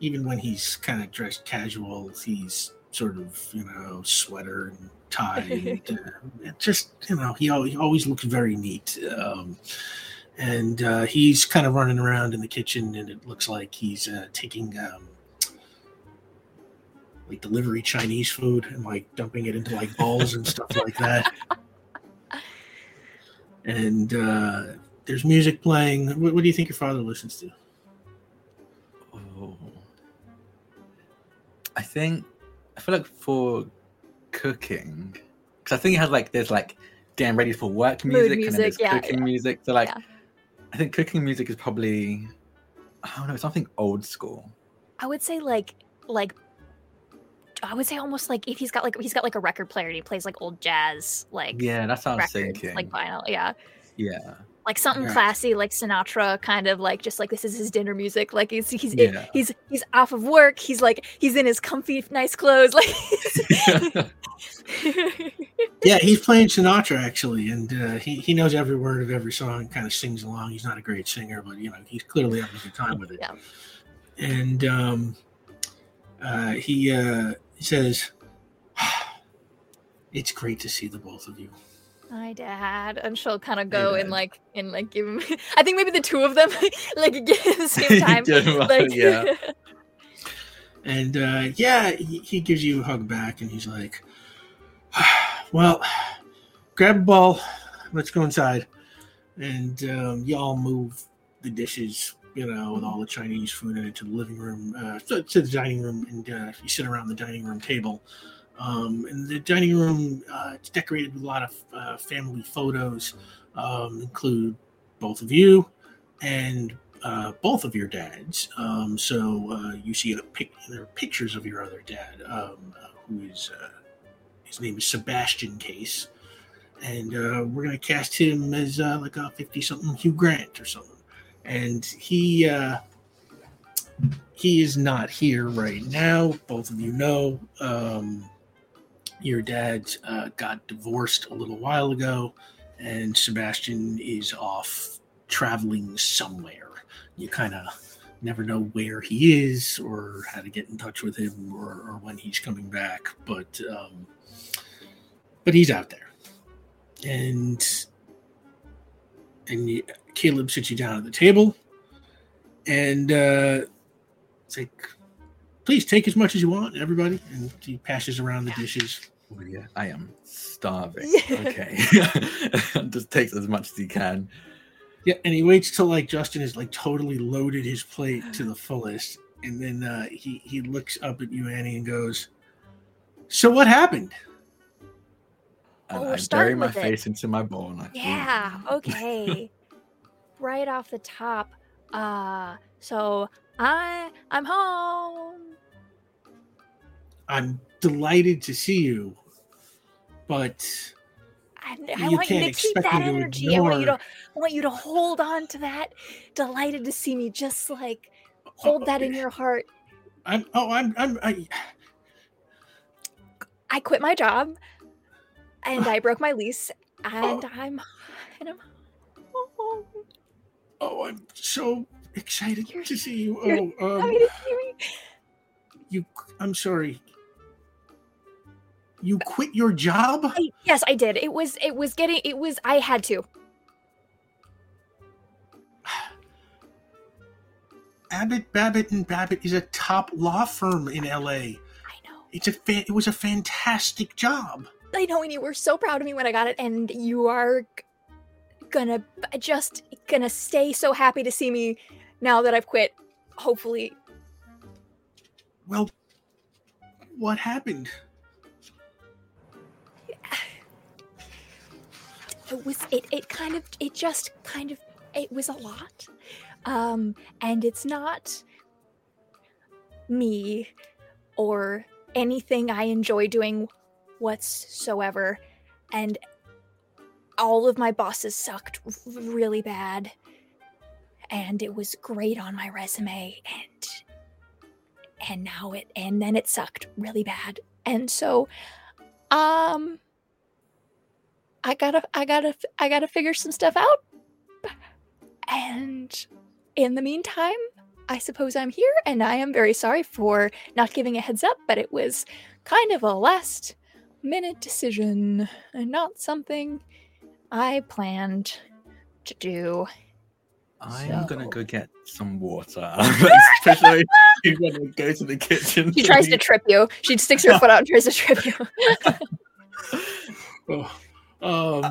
even when he's kind of dressed casual, he's sort of you know sweater and tie, and uh, just you know he always, he always looks very neat. Um, and uh, he's kind of running around in the kitchen, and it looks like he's uh, taking um, like delivery Chinese food and like dumping it into like bowls and stuff like that. And uh, there's music playing. What, what do you think your father listens to? Oh. I think I feel like for cooking, because I think it has like there's like getting ready for work Mood music, and then there's yeah, cooking yeah. music. So like, Yeah. I think cooking music is probably I don't know something old school. I would say like like I would say almost like if he's got like he's got like a record player and he plays like old jazz like Yeah, that's what I was thinking. like vinyl yeah yeah, like something Yeah. classy like Sinatra kind of like just like this is his dinner music like he's he's Yeah. he's he's off of work he's like he's in his comfy nice clothes like Yeah, he's playing Sinatra actually, and uh, he he knows every word of every song. Kind of sings along. He's not a great singer, but you know he's clearly having a good time with it. Yeah. And um, uh, he uh, he says, "It's great to see the both of you." My dad and she'll kind of go and like and like give him I think maybe the two of them like at the same time Give him a- like yeah. And uh, yeah, he, he gives you a hug back, and he's like, "Well, grab a ball, let's go inside." And um, y'all move the dishes, you know, with all the Chinese food in it to the living room, uh, to, to the dining room, and uh, you sit around the dining room table. Um, and the dining room, uh, it's decorated with a lot of uh, family photos, um, include both of you and uh, both of your dads. Um, so uh, you see a pic- there are pictures of your other dad, um, uh, who is uh, his name is Sebastian Case, and we're gonna cast him as like a fifty-something Hugh Grant or something. and he he is not here right now. Both of you know um, your dad uh, got divorced a little while ago, and Sebastian is off traveling somewhere. You kind of never know where he is or how to get in touch with him or, or when he's coming back, but um, but he's out there, and and you, Caleb sits you down at the table, and uh, it's like, please take as much as you want, everybody, and he passes around the dishes. Oh, yeah, I am starving. Yeah. Okay, just takes as much as he can. Yeah, and he waits till like Justin has like totally loaded his plate to the fullest, and then uh, he he looks up at you, Annie, and goes, "So what happened?" And Oh, I bury starting my with it. face into my bowl. And I, Yeah, okay. right off the top. Uh so I I'm home. I'm delighted to see you, but I, I want you to keep that energy. I want you to I want you to hold on to that. Delighted to see me. Just like hold that in your heart. I'm oh I'm I'm I, I quit my job and I broke my lease and I'm and I'm home. oh I'm so excited You're- to see you. Oh um, Happy to see me. you I'm sorry. You quit your job? I, yes, I did. It was it was getting it was I had to. Abbott Babbitt and Babbitt is a top law firm in LA. I know. It's a fa- it was a fantastic job. I know, and you were so proud of me when I got it, and you are gonna just gonna stay so happy to see me now that I've quit. Hopefully, Well, what happened? It was it. It kind of it just kind of it was a lot, um, and it's not me or anything I enjoy doing whatsoever, and all of my bosses sucked really bad. And it was great on my resume and and now it and then it sucked really bad. And so um i gotta i gotta i gotta figure some stuff out and in the meantime i suppose i'm here and i am very sorry for not giving a heads up but it was kind of a last minute decision and not something i planned to do I'm gonna go get some water. Especially you're gonna go to the kitchen. She tries to trip you. She sticks her foot out and tries to trip you. Oh, um,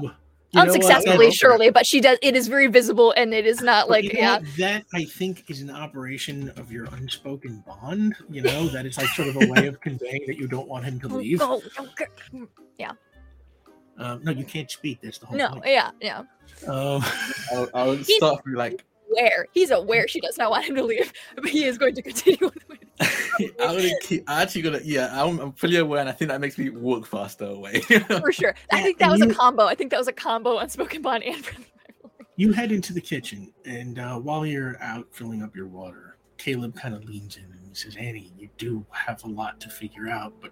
you know what? Unsuccessfully, surely, but she does. It is very visible, and it is not like yeah. what? that I think is an operation of your unspoken bond. You know that it's like sort of a way of conveying that you don't want him to leave. Oh, gr- Um, no, you can't speak. That's the whole no, point. yeah, yeah. Um, I'll, I'll He's- start through like Aware. He's aware she does not want him to leave, but he is going to continue with it I'm gonna keep. I'm actually gonna. Yeah, I'm, I'm fully aware, and I think that makes me walk faster away. for sure. I think that and was a combo. I think that was a combo unspoken bond and you head into the kitchen, and uh, while you're out filling up your water, Caleb kind of leans in and he says, "Annie, you do have a lot to figure out, but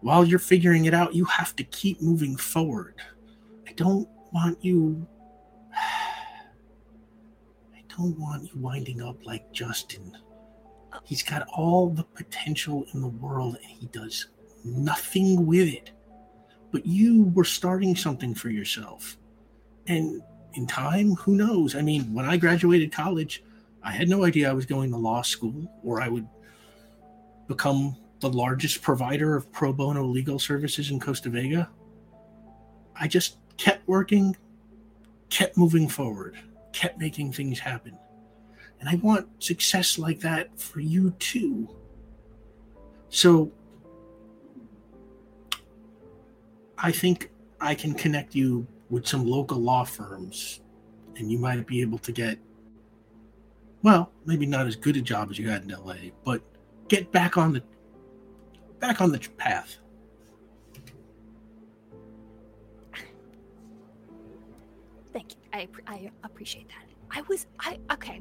while you're figuring it out, you have to keep moving forward. I don't want you." I don't want you winding up like Justin. He's got all the potential in the world and he does nothing with it. But you were starting something for yourself. And in time, who knows? I mean, when I graduated college, I had no idea I was going to law school or I would become the largest provider of pro bono legal services in Costa Vega. I just kept working, kept moving forward, kept making things happen. And I want success like that for you too. So I think I can connect you with some local law firms and you might be able to get well, maybe not as good a job as you had in LA, but get back on the back on the path. Thank you. I, I appreciate that. I was I okay.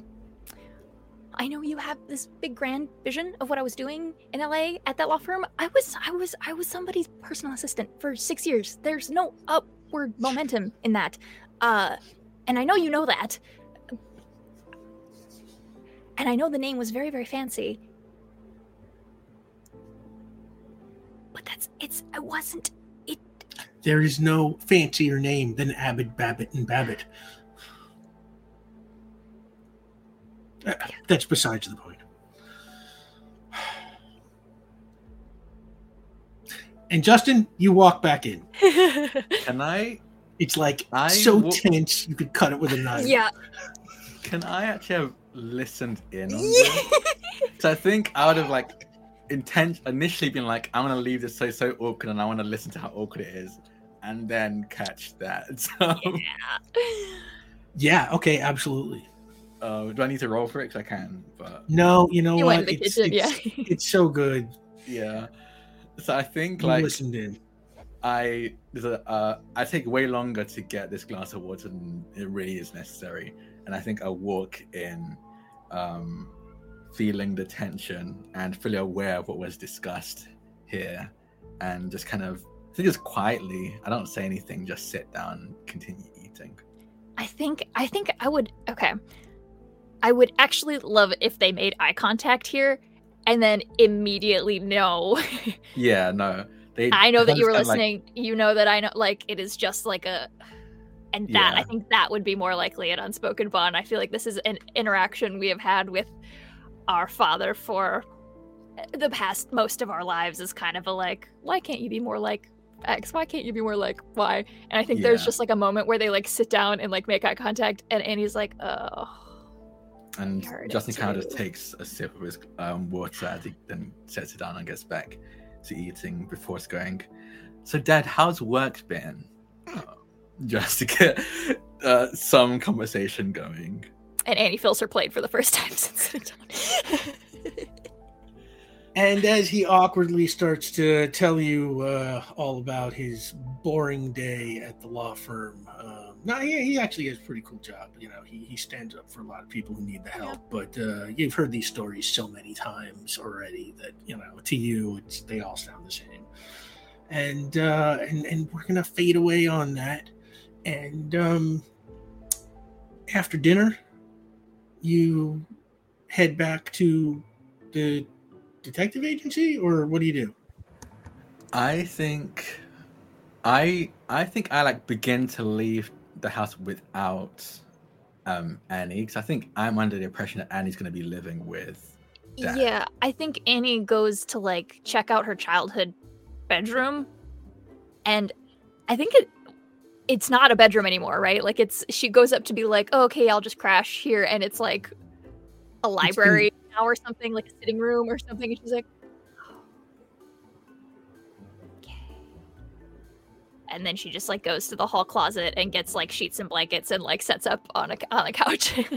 I know you have this big grand vision of what I was doing in LA at that law firm. I was I was I was somebody's personal assistant for 6 years. There's no upward momentum in that. Uh and I know you know that. And I know the name was very very fancy. But that's it's I wasn't it There is no fancier name than Abbott, Babbitt, and Babbitt. That's besides the point. And Justin, you walk back in. Can I It's like I so wa- tense you could cut it with a knife. yeah. can I actually have listened in on this? So I think I would have like intent initially been like, I'm gonna leave this so so awkward and I wanna listen to how awkward it is and then catch that. So Yeah, okay, absolutely. Uh, do I need to roll for it? Cause I can, but No, you know You what? went it's, kitchen, it's, yeah. it's so good. yeah. So I think You like listened in. I there's uh, I take way longer to get this glass of water than it really is necessary, and I think I walk in, um, feeling the tension and fully aware of what was discussed here, and just kind of I think just quietly. I don't say anything, just sit down, and continue eating. I think I think I would okay. I would actually love if they made eye contact here and then immediately know. Yeah, no, they. I know that you were understand, like, listening. you know that I know like it is just like a and that I think that would be more likely an unspoken bond. I feel like this is an interaction we have had with our father for the past most of our lives is kind of a like, why can't you be more like X? Why can't you be more like Y? And I think there's just like a moment where they like sit down and like make eye contact and Annie's like, oh And Justin kind of just takes a sip of his um, water as he then sets it down and gets back to eating before it's going. So, Dad, how's work been? Uh, just to get uh, some conversation going. and Annie fills her plate for the first time since. And as he awkwardly starts to tell you uh, all about his boring day at the law firm, um, no, he, he actually has a pretty cool job. You know, he, he stands up for a lot of people who need the help. But uh, you've heard these stories so many times already that you know, to you, it's they all sound the same. And uh, and and we're gonna fade away on that. And um, after dinner, you head back to the detective agency or what do you do I think, I I think I like begin to leave the house without um, Annie because I think I'm under the impression that Annie's going to be living with. Dad. Yeah, I think Annie goes to like check out her childhood bedroom, and I think it it's not a bedroom anymore, right? Like it's she goes up to be like, oh, okay, I'll just crash here, and it's like a library now or something, like a sitting room or something, and she's like, oh, okay. And then she just like goes to the hall closet and gets like sheets and blankets and like sets up on a on a couch.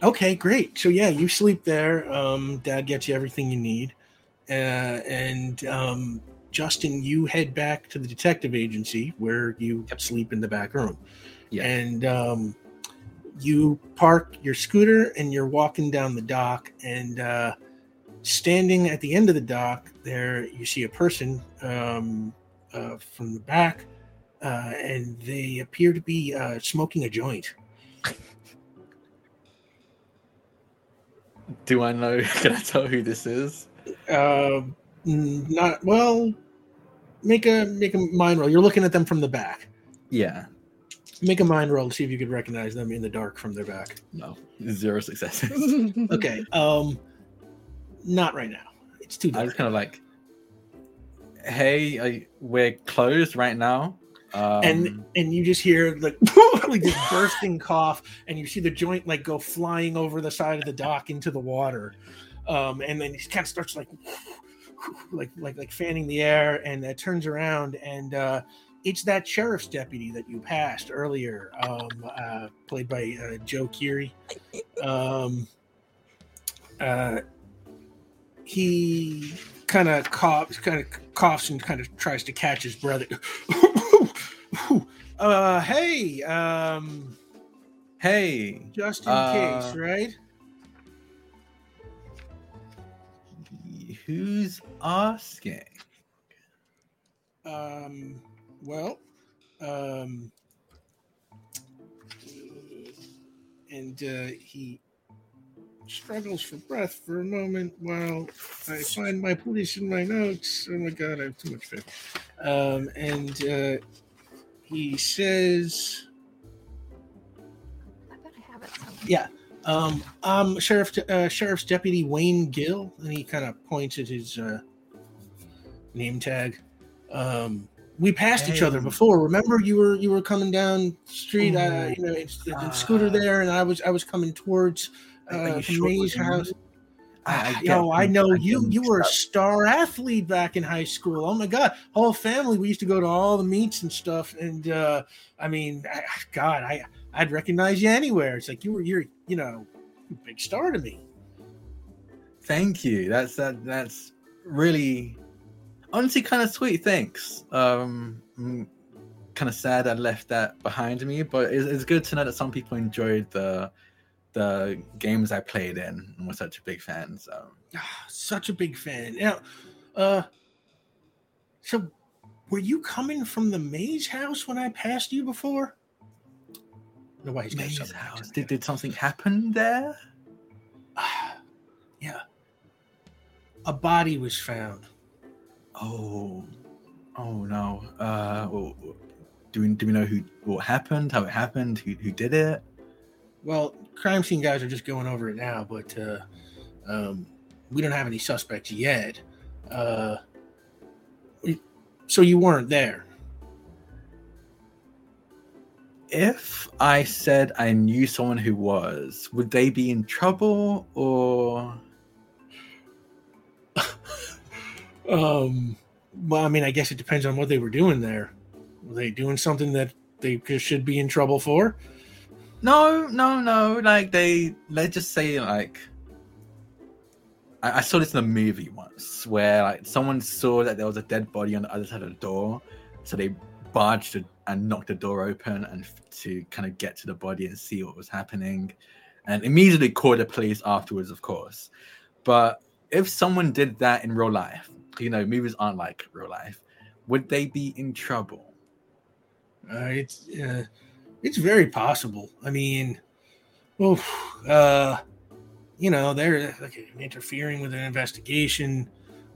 okay great so yeah you sleep there um dad gets you everything you need uh and um justin you head back to the detective agency where you sleep in the back room Yeah. and um you park your scooter and you're walking down the dock and uh standing at the end of the dock there you see a person um uh, from the back uh, and they appear to be uh, smoking a joint Do I know? Can I tell who this is? Mm, not well. Make a make a mind roll. You're looking at them from the back. Yeah. Make a mind roll to see if you could recognize them in the dark from their back. No. Zero successes. Okay. Um, not right now. It's too dark. I dark. was kind of like, "Hey, I, we're closed right now." Um, and and you just hear like like this bursting cough, and you see the joint like go flying over the side of the dock into the water, um, and then he kind of starts like like like like fanning the air, and uh, turns around, and uh, it's that sheriff's deputy that you passed earlier, um, uh, played by uh, Joe Keery. Um, uh, he kind of coughs, kind of coughs, and kind of tries to catch his breath. uh, hey, um, Hey, Justin Uh, case, right? who's asking? Um, well, um, and uh, he struggles for breath for a moment while I find my police in my notes. Oh my god, I have too much faith. Um, and uh, he says, I bet I have it somewhere. Yeah. Um, I'm Sheriff uh, Sheriff's Deputy Wayne Gill, and he kind of points at his uh, name tag. Um, we passed each other before. Remember, you were you were coming down the street, uh, you know, it's the, scooter there, and I was I was coming towards uh, it house. I- I Ah, Yo, I know I you. You were a star athlete back in high school. Oh my god, whole family. We used to go to all the meets and stuff. And uh, I mean, I, God, I I'd recognize you anywhere. It's like you were you're you know, big star to me. Thank you. That's that. That's really, honestly, kind of sweet. Thanks. Um, I'm kind of sad I left that behind me, but it's, it's good to know that some people enjoyed the the games I played in and were such a big fan. So Ah, Such a big fan. Now, uh, so were you coming from the Maze house when I passed you before? Nobody's Maze something House. Did, did something happen there? Ah, yeah. A body was found. Oh, oh no. Uh, well, do we do we know who what happened? How it happened? Who who did it? Well, crime scene guys are just going over it now, but uh, um, we don't have any suspects yet. Uh, so you weren't there. If I said I knew someone who was, would they be in trouble or? Um, well, I mean, I guess it depends on what they were doing there. Were they doing something that they should be in trouble for? No, no, no. Like they, let's just say like. I, I saw this in a movie once where like someone saw that there was a dead body on the other side of the door, so they barged and knocked the door open and to kind of get to the body and see what was happening, and immediately called the police afterwards, of course. But if someone did that in real life, you know, movies aren't like real life, would they be in trouble? Uh, it's uh, it's very possible. I mean, oh, uh, you know, they're like, interfering with an investigation,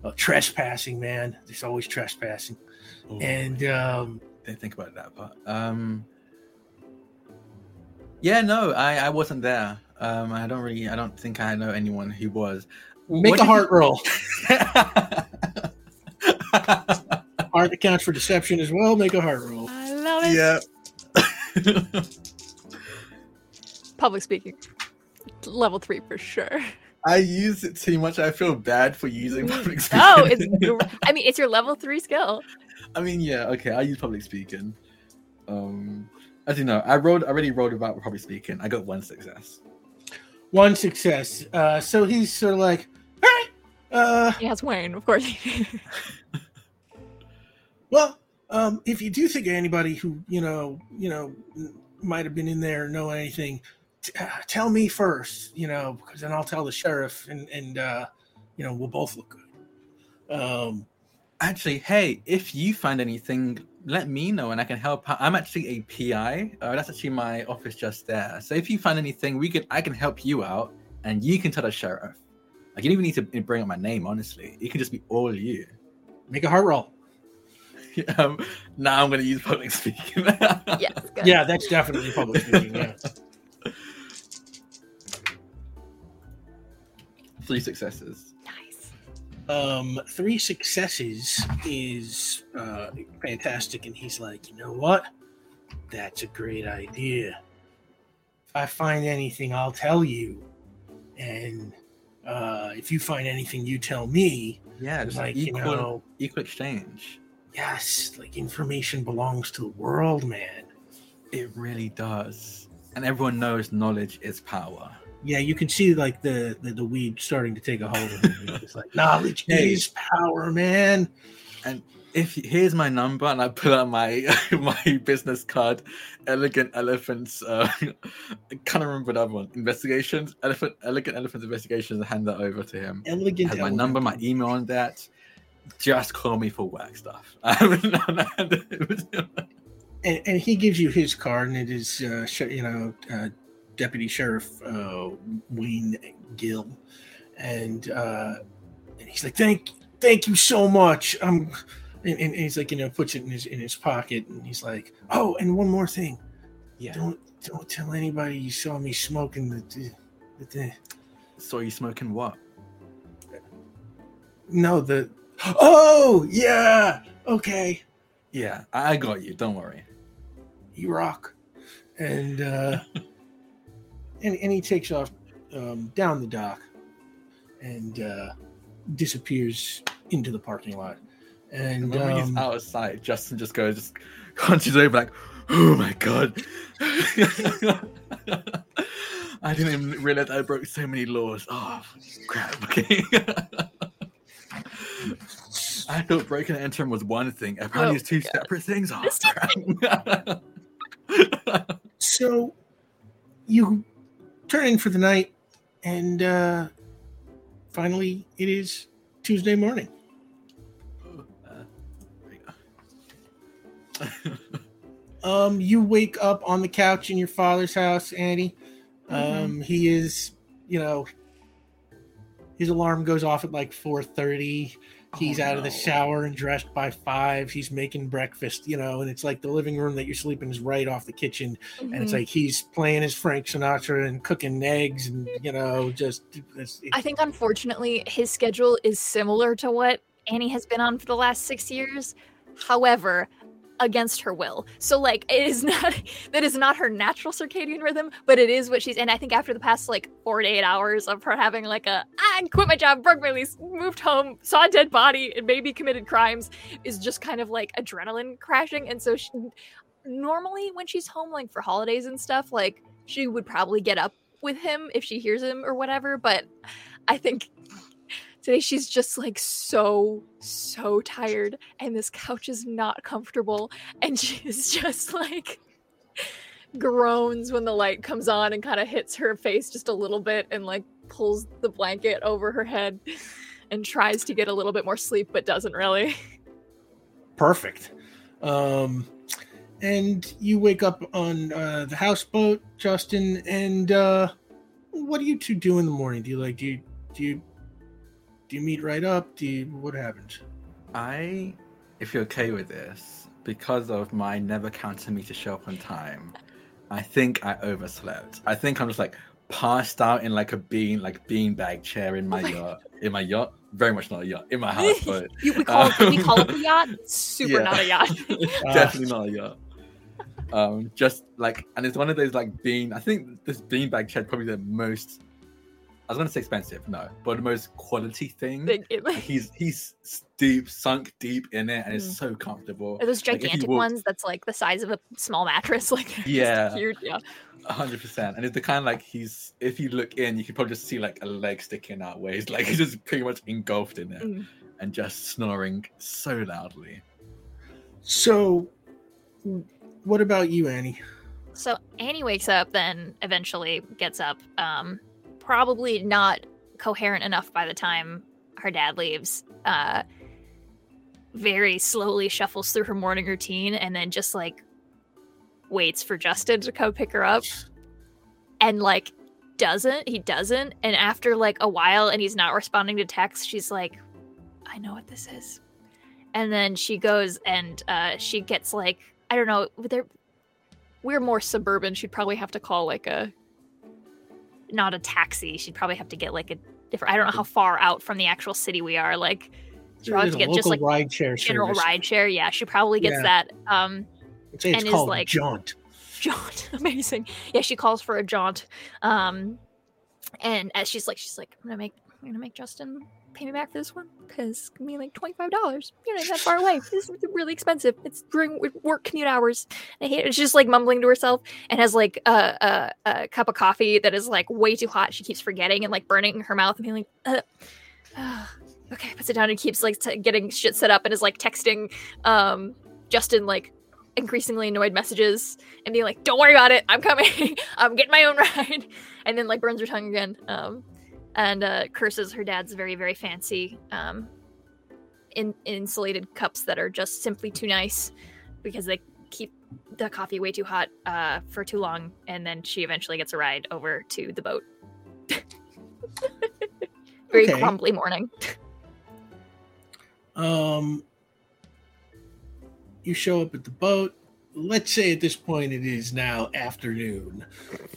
uh, trespassing. Man, there's always trespassing, and um, didn't think about that part. Um, yeah, no, I, I wasn't there. Um, I don't really, I don't think I know anyone who was. make What a heart you- roll. Heart accounts for deception as well. Make a heart roll. I love it. yeah. Public speaking. Level three for sure. I use it too much. I feel bad for using public speaking. No, it's. gr- I mean, it's your level three skill. I mean, yeah, okay. I use public speaking. Um, as you know, I wrote, I already wrote about public speaking. I got one success. One success. Uh, so he's sort of like, all right. Uh, He has Wayne, of course. Well, um, if you do think of anybody who you know, you know, might have been in there, know anything, t- uh, tell me first. You know, because then I'll tell the sheriff, and and uh, you know, we'll both look good. Um, Actually, hey, if you find anything, let me know and I can help. I'm actually a PI. Uh, that's actually my office just there. So if you find anything, we could, I can help you out, and you can tell the sheriff. Like you don't even need to bring up my name. Honestly, it can just be all you. make a heart roll. um, now I'm going to use public speaking. yes. Good. Yeah, that's definitely public speaking. Yeah. Three successes. Nice. um, three successes is uh, fantastic. And he's like, you know what? That's a great idea. If I find anything, I'll tell you. And uh, if you find anything, you tell me. Yeah, just Like, like you know, equal exchange. yes, like information belongs to the world, man. It really does, and everyone knows knowledge is power. Yeah, you can see like the the, the weed starting to take a hold of him. It's like knowledge Hey. is power, man. and if here's my number, and I pull out my my business card, elegant elephants. Uh, I can't remember other one. Investigations, elephant, elegant elephants investigations. and hand that over to him. Elegant. Has my elegant. number, my email on that. Just call me for work stuff. And, and he gives you his card, and it is, uh, you know, uh, Deputy Sheriff uh, Wayne Gill, and uh, and he's like, "Thank, thank you so much." Um, and, and he's like, you know, puts it in his in his pocket, and he's like, "Oh, and one more thing, yeah. don't don't tell anybody you saw me smoking the, the, the So you smoking what? no the oh yeah okay Yeah, I I got you. Don't worry. you rock and uh and, and he takes off um down the dock and uh disappears into the parking lot and And when he's um, out of sight, Justin just goes, just hunches over like, oh my god. I didn't even realize I broke so many laws. Oh crap. Okay. I thought breaking and entering was one thing. Apparently, Oh it's two my separate things. Oh, crap. so you turn in for the night and uh finally it is tuesday morning Um, you wake up on the couch in your father's house, Annie. Um, he is, you know, his alarm goes off at like four thirty. He's Oh, out of the shower and dressed by five. He's making breakfast, you know, and it's like the living room that you're sleeping is right off the kitchen, and it's Mhm. like he's playing his Frank Sinatra and cooking eggs, and you know, just it's, I think unfortunately his schedule is similar to what Annie has been on for the last six years. However, against her will. So like it is not that is not her natural circadian rhythm, but it is what she's and I think after the past like four to eight hours of her having like a ah, I quit my job, broke my lease, moved home, saw a dead body, and maybe committed crimes, is just kind of like adrenaline crashing. And so she, normally when she's home like for holidays and stuff, like she would probably get up with him if she hears him or whatever. But I think today she's just like so so tired and this couch is not comfortable and she's just like groans when the light comes on and kind of hits her face just a little bit and like pulls the blanket over her head and tries to get a little bit more sleep but doesn't really perfect. Um, and you wake up on uh, the houseboat, Justin. And uh, what do you two do in the morning? Do you like do you do you do you meet right up? Do you what happens? I, if you're okay with this, because of my never counting me to show up on time, I think I overslept. I think I'm just like passed out in like a bean, like beanbag chair in my Oh my- yacht. In my yacht, very much not a yacht. In my houseboat, you, we call it, we Um, call it a yacht super yeah. not a yacht definitely not a yacht. Um, just like, and it's one of those like bean. I think this beanbag chair is probably the most. I was gonna say expensive, no, but the most quality thing. Big- it- Like, he's he's deep, sunk deep in it, and it's Mm. so comfortable. Are those Like, if gigantic walk- ones that's like the size of a small mattress? Like they're Yeah. huge. Yeah. hundred percent, and it's the kind of like he's. If you look in, you can probably just see like a leg sticking out, where he's like he's just pretty much engulfed in it Mm. and just snoring so loudly. So, what about you, Annie? So Annie wakes up, then eventually gets up. Um, probably not coherent enough by the time her dad leaves. Uh, very slowly shuffles through her morning routine and then just like waits for Justin to come pick her up. And like doesn't, he doesn't. And after like a while and he's not responding to texts, she's like, I know what this is. And then she goes and uh, she gets like, I don't know, there we're more suburban. She'd probably have to call like a not a taxi. She'd probably have to get like a different. I don't know how far out from the actual city we are. Like she'd probably have to get just like ride share general service. ride share. Yeah, she probably gets Yeah. that. Um, say it's and is called like- jaunt. jaunt, amazing. Yeah, she calls for a jaunt. Um, and as she's like, she's like, I'm gonna make, I'm gonna make Justin pay me back for this one because it's gonna be like twenty five dollars. You're not that far away. This is really expensive. It's during work commute hours. I hate it. She's just like mumbling to herself and has like a, a, a cup of coffee that is like way too hot. She keeps forgetting and like burning her mouth and being like, uh, uh, Okay, puts it down and keeps like t- getting shit set up and is like texting um Justin like increasingly annoyed messages and being like, "Don't worry about it. I'm coming. I'm getting my own ride." And then like burns her tongue again. Um and uh curses her dad's very very fancy um in insulated cups that are just simply too nice because they keep the coffee way too hot uh for too long and then she eventually gets a ride over to the boat. very Okay. crumbly morning. Um, you show up at the boat. Let's say at this point it is now afternoon,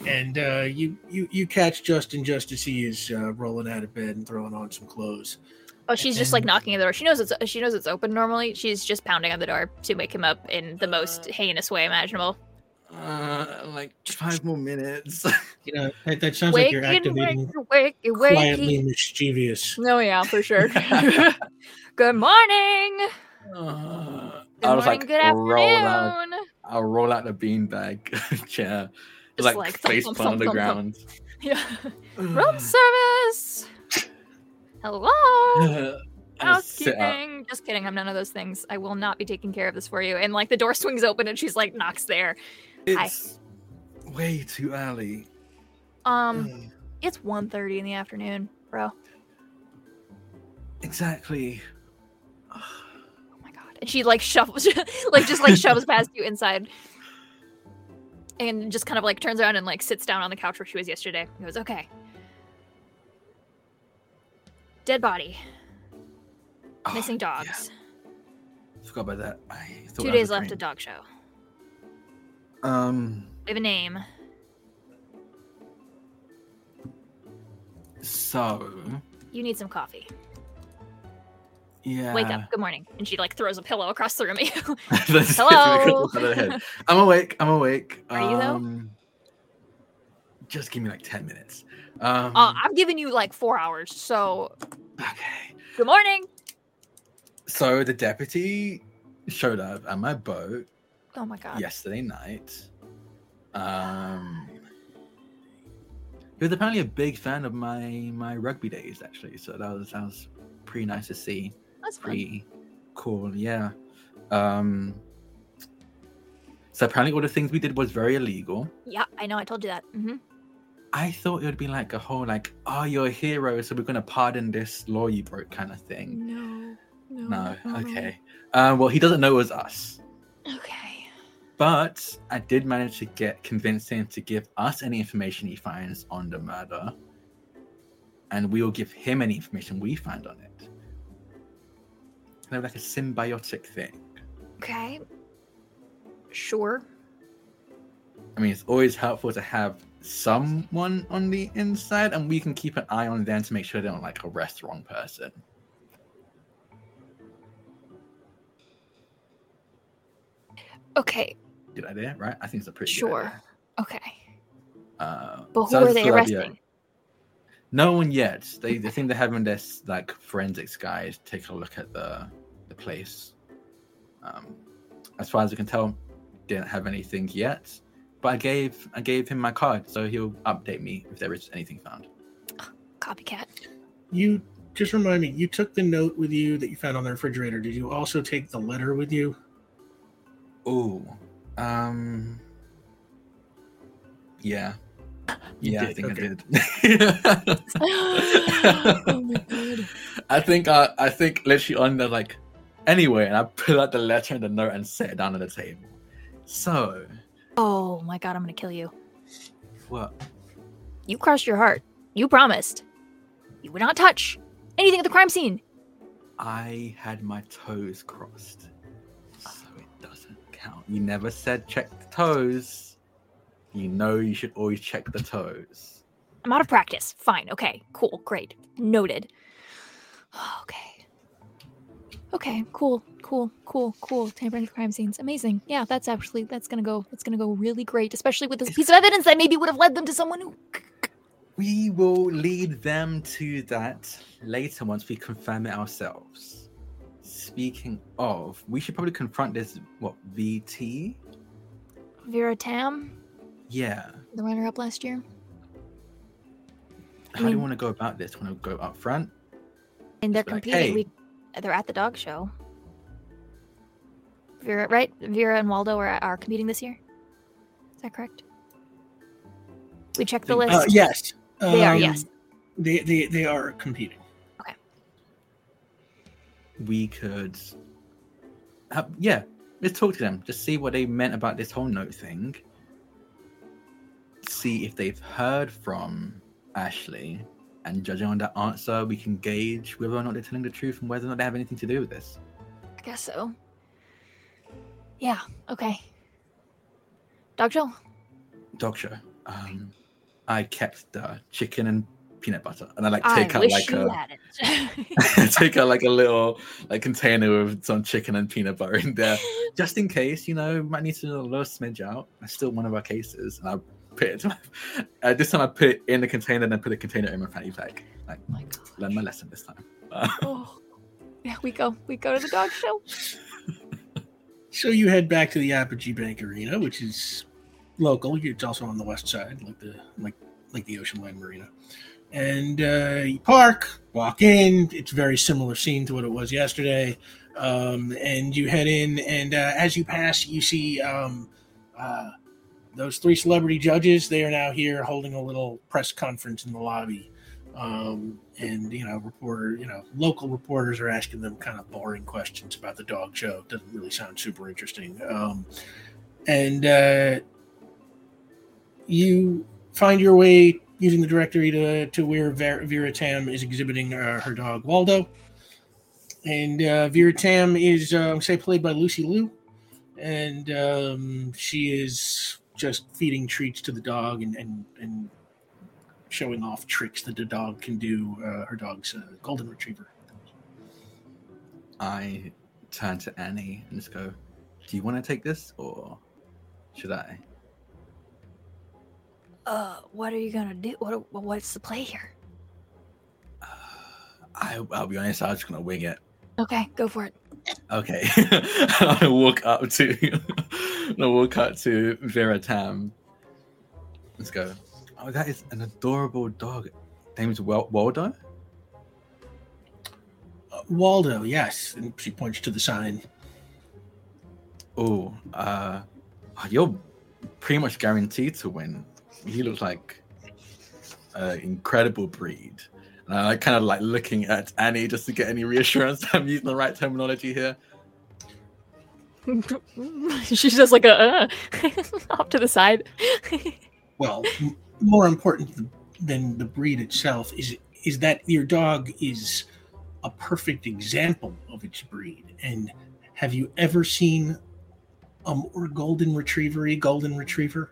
and uh, you you you catch Justin just as he is uh, rolling out of bed and throwing on some clothes. Oh, she's just like knocking at the door. She knows it's she knows it's open normally. She's just pounding on the door to wake him up in the most Uh, heinous way imaginable. Uh, like five more minutes. You know that, that sounds like you're activating wake, wake, wake, quietly mischievous. No, yeah, for sure. good morning. Uh, Good I was morning. like, good roll out. afternoon. I'll roll out the beanbag chair, Just like, like thump, face thump, plant on the thump, thump, ground. Yeah. Room service. Hello. I'll sit up. Housekeeping. Just kidding. I'm none of those things. I will not be taking care of this for you. And like the door swings open and she's like knocks there. Hi. Way too early. Um, it's 1.30 in the afternoon, bro. Exactly. And she like shuffles like just like shoves past you inside. And just kind of like turns around and like sits down on the couch where she was yesterday. He goes, Okay. Dead body. Oh, Missing yeah, dogs. Forgot about that. I thought Two days left of dog show. Um. We have a name. So You need some coffee. Yeah. Wake up. Good morning. And she like throws a pillow across the room at you. Hello. I'm awake. I'm awake. Are you, though? um, Just give me like ten minutes. Um, uh, I'm giving you like four hours. So okay. good morning. So the deputy showed up at my boat Oh my god. yesterday night. Um, he was apparently a big fan of my my rugby days, actually. So that was that was pretty nice to see. That's fun. Pretty cool, yeah. Um, so apparently, all the things we did was very illegal. Yeah, I know. I told you that. hmm I thought it would be like a whole like, oh, you're a hero, so we're gonna pardon this law you broke kind of thing. No. No, okay. Um, well, he doesn't know it was us. Okay. But I did manage to get convince him to give us any information he finds on the murder, and we will give him any information we find on it. Kind of like a symbiotic thing. Okay. Sure. I mean, it's always helpful to have someone on the inside, and we can keep an eye on them to make sure they don't like arrest the wrong person. Okay. Good idea, right? I think it's a pretty good Sure. Okay. Uh, But who so are they arresting? No one yet. They, they think they're having this like forensics guys take a look at the the place. Um, as far as I can tell, didn't have anything yet. But I gave I gave him my card, so he'll update me if there is anything found. Copycat. You just remind me. You took the note with you that you found on the refrigerator. Did you also take the letter with you? Oh, um, yeah, You yeah, I think okay. I did. oh my god. I think I, I think literally on the like anyway, and I pull out the letter and the note and set it down on the table. So Oh my god, I'm gonna kill you. what? You crossed your heart. You promised. You would not touch anything at the crime scene. I had my toes crossed, so it doesn't count. You never said check the toes. You know you should always check the toes. I'm out of practice. Fine. Okay. Cool. Great. Noted. Okay. Okay. Cool. Cool. Cool. Cool. Tampering with crime scenes. Amazing. Yeah, that's actually that's gonna go. That's gonna go really great, especially with this piece of evidence that maybe would have led them to someone who. We will lead them to that later once we confirm it ourselves. Speaking of, we should probably confront this what VT? Vera Tam, Yeah. the runner-up last year. How do you want to go about this? Want to go up front? And they're like, competing. "Hey." We, they're at the dog show. Vera, right? Vera and Waldo are, are competing this year. Is that correct? We checked the list. Uh, yes, They are, Um, yes. They they they are competing. Okay. We could have, yeah let's talk to them just see what they meant about this whole note thing see if they've heard from ashley and judging on that answer we can gauge whether or not they're telling the truth and whether or not they have anything to do with this I guess so. Yeah. Okay. Dog show. dog show um i kept the chicken and peanut butter and i like I take out wish like a take out like a little like container with some chicken and peanut butter in there just in case, you know, might need to a little smidge out. That's still one of our cases, and I put it. To my, uh, this time I put it in the container, and then put the container in my fanny pack. Like, my God. learn my lesson this time. Uh, Oh. Yeah, we go. We go to the dog show. So you head back to the Apogee Bank Arena, which is local. It's also on the west side, like the like like the Ocean Line Marina. And uh, you park, walk in. It's a very similar scene to what it was yesterday. Um, and you head in, and uh, as you pass, you see um, uh, those three celebrity judges. They are now here holding a little press conference in the lobby. Um, and you know, reporter, you know, local reporters are asking them kind of boring questions about the dog show. It Doesn't really sound super interesting. Um, and uh, you find your way using the directory to, to where Ver- Vera Tam is exhibiting uh, her dog Waldo. And uh, Vera Tam is, uh, say, played by Lucy Liu. And um, she is just feeding treats to the dog and, and, and showing off tricks that the dog can do. Uh, her dog's a golden retriever. I turn to Annie and just go, "Do you want to take this, or should I?" Uh, what are you gonna do? What? What's the play here? Uh, I, I'll be honest. I was just gonna wing it. Okay, go for it. Okay. I walk up to I walk up to Vera Tam. Let's go. Oh, that is an adorable dog. Name's Wel- Waldo? Uh, Waldo, yes. And she points to the sign. Oh, uh you're pretty much guaranteed to win. He looks like an incredible breed. And I like kind of like looking at Annie just to get any reassurance that I'm using the right terminology here. She's just like a uh, off to the side. well, m- more important than the breed itself is is that your dog is a perfect example of its breed. And have you ever seen a more golden retrievery golden retriever?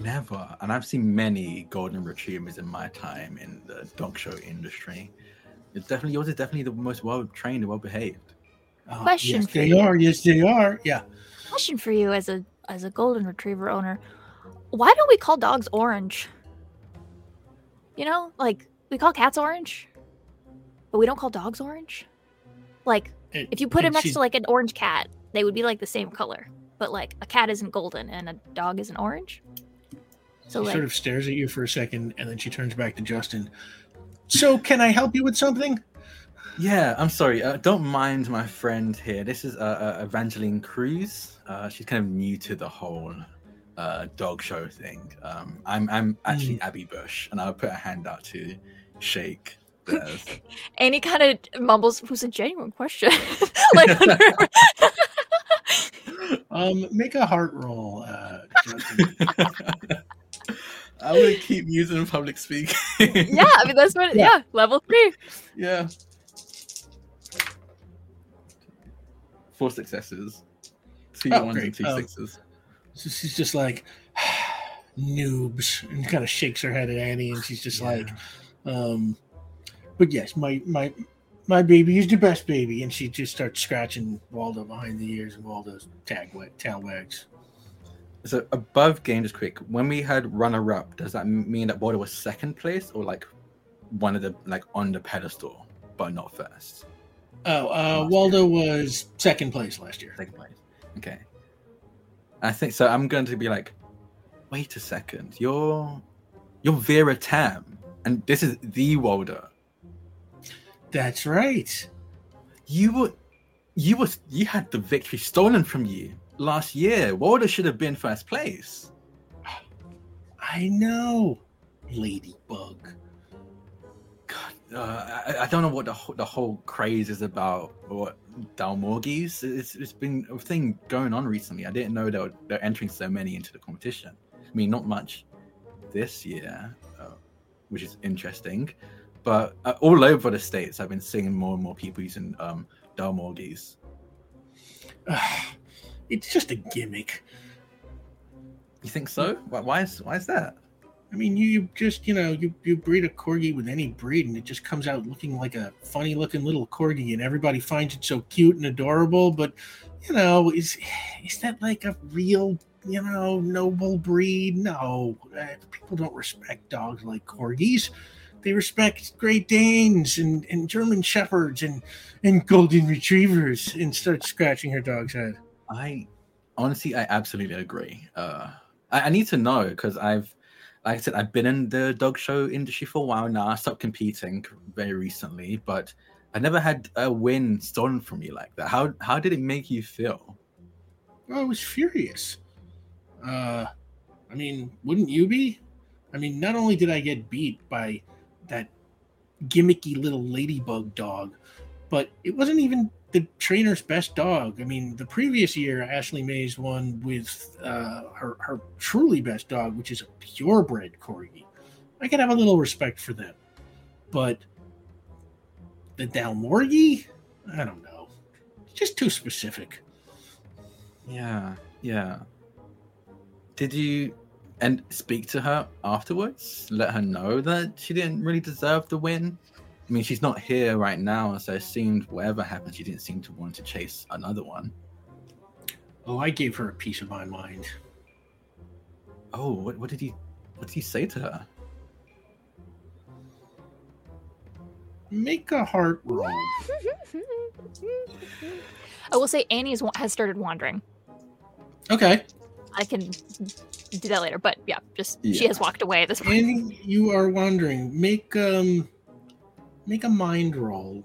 Never. And I've seen many golden retrievers in my time in the dog show industry. It's definitely yours is definitely the most well trained and well behaved. Uh, Question yes, for they you. are. Yes, they are. Yeah. Question for you as a as a golden retriever owner. Why don't we call dogs orange? You know, like we call cats orange, but we don't call dogs orange. Like It- if you put and them next she's- to like an orange cat, they would be like the same color. But like a cat isn't golden and a dog isn't orange. So she like sort of stares at you for a second, and then she turns back to Justin. So, can I help you with something? Yeah, I'm sorry. Uh, don't mind my friend here. This is uh, uh, Evangeline Cruz. Uh, she's kind of new to the whole uh, dog show thing. Um, I'm I'm actually Abby Bush, and I'll put a hand out to shake. theirs. Annie kind of mumbles, "Who's a genuine question?" like Um, make a heart roll, uh, Justin. I'm gonna keep using public speaking. yeah, I mean that's what. Yeah, level three. yeah. Four successes. Two Oh, ones great. and two Um, sixes. So she's just like noobs, and kind of shakes her head at Annie, and she's just like, um, "But yes, my my my baby is the best baby," and she just starts scratching Waldo behind the ears, and Waldo's tag wa- tail wags. So above game, just quick. When we had runner up, does that mean that Waldo was second place or like one of the like on the pedestal, but not first? Oh, uh, Waldo was second place last year. Second place. Okay. I think so. I'm going to be like, wait a second. You're you're Vera Tam, and this is the Waldo. That's right. You were, you was, you had the victory stolen from you last year. Waldo should have been first place. I know, Ladybug. God, uh, I, I don't know what the whole, the whole craze is about. What Dalmorgies? It's it's been a thing going on recently. I didn't know they were, they're entering so many into the competition. I mean, not much this year, uh, which is interesting. But uh, all over the states, I've been seeing more and more people using um, Dalmorgies. it's just a gimmick. You think so? Why, why is why is that? I mean, you, you just you know you you breed a corgi with any breed, and it just comes out looking like a funny looking little corgi, and everybody finds it so cute and adorable. But you know, is is that like a real you know noble breed? No, uh, people don't respect dogs like corgis. They respect Great Danes and, and German Shepherds and and Golden Retrievers, and start scratching her dog's head. I honestly, I absolutely agree. Uh, I, I need to know because I've, like I said, I've been in the dog show industry for a while now. I stopped competing very recently, but I never had a win stolen from me like that. How how did it make you feel? Well, I was furious. Uh, I mean, wouldn't you be? I mean, not only did I get beat by that gimmicky little ladybug dog, but it wasn't even the trainer's best dog. I mean, the previous year, Ashley Mays won with uh, her her truly best dog, which is a purebred corgi. I can have a little respect for them, but the Dalmorgie, I don't know, just too specific. Yeah, yeah. Did you and speak to her afterwards? Let her know that she didn't really deserve the win. I mean, she's not here right now, so it seemed whatever happened, she didn't seem to want to chase another one. Oh, I gave her a piece of my mind. Oh, what, what did he what did he say to her? Make a heart roll. I will say Annie's has started wandering. Okay. I can do that later, but yeah, just she has walked away at this point. Annie, you are wandering. Make um make a mind roll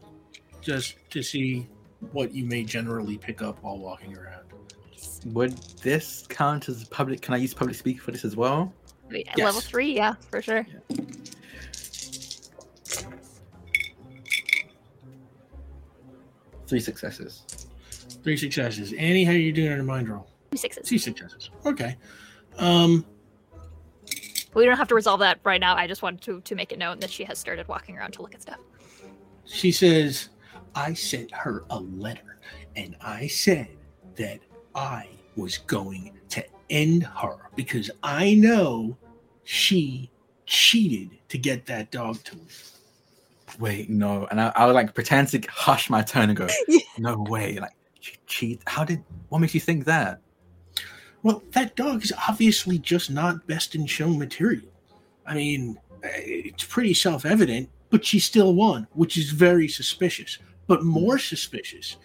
just to see what you may generally pick up while walking around. Would this count as public? Can I use public speak for this as well? Wait, Yes. Level three, yeah, for sure. Three successes. Three successes. Annie, how are you doing on your mind roll? Two sixes. Two successes. Okay. Um We don't have to resolve that right now. I just wanted to to make it known that she has started walking around to look at stuff. She says, I sent her a letter and I said that I was going to end her because I know she cheated to get that dog to me. Wait, no. And I, I would like pretend to hush my tone and go, Yeah. no way. Like, she cheat. How did, what makes you think that? Well, that dog is obviously just not best in show material. I mean, it's pretty self evident, but she still won, which is very suspicious. But hmm. more suspicious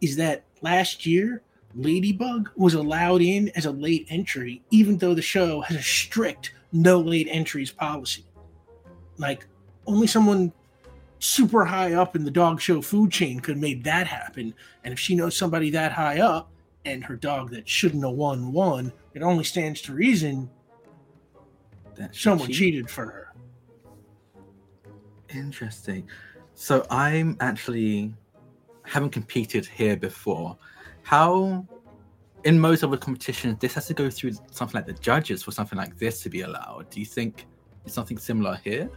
is that last year, Ladybug was allowed in as a late entry, even though the show has a strict no late entries policy. Like, only someone super high up in the dog show food chain could have made that happen. And if she knows somebody that high up, and her dog that shouldn't have won won, it only stands to reason that someone cheat- cheated for her. Interesting. So I'm actually haven't competed here before. How in most other competitions this has to go through something like the judges for something like this to be allowed. Do you think it's something similar here?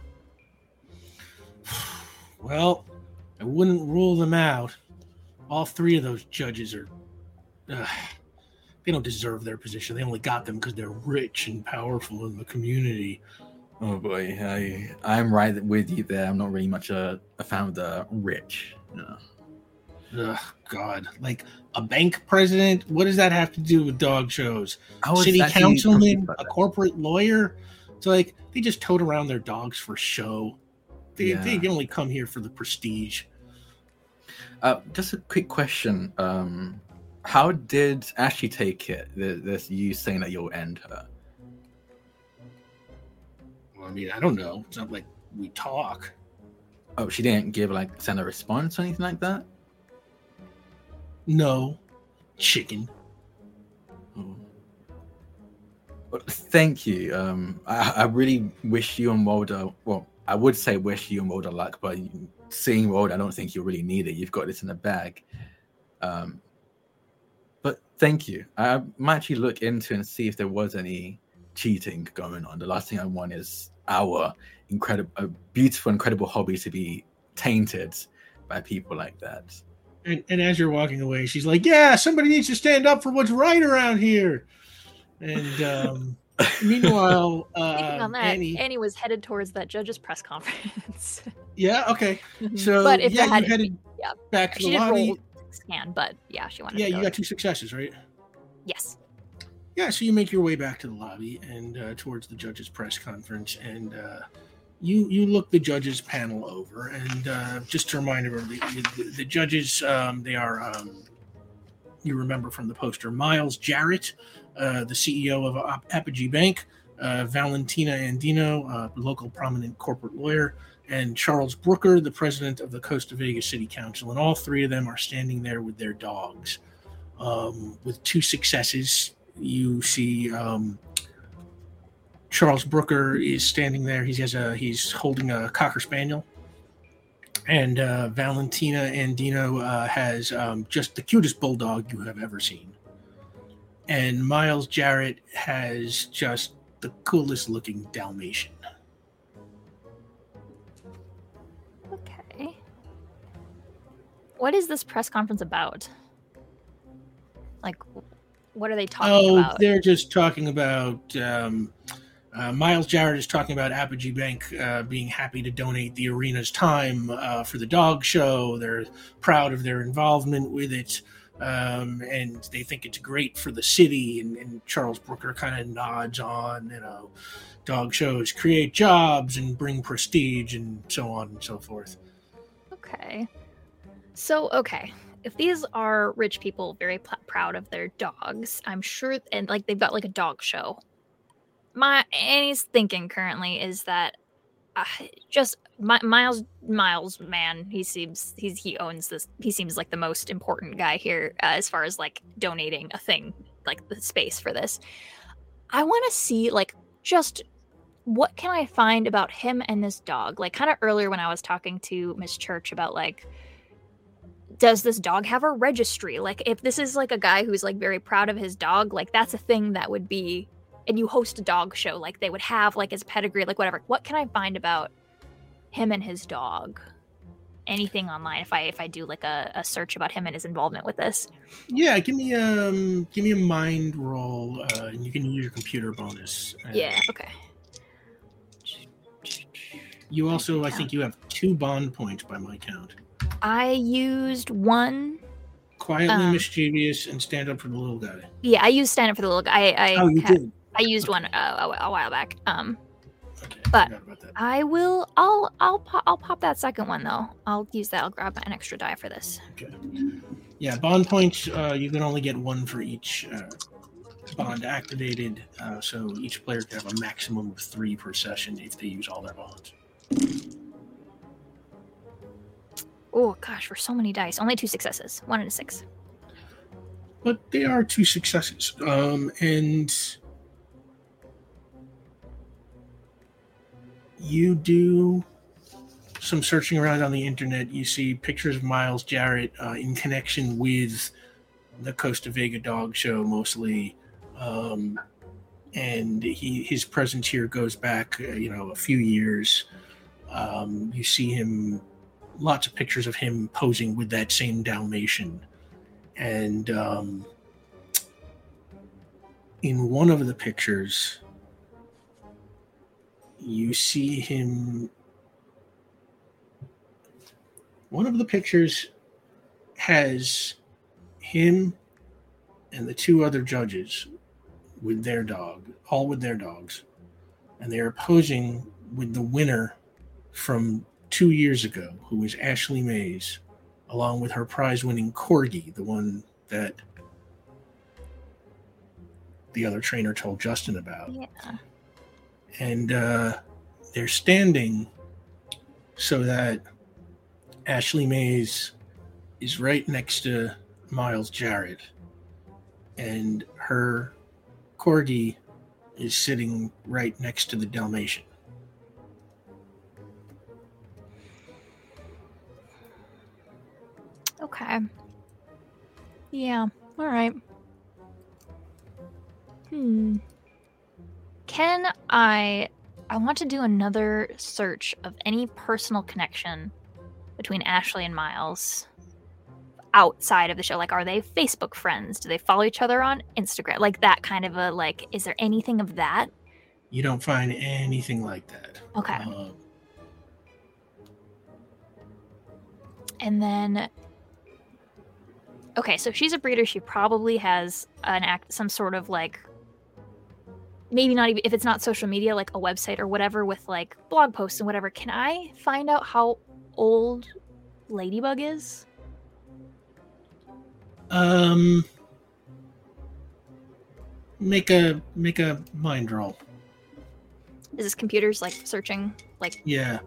Well, I wouldn't rule them out. All three of those judges are. ugh, they don't deserve their position. They only got them because they're rich and powerful in the community. Oh boy, I I'm right with you there. I'm not really much a, a fan of the rich. No. Ugh, God, like a bank president. What does that have to do with dog shows? City councilman, a corporate lawyer. It's like they just tote around their dogs for show. They, they only come here for the prestige. Uh, just a quick question. Um, how did Ashley take it? This you saying that you'll end her. I mean, I don't know. It's not like we talk. Oh, she didn't give like send a response or anything like that. No, chicken. Oh. Well, thank you. Um, I, I really wish you and Mulder. Well, I would say wish you and Mulder luck, but seeing Mulder, I don't think you really need it. You've got this in the bag. Um, but thank you. I might actually look into and see if there was any cheating going on. The last thing I want is our incredible, a beautiful, incredible hobby to be tainted by people like that. And, and as you're walking away, she's like, "Yeah, somebody needs to stand up for what's right around here." And um, meanwhile, uh, on that, Annie, Annie was headed towards that judge's press conference. yeah, okay. So but if yeah, it had, you headed yeah, back to she the did lobby. roll scan, but yeah, she wanted. Yeah, to you got two successes, right? Yes. Yeah, so you make your way back to the lobby and uh, towards the judges' press conference, and uh, you you look the judges' panel over, and uh, just to remind everybody, the, the judges um, they are um, you remember from the poster Miles Jarrett, uh, the CEO of Ap- Apogee Bank, uh, Valentina Andino, uh, local prominent corporate lawyer, and Charles Brooker, the president of the Costa Vega's City Council, and all three of them are standing there with their dogs. Um, with two successes, you see um, Charles Brooker is standing there. He has a he's holding a cocker spaniel, and uh, Valentina Andino uh, has um, just the cutest bulldog you have ever seen, and Miles Jarrett has just the coolest looking Dalmatian. Okay. What is this press conference about? Like, what are they talking about? Oh, about? they're just talking about. Um, uh, Miles Jarrett is talking about Apogee Bank uh, being happy to donate the arena's time uh, for the dog show. They're proud of their involvement with it, um, and they think it's great for the city. And, and Charles Brooker kind of nods on, you know, dog shows create jobs and bring prestige, and so on and so forth. Okay. So, okay. If these are rich people very pl- proud of their dogs, I'm sure, and like they've got like a dog show. My Annie's thinking currently is that uh, just my, Miles, Miles, man, he seems he's he owns this. He seems like the most important guy here uh, as far as like donating a thing, like the space for this. I want to see like just what can I find about him and this dog? Like kind of earlier when I was talking to Miss Church about like does this dog have a registry? Like if this is like a guy who's like very proud of his dog, like that's a thing that would be and you host a dog show, like they would have like his pedigree, like whatever. What can I find about him and his dog? Anything online if I if I do like a, a search about him and his involvement with this. Yeah, give me um, give me a mind roll, uh, and you can use your computer bonus. Uh, Yeah, okay. You also, I think, you have two bond points by my count. I used one Quietly Um, mischievous and stand up for the little guy. yeah, I used stand up for the little guy. I, I oh, you did. I used one uh, a, a while back. Um Okay, but- I forgot about that. I will. I'll. I'll. Pop, I'll pop that second one though. I'll use that. I'll grab an extra die for this. Okay. Yeah, bond points. Uh, you can only get one for each uh, bond activated. Uh, so each player can have a maximum of three per session if they use all their bonds. Oh gosh, for so many dice, only two successes. One and a six. But they are two successes. Um, and you do some searching around on the internet. You see pictures of Miles Jarrett uh, in connection with the Costa Vega Dog Show, mostly. Um, and he his presence here goes back, uh, you know, a few years. Um, you see him, lots of pictures of him posing with that same Dalmatian. And um, in one of the pictures you see him one of the pictures has him and the two other judges with their dog all with their dogs. And they are posing with the winner from two years ago who was ashley mays along with her prize winning corgi, the one that the other trainer told Justin about. Yeah. And uh, they're standing so that Ashley Mays is right next to Miles Jarrett, and her corgi is sitting right next to the Dalmatian. Okay. Yeah. All right. Hmm. Can I I want to do another search of any personal connection between Ashley and Miles outside of the show. Like are they Facebook friends? Do they follow each other on Instagram? Like that kind of a like is there anything of that? You don't find anything like that. Okay. Um, And then Okay, so if she's a breeder, she probably has an act some sort of like maybe not even if it's not social media, like a website or whatever with like blog posts and whatever. Can I find out how old Ladybug is? um, make a make a mind roll. Is this computers like searching like Yeah.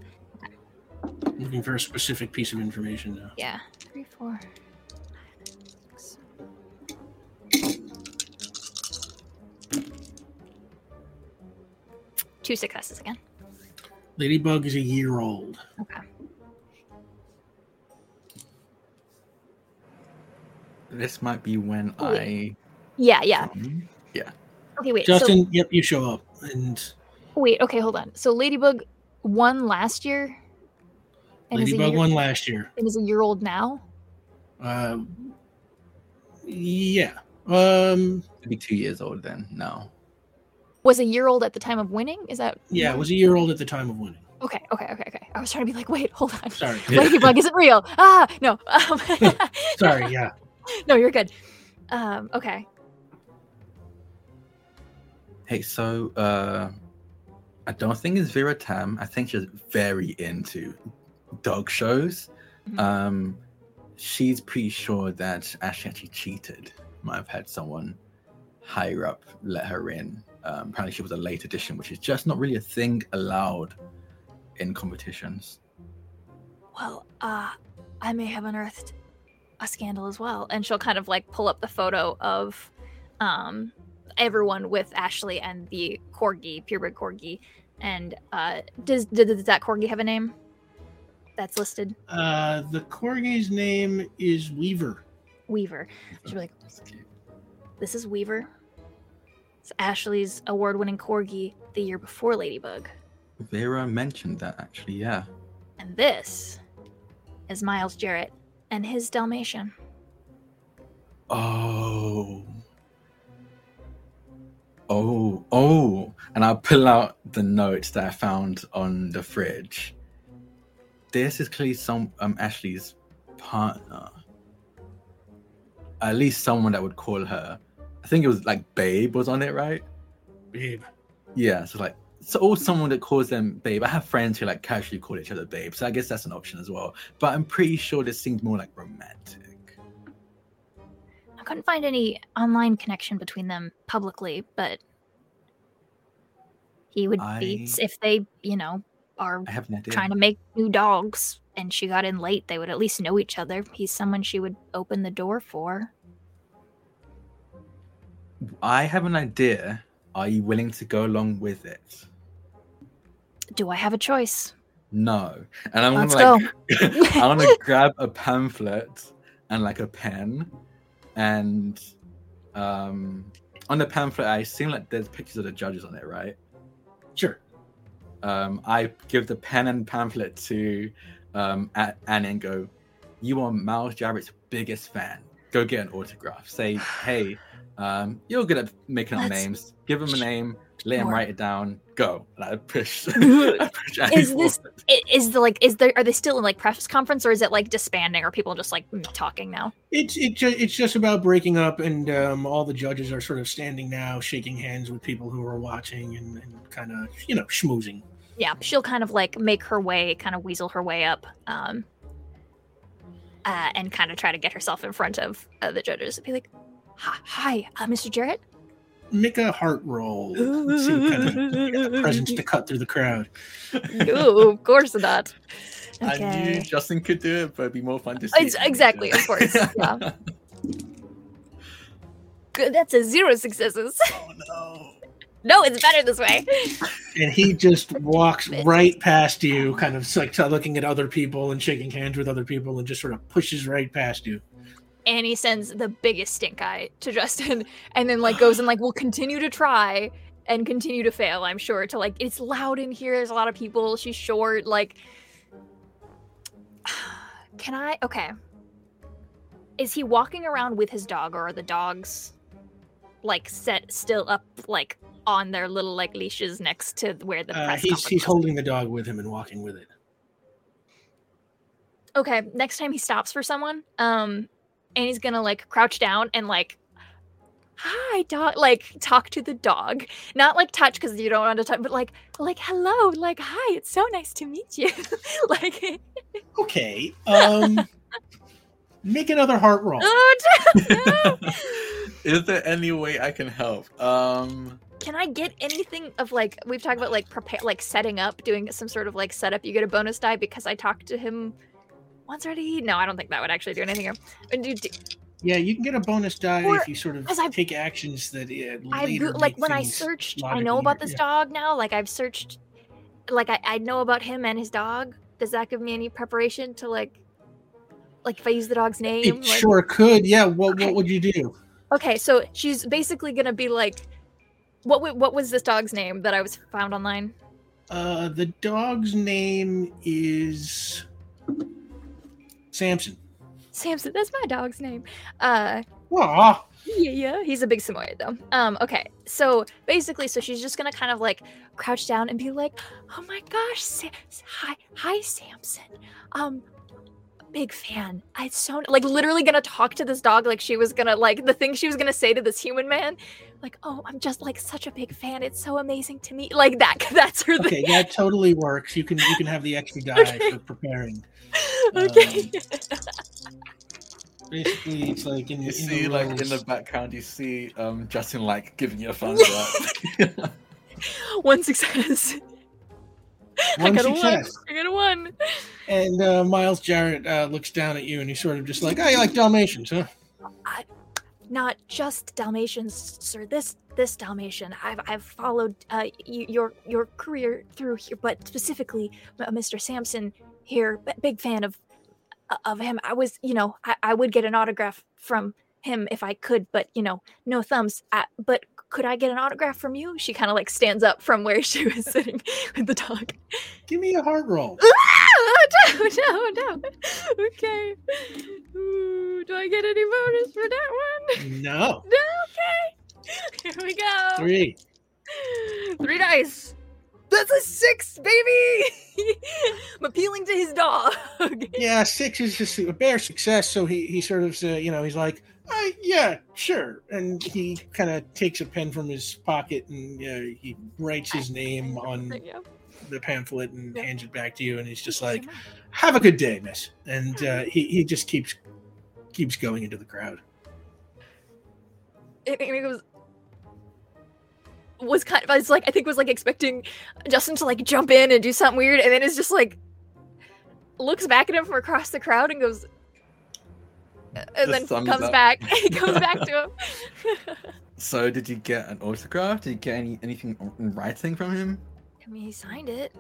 Looking for a specific piece of information now. yeah. Three, four, Two successes again. Ladybug is a year old. Okay. This might be when Oh, I. Yeah, yeah. Yeah. Okay, wait. So Justin, yep, you show up, and Wait, okay, hold on. So Ladybug won last year, and Ladybug year, won last year. and is a year old now. Uh, yeah. Um, Maybe two years old then. No. Was a year old at the time of winning. Is that? yeah, it was a year old at the time of winning. Okay, okay, okay, okay. I was trying to be like, wait, hold on. Sorry. Ladybug isn't real. Ah, no. Um, Sorry, yeah. no, you're good. Um, okay. Hey, so uh I don't think it's Vera Tam. I think she's very into dog shows. Mhm. Um she's pretty sure that Ashley actually cheated. Might have had someone higher up let her in. Um, apparently she was a late addition, which is just not really a thing allowed in competitions. Well, uh, I may have unearthed a scandal as well, and she'll kind of like pull up the photo of, um, everyone with Ashley and the corgi, purebred corgi, and uh, does does, does that corgi have a name? That's listed. Uh, the corgi's name is Weaver. Weaver. She'll be like, "This is Weaver. It's Ashley's award-winning corgi the year before Ladybug, Vera mentioned that actually, yeah. and this is Miles Jarrett and his Dalmatian." Oh. Oh, oh. And I'll pull out the notes that I found on the fridge. This is clearly some um Ashley's partner. At least someone that would call her. I think it was like Babe was on it, right? Babe. Yeah, so like so or someone that calls them babe. I have friends who like casually call each other babe, so I guess that's an option as well. But I'm pretty sure this seems more like romantic. I couldn't find any online connection between them publicly, but he would be if they, you know, are I have trying to make new dogs and she got in late, they would at least know each other. He's someone she would open the door for. I have an idea. Are you willing to go along with it? Do I have a choice? No. And I'm Let's gonna like I'm gonna grab a pamphlet and like a pen and um on the pamphlet I seem like there's pictures of the judges on it, right? Sure. Um I give the pen and pamphlet to um A- Annie and go, You are Miles Jarrett's biggest fan. Go get an autograph. Say, hey, um, you're good at making up Let's- names. Give him a name, let him write it down, go. And I push, I push Is this- forward. Is the like is there are they still in like press conference or is it like disbanding or people just like mm, talking now? It's it ju- it's just about breaking up, and um, all the judges are sort of standing now, shaking hands with people who are watching, and, and kind of you know schmoozing. yeah, she'll kind of like make her way, kind of weasel her way up, um, uh, and kind of try to get herself in front of uh, the judges. And be like, "Hi, hi uh, Mr. Jarrett. make a heart roll. Let's see what kind of presence to cut through the crowd. no, of course not. I knew Justin could do it, but it'd be more fun to see. It's it than me exactly, of course. Yeah. Good. That's a zero successes. oh no. no, it's better this way. And he just walks right past you, kind of like looking at other people and shaking hands with other people, and just sort of pushes right past you. And he sends the biggest stink eye to Justin, and then like goes and like will continue to try and continue to fail. I'm sure to like it's loud in here. There's a lot of people. She's short. Like, can I? Okay. Is he walking around with his dog, or are the dogs like set still up like on their little like leashes next to where the Uh, press he's he's holding the dog with him and walking with it. okay next time he stops for someone um and he's gonna like crouch down and like hi dog like talk to the dog not like touch because you don't want to touch but like like hello like hi it's so nice to meet you like Okay. Um, make another heart roll. oh, no. Is there any way I can help? Um, can i get anything of like we've talked about like prepare like setting up doing some sort of like setup you get a bonus die because i talked to him once already no i don't think that would actually do anything here. Do- do- Yeah, you can get a bonus die Or- if you sort of I've- take actions that uh, I like when I searched. I know about this Yeah. dog now. Like I've searched, like I, I know about him and his dog. Does that give me any preparation to like, like if I use the dog's name? It like- sure could. Yeah. What Okay. What would you do? Okay, so she's basically gonna be like, what? What was this dog's name that I was found online? Uh, the dog's name is Samson. Samson. That's my dog's name. Uh, Aw, Yeah, yeah. He's a big Samoyed though. Um, okay. So basically, so she's just gonna kind of like crouch down and be like, "Oh my gosh, Sa- hi, hi, Samson. Um, big fan. I so like literally gonna talk to this dog like she was gonna like the thing she was gonna say to this human man, like, "Oh, I'm just like such a big fan. It's so amazing to me. Like that. That's her okay, thing. that totally works. You can you can have the extra die Okay. for preparing. okay. Basically, it's like in, you in see, the like in the background, you see um Justin like giving you a thumbs up. one success. I One got a success. one. I got a one. And uh, Miles Jarrett uh, looks down at you and he's sort of just like, "Oh, you like Dalmatians, huh?" not just Dalmatians, sir. This this Dalmatian, I've I've followed uh, y- your your career through here, but specifically M- Mr. Samson here. b- Big fan of uh, of him. I was, you know, I, I would get an autograph from him if I could, but you know, no thumbs. Uh, but could I get an autograph from you? She kind of like stands up from where she was sitting with the dog. Give me a heart roll. no, no, no. Okay. Ooh, do I get any bonus for that one? No, No, okay. Here we go. three. Three dice. That's a six, baby. I'm appealing to his dog. Yeah, six is just a bare success. So he he sort of uh, you know he's like, uh, yeah, sure, and he kind of takes a pen from his pocket and uh, he writes his name on There you go. the pamphlet and Yeah. hands it back to you, and he's just like, "Have a good day, miss." And uh, he he just keeps keeps going into the crowd. And it was was kind of I was like I think was like expecting Justin to like jump in and do something weird, and then it's just like looks back at him from across the crowd and goes, and Just then comes up. back. he comes back to him. so, did you get an autograph? Did you get any anything in writing from him? I mean, he signed it.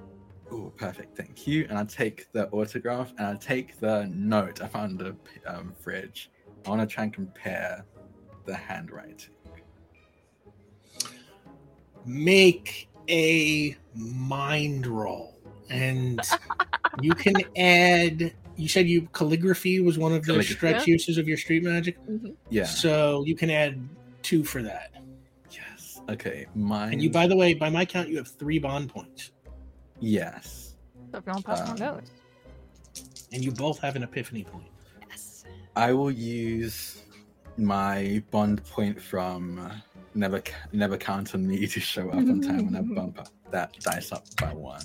Oh, perfect. Thank you. And I take the autograph and I take the note I found in the um, fridge. I want to try and compare the handwriting. Make a mind roll, and you can add. You said you calligraphy was one of the Calligraphy. stretch uses of your street magic, Yeah. so you can add two for that. Yes. Okay. Mine. And you, by the way, by my count, you have three bond points, Yes. So if you want to pass Um, one note. and you both have an epiphany point. Yes. I will use my bond point from uh, never never count on me to show up on time when I bump up that dice up by one.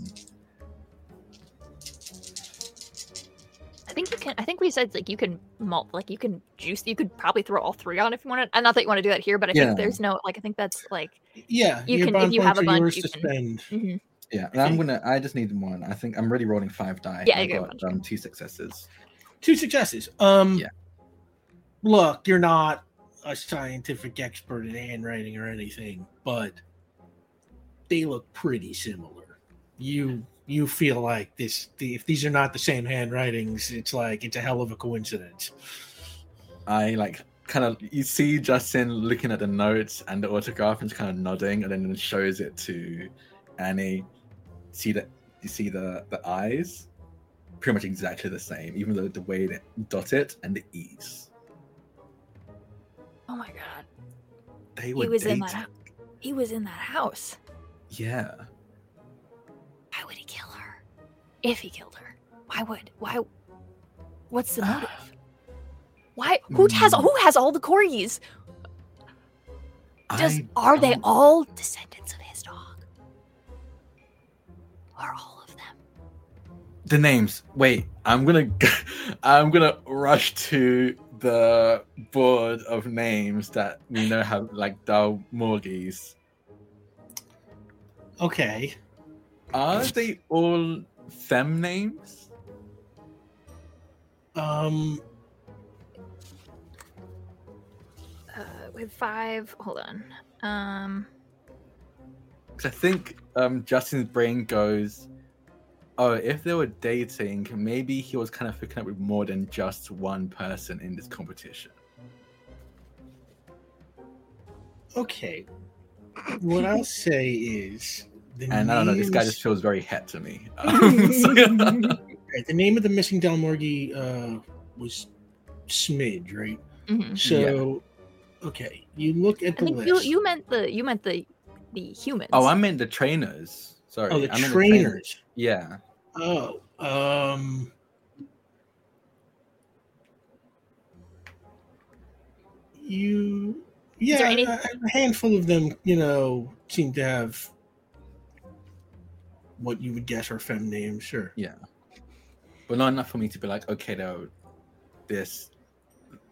I think you can. I think we said like you can malt, like you can juice. You could probably throw all three on if you wanted. And not that you want to do that here, but I Yeah. think there's no like. I think that's like. Yeah, You your can- if you have a are bunch, yours you to can- spend. mhm. Yeah, and I'm gonna. I just need one. I think I'm already rolling five die. Yeah, I you get a got um, two successes. Two successes. Um, Yeah. Look, you're not a scientific expert in handwriting or anything, but they look pretty similar. You you feel like this? The, if these are not the same handwritings, it's like it's a hell of a coincidence. I like kind of you see Justin looking at the notes and the autograph and just kind of nodding, and then it shows it to Annie. See that you see the the eyes, pretty much exactly the same, even though the way they dot it and the e's. Oh my god, They were he was in dating. that. He was in that house. Yeah. Why would he kill her? If he killed her, why would? Why? What's the motive? Why? Who has Mm. who has all the corgis? Does I are they don't- all descendants of his dog? Are all of them? the names? Wait, I'm gonna I'm gonna rush to the board of names that we know have like Dalmorgies. Okay. Are they all fem names? Um. Uh, with five. Hold on. Um. Because I think um, Justin's brain goes, oh, if they were dating, maybe he was kind of hooking up with more than just one person in this competition. Okay. What I'll say is the And I don't know, this guy just feels very het to me. Um, so- Right, the name of the missing Dalmorgie uh, was Smidge, right? mhm. So, okay, you look at I the list. you you meant the you meant the the humans. oh, I meant the trainers. Sorry. oh, the I meant trainers. Yeah. Oh, um, you, yeah, any- a, a handful of them, you know, seem to have what you would guess are fem names. Sure. Yeah, but not enough for me to be like, okay, though, this,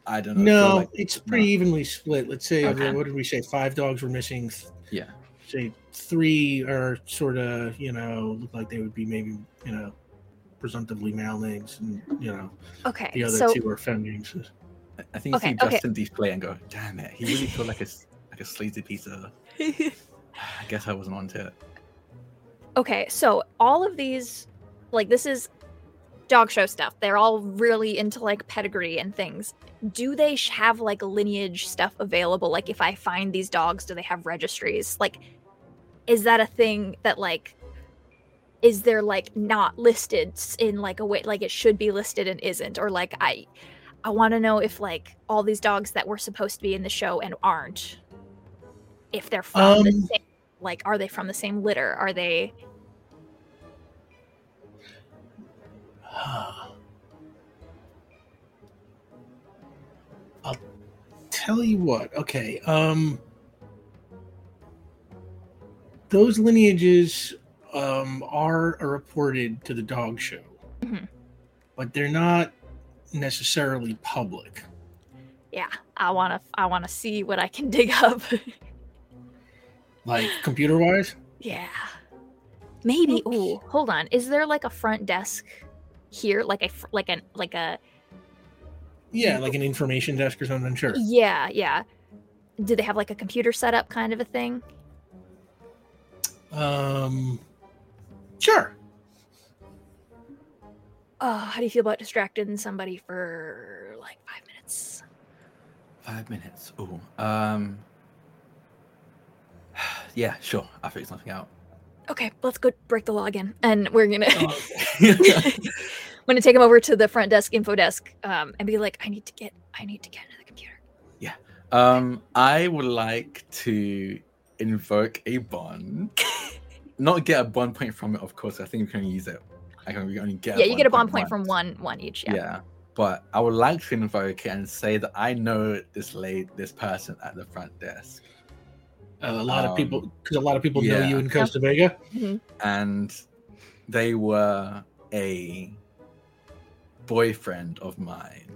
I don't know. No, like- it's pretty evenly split. Let's say, Okay. what did we say? Five dogs were missing. Yeah. Say three are sort of, you know, look like they would be maybe, you know, presumptively male names, and you know, okay. the other so two are fem names. I- I think you Okay, see okay. Justin display and go, damn it, he really felt like a, s- like a sleazy piece of. I guess I wasn't onto it. Okay, so all of these, like this is dog show stuff. They're all really into like pedigree and things. Do they have like lineage stuff available? Like if I find these dogs, do they have registries? Like, is that a thing that like? Is there like not listed in like a way like it should be listed and isn't, or like I, I want to know if like all these dogs that were supposed to be in the show and aren't, if they're from the Um, same, like are they from the same litter? Are they? I'll tell you what. Okay. Um those lineages um are reported to the dog show. Mhm. But they're not necessarily public. Yeah, I want to. I want to see what I can dig up. Like computer wise? yeah, maybe. Okay. Ooh, hold on. Is there like a front desk here, like a like an like a Yeah, like an information desk or something, sure. yeah yeah? Do they have like a computer setup kind of a thing? Um sure. Oh, how do you feel about distracting somebody for like five minutes? Five minutes. Oh, um, yeah, sure. I'll figure something out. Okay, let's go break the law again, and we're gonna. Uh, I'm gonna take him over to the front desk, info desk, um, and be like, "I need to get, I need to get into the computer." Yeah. Um, I would like to invoke a bond. Not get a bond point from it, of course. I think we can only use it. I can only get. yeah, you get a bond point once. from one, one each. Yeah. Yeah. But I would like to invoke it and say that I know this late this person at the front desk. A lot of people Um, because a lot of people know you in Costa Vega. Mhm. and they were a boyfriend of mine.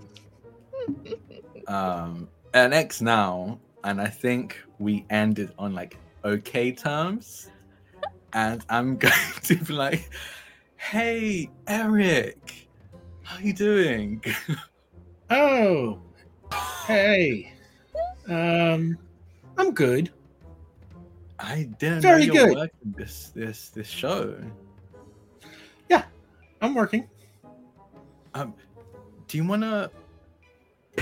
um, an ex now, and I think we ended on like okay terms. And I'm going to be like, "Hey, Eric, how you doing?" Oh, hey. Um, I'm good. I didn't Very know you were good. working this this this show. Yeah, I'm working. Um, do you wanna?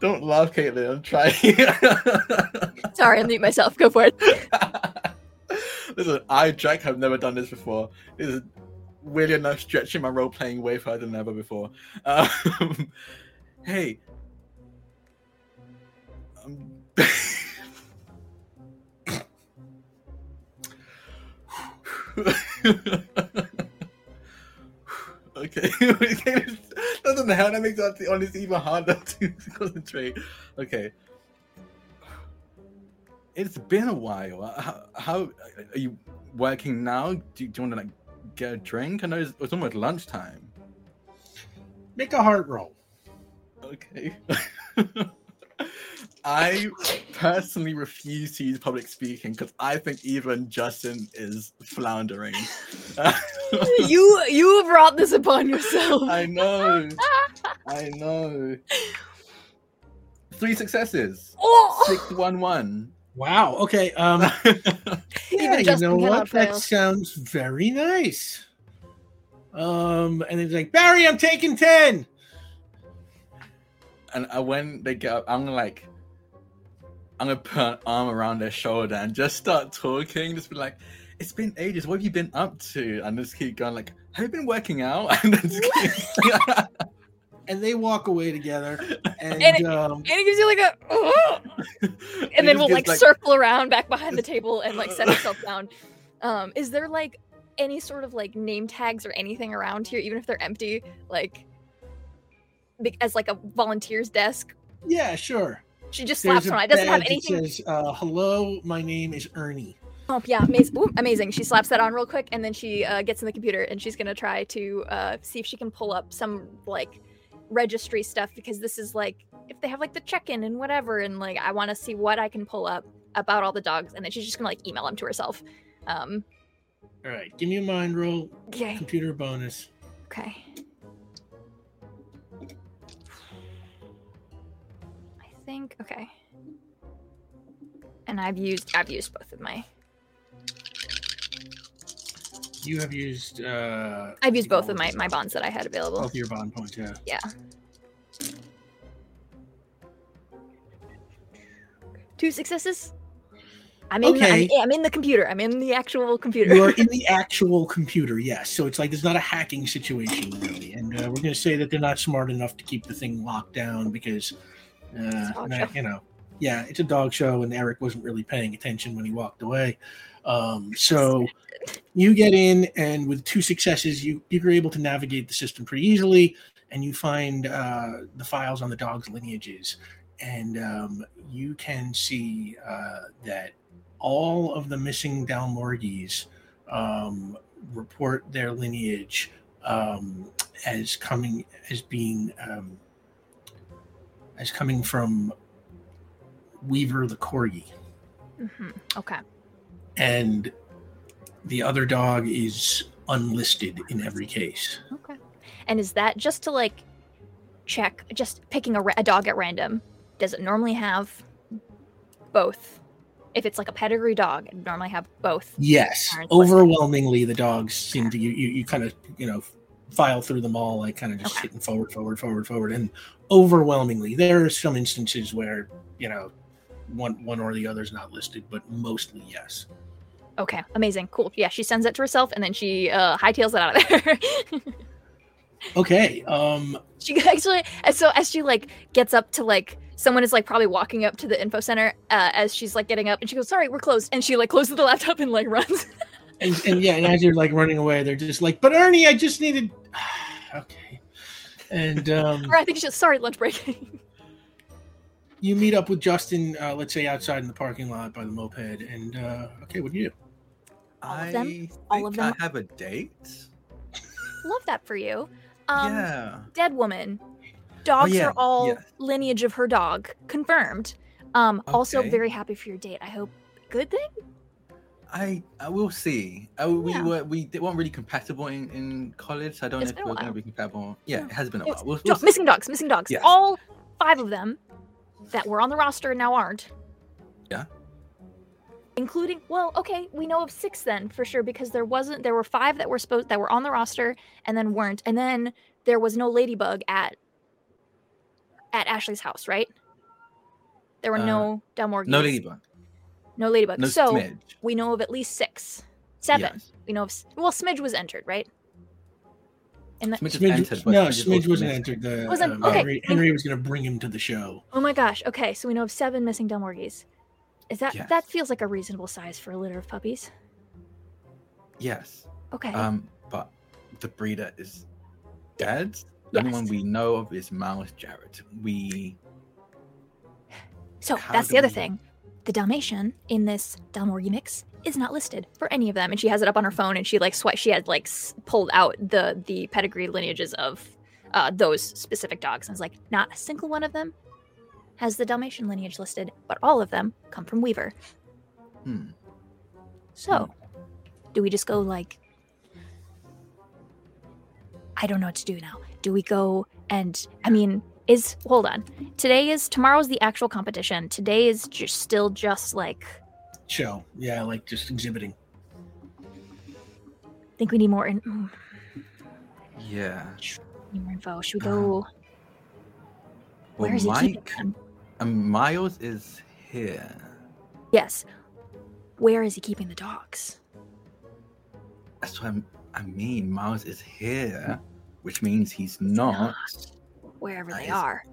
Don't laugh, Kaitlin. I'm trying. Sorry, I'll mute myself. Go for it. Listen, I, Jack, have never done this before. This is weirdly enough stretching my role playing way further than ever before. Um, hey. Um, okay. Doesn't help. That makes it honestly even harder to concentrate. Okay. It's been a while. Uh, how, how are you working now? Do, do you want to like get a drink? I know it's, it's almost lunchtime. Make a heart roll. Okay. I personally refuse to use public speaking because I think even Justin is floundering. you you brought this upon yourself. I know. I know. Three successes. Oh! Six one one. Wow. Okay. Um. Yeah, Even you know cannot what? That fail. sounds very nice. Um, and it's like Barry, I'm taking ten. and uh, when they get up, I'm like, I'm gonna put an arm around their shoulder and just start talking. Just be like, "It's been ages. What have you been up to?" And just keep going like, "Have you been working out?" And then just keep... And they walk away together, and, And it- um, And he gives you like a, "Oh!" and then we'll like, circle around back behind the table and like set ourselves down. Um, is there like any sort of like name tags or anything around here, even if they're empty, like be- as like a volunteer's desk? yeah, sure. She just slaps a one. It doesn't have anything. says, uh, "Hello, my name is Ernie." Oh yeah, amazing! Ooh, amazing. She slaps that on real quick, and then she uh, gets in the computer and she's gonna try to uh, see if she can pull up some like registry stuff because this is like if they have like the check-in and whatever, and like I want to see what I can pull up about all the dogs, and then she's just gonna like email them to herself. Um, All right, give me a mind roll, okay, computer bonus. okay. Think okay. And I've used I've used both of my You have used. uh I've used both of my my bonds that I had available. both your bond points. Yeah. Yeah. Two successes. I'm in. Okay. I'm, I'm in the computer. I'm in the actual computer. You are in the actual computer, yes. So it's like it's not a hacking situation, really. And uh, we're going to say that they're not smart enough to keep the thing locked down because, uh, a dog nah, show. you know, yeah, it's a dog show, and Eric wasn't really paying attention when he walked away. Um, so you get in, and with two successes, you you're able to navigate the system pretty easily, and you find uh, the files on the dog's lineages, and um, you can see uh, that all of the missing Dalmorgies um, report their lineage um, as coming as being as coming from Weaver the Corgi, Mhm, Okay. and the other dog is unlisted in every case. Okay. And is that just to like check, just picking a, ra- a dog at random? Does it normally have both? If it's like a pedigree dog, it normally have both. Yes, listed. overwhelmingly the dogs seem to you you, you kind of you know file through them all like kind of just Okay. hitting forward forward forward forward and overwhelmingly there are some instances where you know one one or the other is not listed but mostly yes Okay, amazing, cool. Yeah, she sends it to herself, and then she uh, hightails it out of there. okay um she actually so as she like gets up to like someone is like probably walking up to the info center uh, as she's like getting up and she goes sorry we're closed and she like closes the laptop and like runs and, and yeah and as you're like running away they're just like but ernie i just needed okay and um or i think she's just sorry lunch break you meet up with justin uh, let's say outside in the parking lot by the moped and uh okay what do you do All of them? I All of think I them? have a date. love that for you Um, yeah. dead woman. Dogs yeah, are all yes. lineage of her dog. Confirmed. Um, also very happy for your date. I hope. Good thing. I I will see. I, we Yeah. were we weren't really compatible in, in college. So I don't It's know if we we're going to be compatible. Yeah, Yeah. it has been a It's- while. We'll, we'll missing dogs. Missing dogs. All five of them that were on the roster and now aren't. Yeah. Including, well, okay, we know of six then for sure because there wasn't. There were five that were supposed that were on the roster and then weren't, and then there was no ladybug at at Ashley's house, right? There were Uh, no Dalmorgies. No ladybug. No ladybug. No so smidge. we know of at least six, seven. Yes. We know of well, Smidge was entered, right? And the, Smidge is Smidge, entered, no, Smidge is Smidge also wasn't missing. entered. The, Wasn't- um, okay. Henry, Henry was going to bring him to the show. oh my gosh. Okay, so we know of seven missing Dalmorgies. Is that Yes. that feels like a reasonable size for a litter of puppies? Yes. Okay. Um, but the breeder is dead. The only one we know of is Miles Jarrett. We so how that's the other we- thing. The Dalmatian in this Dalmorgie mix is not listed for any of them, and she has it up on her phone, and she like swi She had like s- pulled out the the pedigree lineages of uh, those specific dogs, and it's like not a single one of them has the Dalmatian lineage listed, but all of them come from Weaver. hmm. So, do we just go like I don't know what to do now. Do we go and I mean, is hold on. Today is tomorrow's the actual competition. Today is just still just like Show. Yeah, like just exhibiting. I think we need more in mm, Yeah. need more info. Should we Um, go Well, where is he Mike them? and Miles is here. Yes. Where is he keeping the dogs? That's what I'm, I mean. Miles is here, which means he's not. Wherever at they are.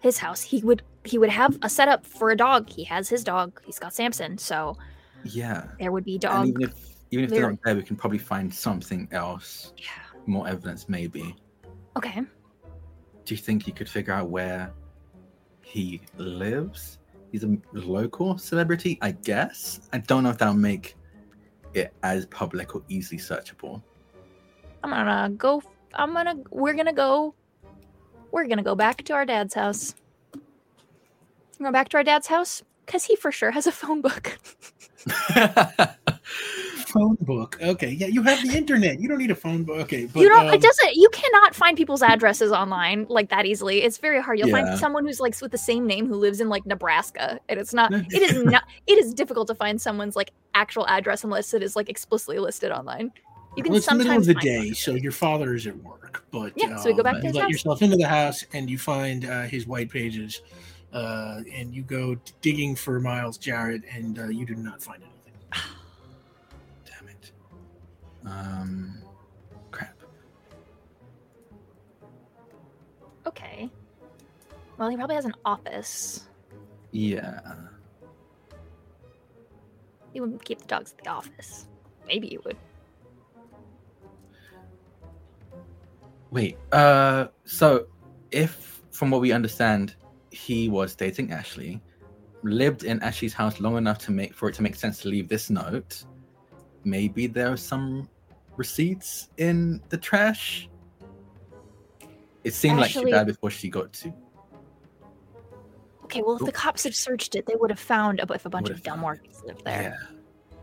His house. He would he would have a setup for a dog. He has his dog. He's got Samson, so Yeah. there would be And dog. even if even if they're not there, we can probably find something else, Yeah. more evidence, maybe. Okay. Do you think you could figure out where he lives? He's a local celebrity, I guess. I don't know if that'll make it as public or easily searchable. I'm gonna go. I'm gonna. We're gonna go. We're gonna go back to our dad's house. Go back to our dad's house because he for sure has a phone book. Phone book. Okay. Yeah, you have the internet. You don't need a phone book. Okay. But, you don't. um, it doesn't. You cannot find people's addresses online like that easily. It's very hard. You'll Yeah. find someone who's like with the same name who lives in like Nebraska, and it's not. It is not. It is difficult to find someone's like actual address unless it is like explicitly listed online. You can well, it's the middle of the day, so your father is at work. But Yeah, so we go back um, to you his let house. yourself into the house and you find uh, his white pages, uh, and you go digging for Miles Jarrett, and uh, you do not find anything. Damn it. Um, crap. Okay. Well, he probably has an office. Yeah. He wouldn't keep the dogs at the office. Maybe he would. Wait. Uh. So, if from what we understand, he was dating Ashley, lived in Ashley's house long enough to make for it to make sense to leave this note, maybe there are some receipts in the trash. It seemed like Actually- she died before she got to. Okay, well, if the cops had searched it, they would have found a, if a bunch of have found lived there. Yeah.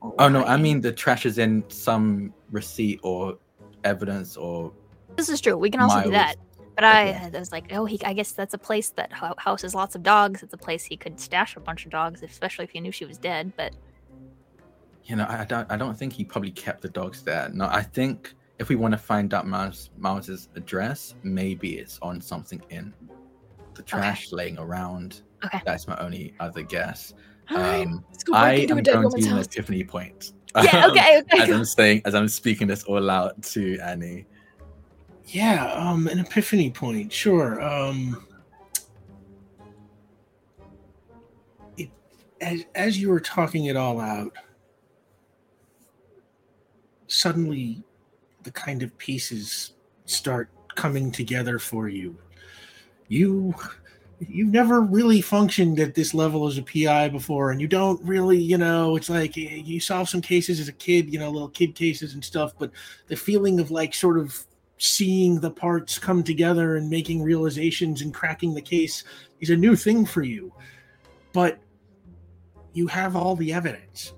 Or Oh no. I mean the trash is in some receipt or evidence or this is true. We can also do that. But I, Okay. I was like, oh, he. I guess that's a place that houses lots of dogs. It's a place he could stash a bunch of dogs, especially if he knew she was dead. But you know, I I don't I don't think he probably kept the dogs there. No, I think if we want to find out Miles Miles's address, maybe it's on something in the trash laying around. Okay. That's my only other guess. all right, Um, let's go break I into a dead woman's use an house. epiphany point. Yeah. um, Okay. Okay. as I'm saying, as I'm speaking this all out to Annie. Yeah, um, an epiphany point. Sure. Um, it, as as you were talking it all out, suddenly the kind of pieces start coming together for you. You you've never really functioned at this level as a PI before, and you don't really, you know, it's like eh, you solve some cases as a kid, you know, little kid cases and stuff, but the feeling of like sort of seeing the parts come together and making realizations and cracking the case is a new thing for you. But you have all the evidence,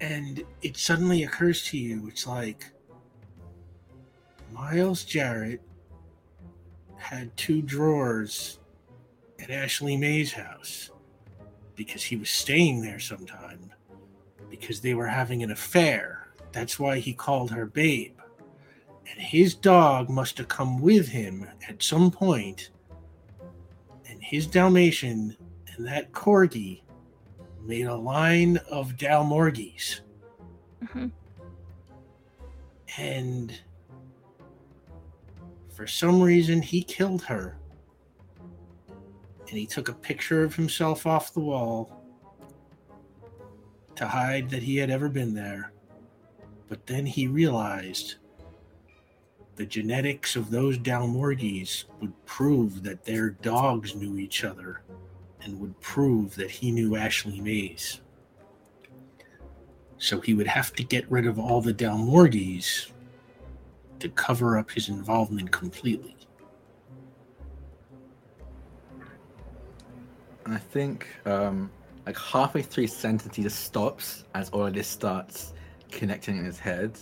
and it suddenly occurs to you it's like Miles Jarrett had two drawers at Ashley May's house because he was staying there sometime because they were having an affair. That's why he called her babe. And his dog must have come with him at some point, and his Dalmatian and that corgi made a line of Dalmorgies. hmm And for some reason, he killed her. And he took a picture of himself off the wall to hide that he had ever been there. But then he realized the genetics of those Dalmorgies would prove that their dogs knew each other and would prove that he knew Ashley Mays. So he would have to get rid of all the Dalmorgies to cover up his involvement completely. And I think um, like halfway through sentence, he just stops as all of this starts connecting in his head,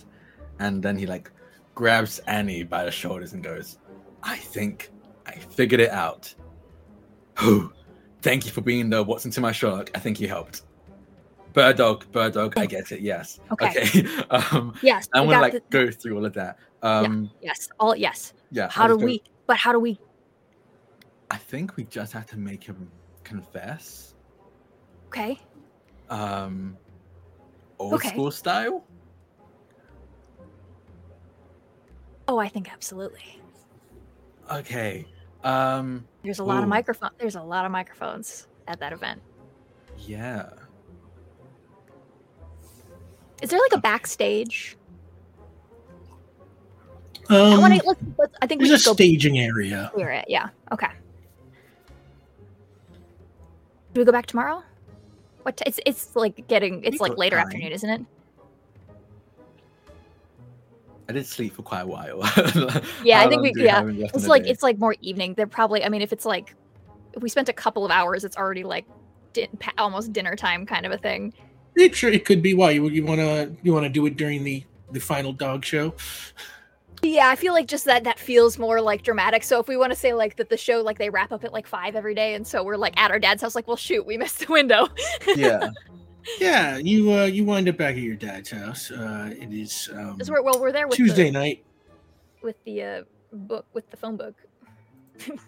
and then he like grabs Annie by the shoulders and goes, "I think I figured it out. Whew. Thank you for being the Watson to my Sherlock. I think you helped. Bird dog, bird dog. I get it. Yes. Okay. um, Yes. I'm we gonna like the- go through all of that. Um, yes. All yes. yeah. How do go- we? But how do we? I think we just have to make him confess. Okay. Um, old Okay. school style. Oh, I think absolutely. Okay. Um, There's a lot of Ooh. microphone. There's a lot of microphones at that event. yeah. Is there like a backstage? I Um, want to. Let's, let's. I think we there's a go staging area. clear it. Yeah. Okay. Do we go back tomorrow? What? T- it's it's like getting. It's like later time? afternoon, isn't it? I did sleep for quite a while. Yeah, I think long we- yeah, have It's like day? it's like more evening. They're probably. I mean, if it's like, if we spent a couple of hours, it's already like, di- pa- almost dinner time kind of a thing. It sure it could be. Why you you want to you want to do it during the the final dog show? Yeah, I feel like just that that feels more like dramatic. So if we want to say like that the show like they wrap up at like five every day, and so we're like at our dad's house, like, well, shoot, we missed the window. yeah. Yeah, you uh, you wind up back at your dad's house. Uh, it is um, 'Cause we're, well, we're there with Tuesday the, night. with the uh, book with the phone book.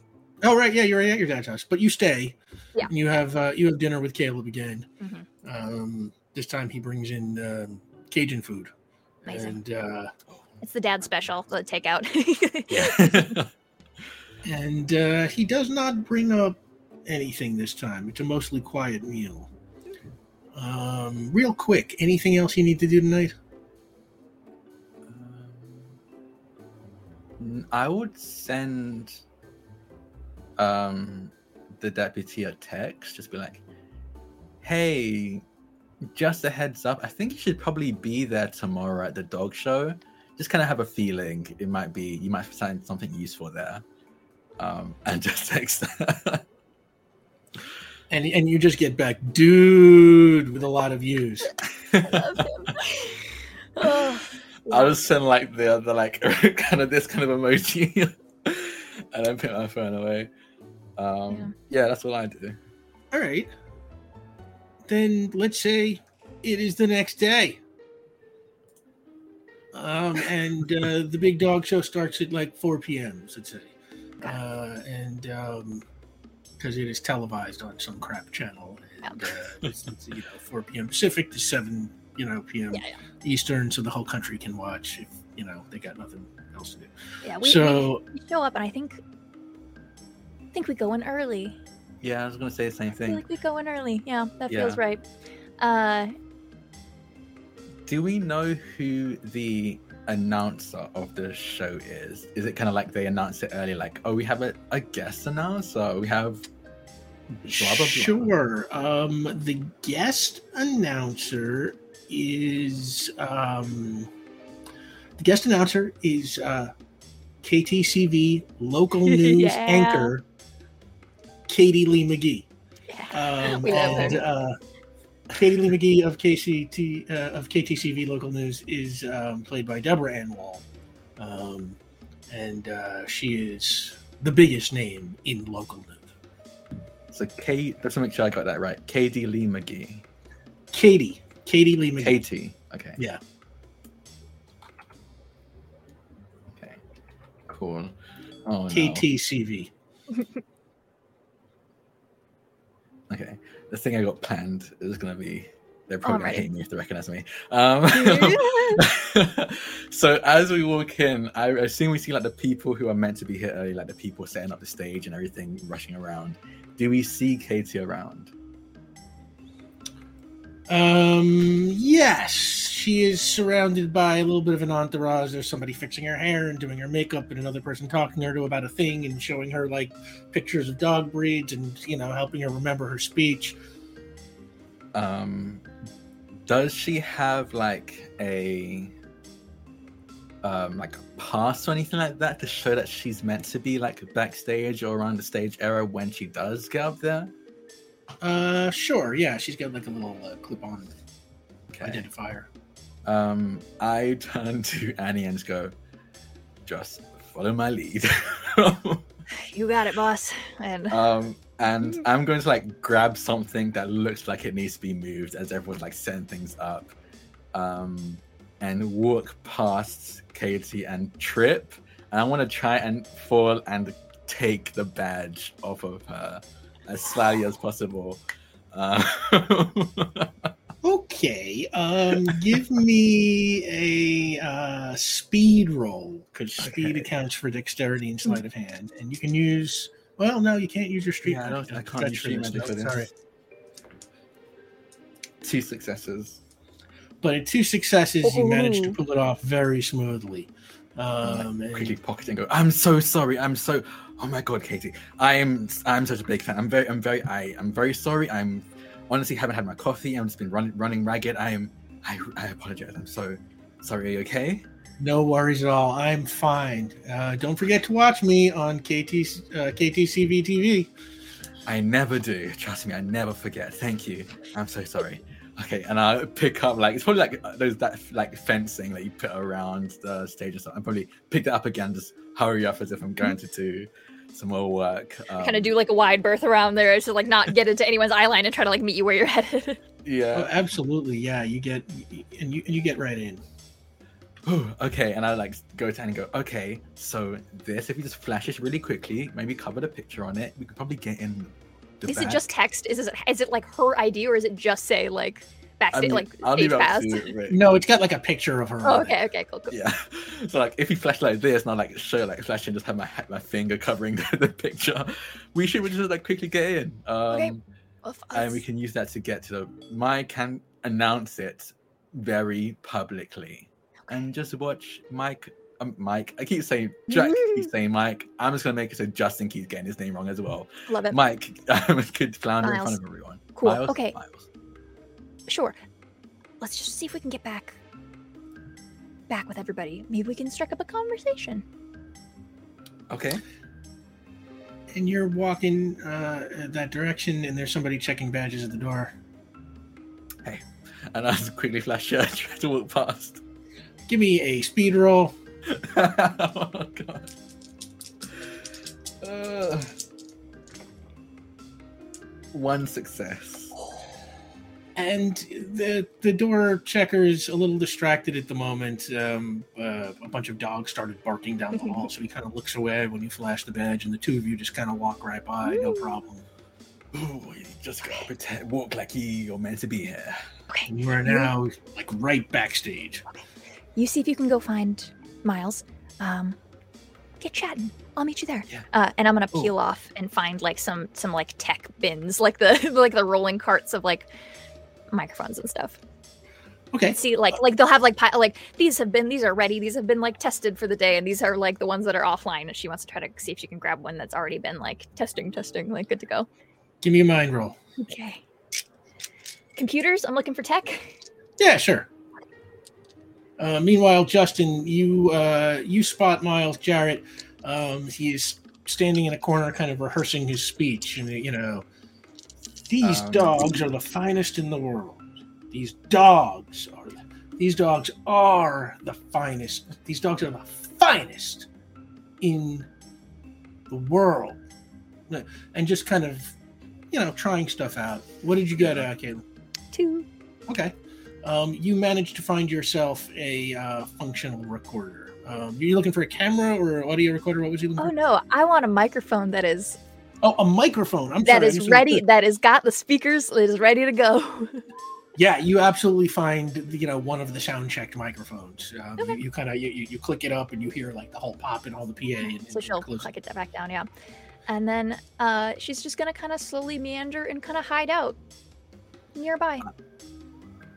Oh right, yeah, you're at your dad's house, but you stay. Yeah. And you have uh, you have dinner with Caleb again. Mhm. Um, this time he brings in um, Cajun food, Amazing. and uh, It's the dad special, the takeout. Yeah. and uh, he does not bring up anything this time. It's a mostly quiet meal. Um, real quick, anything else you need to do tonight? Um, I would send um the deputy a text, just be like, "Hey, just a heads up. I think you should probably be there tomorrow at the dog show. Just kind of have a feeling it might be you might find something useful there." Um, and just text. that. And and you just get back, dude, with a lot of views. Oh, I'll just send like the other like kind of this kind of emoji, and then put my phone away. Um, yeah. that's what I do. All right. Then let's say it is the next day. Um, and uh, the big dog show starts at like 4 p.m. Let's say, uh, and um, because it is televised on some crap channel, and uh, it's, it's, you know 4 p.m. Pacific to 7 you know p.m. Yeah, yeah. Eastern, so the whole country can watch if you know they got nothing else to do. yeah. We, so we, we show up, and I think I think we go in early. Yeah, I was gonna say the same I feel thing. like we go in early. Yeah, that Yeah. feels right. Uh, Do we know who the announcer of the show is? Is it kind of like they announce it early, like, oh, we have a, a guest announcer, we have Blah, blah, blah. Sure. Um, the guest announcer is um, the guest announcer is uh, KTCV local news Yeah. anchor Katie Lee McGee. Yeah. Um, We love her. and uh, Katie Lee McGee of KCT uh, of KTCV local news is um, played by Deborah Ann Woll, um, and uh, she is the biggest name in local news. So Kate, let's make sure I got that right. Katie Lee McGee. Katie, Katie Lee McGee. Katie. Okay. Yeah. Okay. Cool. Oh no. KTCV. Okay. The thing I got planned is gonna be they're probably gonna hate me if they recognize me. Um, so as we walk in, I assume we see like the people who are meant to be here early, like the people setting up the stage and everything, rushing around. Do we see Katie around? Um, yes, she is surrounded by a little bit of an entourage. There's somebody fixing her hair and doing her makeup, and another person talking to her about a thing and showing her like pictures of dog breeds and you know helping her remember her speech. Um, does she have like a um like a pass or anything like that to show that she's meant to be like backstage or around the stage area when she does get up there? Uh, sure, yeah, she's got like a little uh, clip-on Okay. identifier. Um, I turn to Annie and just go, just follow my lead. you got it, boss. And um, and I'm going to like grab something that looks like it needs to be moved as everyone's like setting things up. Um, and walk past Katie and trip. And I want to try and fall and take the badge off of her as slightly as possible. Uh, Okay, um, give me a uh, speed roll because speed Okay. accounts for dexterity and sleight of hand, and you can use. Well, no, you can't use your street. Yeah, I don't- I can't use street this. magic for No, this. Sorry, two successes. but at two successes, you managed to pull it off very smoothly. Um, and- quickly pocket and go. I'm so sorry. I'm so. Oh my god, Katie. I am. I'm such a big fan. I'm very. I'm very. I. I'm very sorry. I'm honestly haven't had my coffee. I'm just been running running ragged. I am. I. I apologize. I'm so sorry. Are you okay? No worries at all. I'm fine. Uh, don't forget to watch me on KT, uh, KTCV TV. I never do. Trust me. I never forget. Thank you. I'm so sorry. Okay, and I'll pick up like it's probably like uh, those that like fencing that you put around the stage or something. I probably pick that up again. Just hurry up as if I'm going to do some more work. Um, kind of do like a wide berth around there to like not get into anyone's eye line and try to like meet you where you're headed. Yeah. Oh, absolutely. Yeah, you get and you and you get right in. Ooh, okay, and I like go to and go, okay, so this, if you just flash this really quickly, maybe cover the picture on it, we could probably get in the is it just text? Is it is it like her ID or is it just say like I backstage mean, like I'll stage leave it up pass? to you, Rick. No, it's got like a picture of her. Oh, on it. okay, okay, cool, cool. Yeah. So like if you flash like this and I like show like flash and just have my my finger covering the, the picture, we should just like quickly get in. Um Okay. Of and we can use that to get to the Mike can announce it very publicly. And just watch Mike um, Mike, I keep saying Jack keeps saying Mike. I'm just gonna make it so Justin keeps getting his name wrong as well. Love it. Mike um, could flounder in front of everyone. Cool, Miles? okay. Miles. Sure. Let's just see if we can get back back with everybody. Maybe we can strike up a conversation. Okay. And you're walking uh, that direction, and there's somebody checking badges at the door. Hey, and I just quickly flash uh, try to walk past. Give me a speed roll. oh god. Uh, one success. And the the door checker is a little distracted at the moment. Um, uh, a bunch of dogs started barking down the hall, so he kind of looks away when you flash the badge, and the two of you just kind of walk right by, no problem. Ooh, you just gotta pretend, walk like you're meant to be here. Okay. You are now like right backstage. You see if you can go find Miles. Um, get chatting. I'll meet you there. Yeah. Uh, and I'm gonna Cool. peel off and find like some some like tech bins, like the like the rolling carts of like microphones and stuff. Okay. See like like they'll have like pi- like these have been these are ready. These have been like tested for the day, and these are like the ones that are offline. And she wants to try to see if she can grab one that's already been like testing testing like good to go. Give me a mind roll. Okay. Computers, I'm looking for tech. Yeah, sure. Uh, meanwhile, Justin, you uh, you spot Miles Jarrett. Um, he's standing in a corner, kind of rehearsing his speech, and you know, these Um, dogs are the finest in the world. These dogs are these dogs are the finest. These dogs are the finest in the world. And just kind of, you know, trying stuff out. What did you get, uh, Kaitlin? Two. Okay. Um, you managed to find yourself a uh, functional recorder. Um, are you looking for a camera or an audio recorder? What was you looking Oh for? no, I want a microphone that is Oh, a microphone. I'm that sorry, I is misunderstood. ready, that has got the speakers, it is ready to go. Yeah, you absolutely find you know one of the sound checked microphones. Um, Okay. You, you kind of you, you, you click it up and you hear like the whole pop and all the PA. And, so and she'll close click it back down, yeah. And then uh, she's just gonna kind of slowly meander and kind of hide out nearby.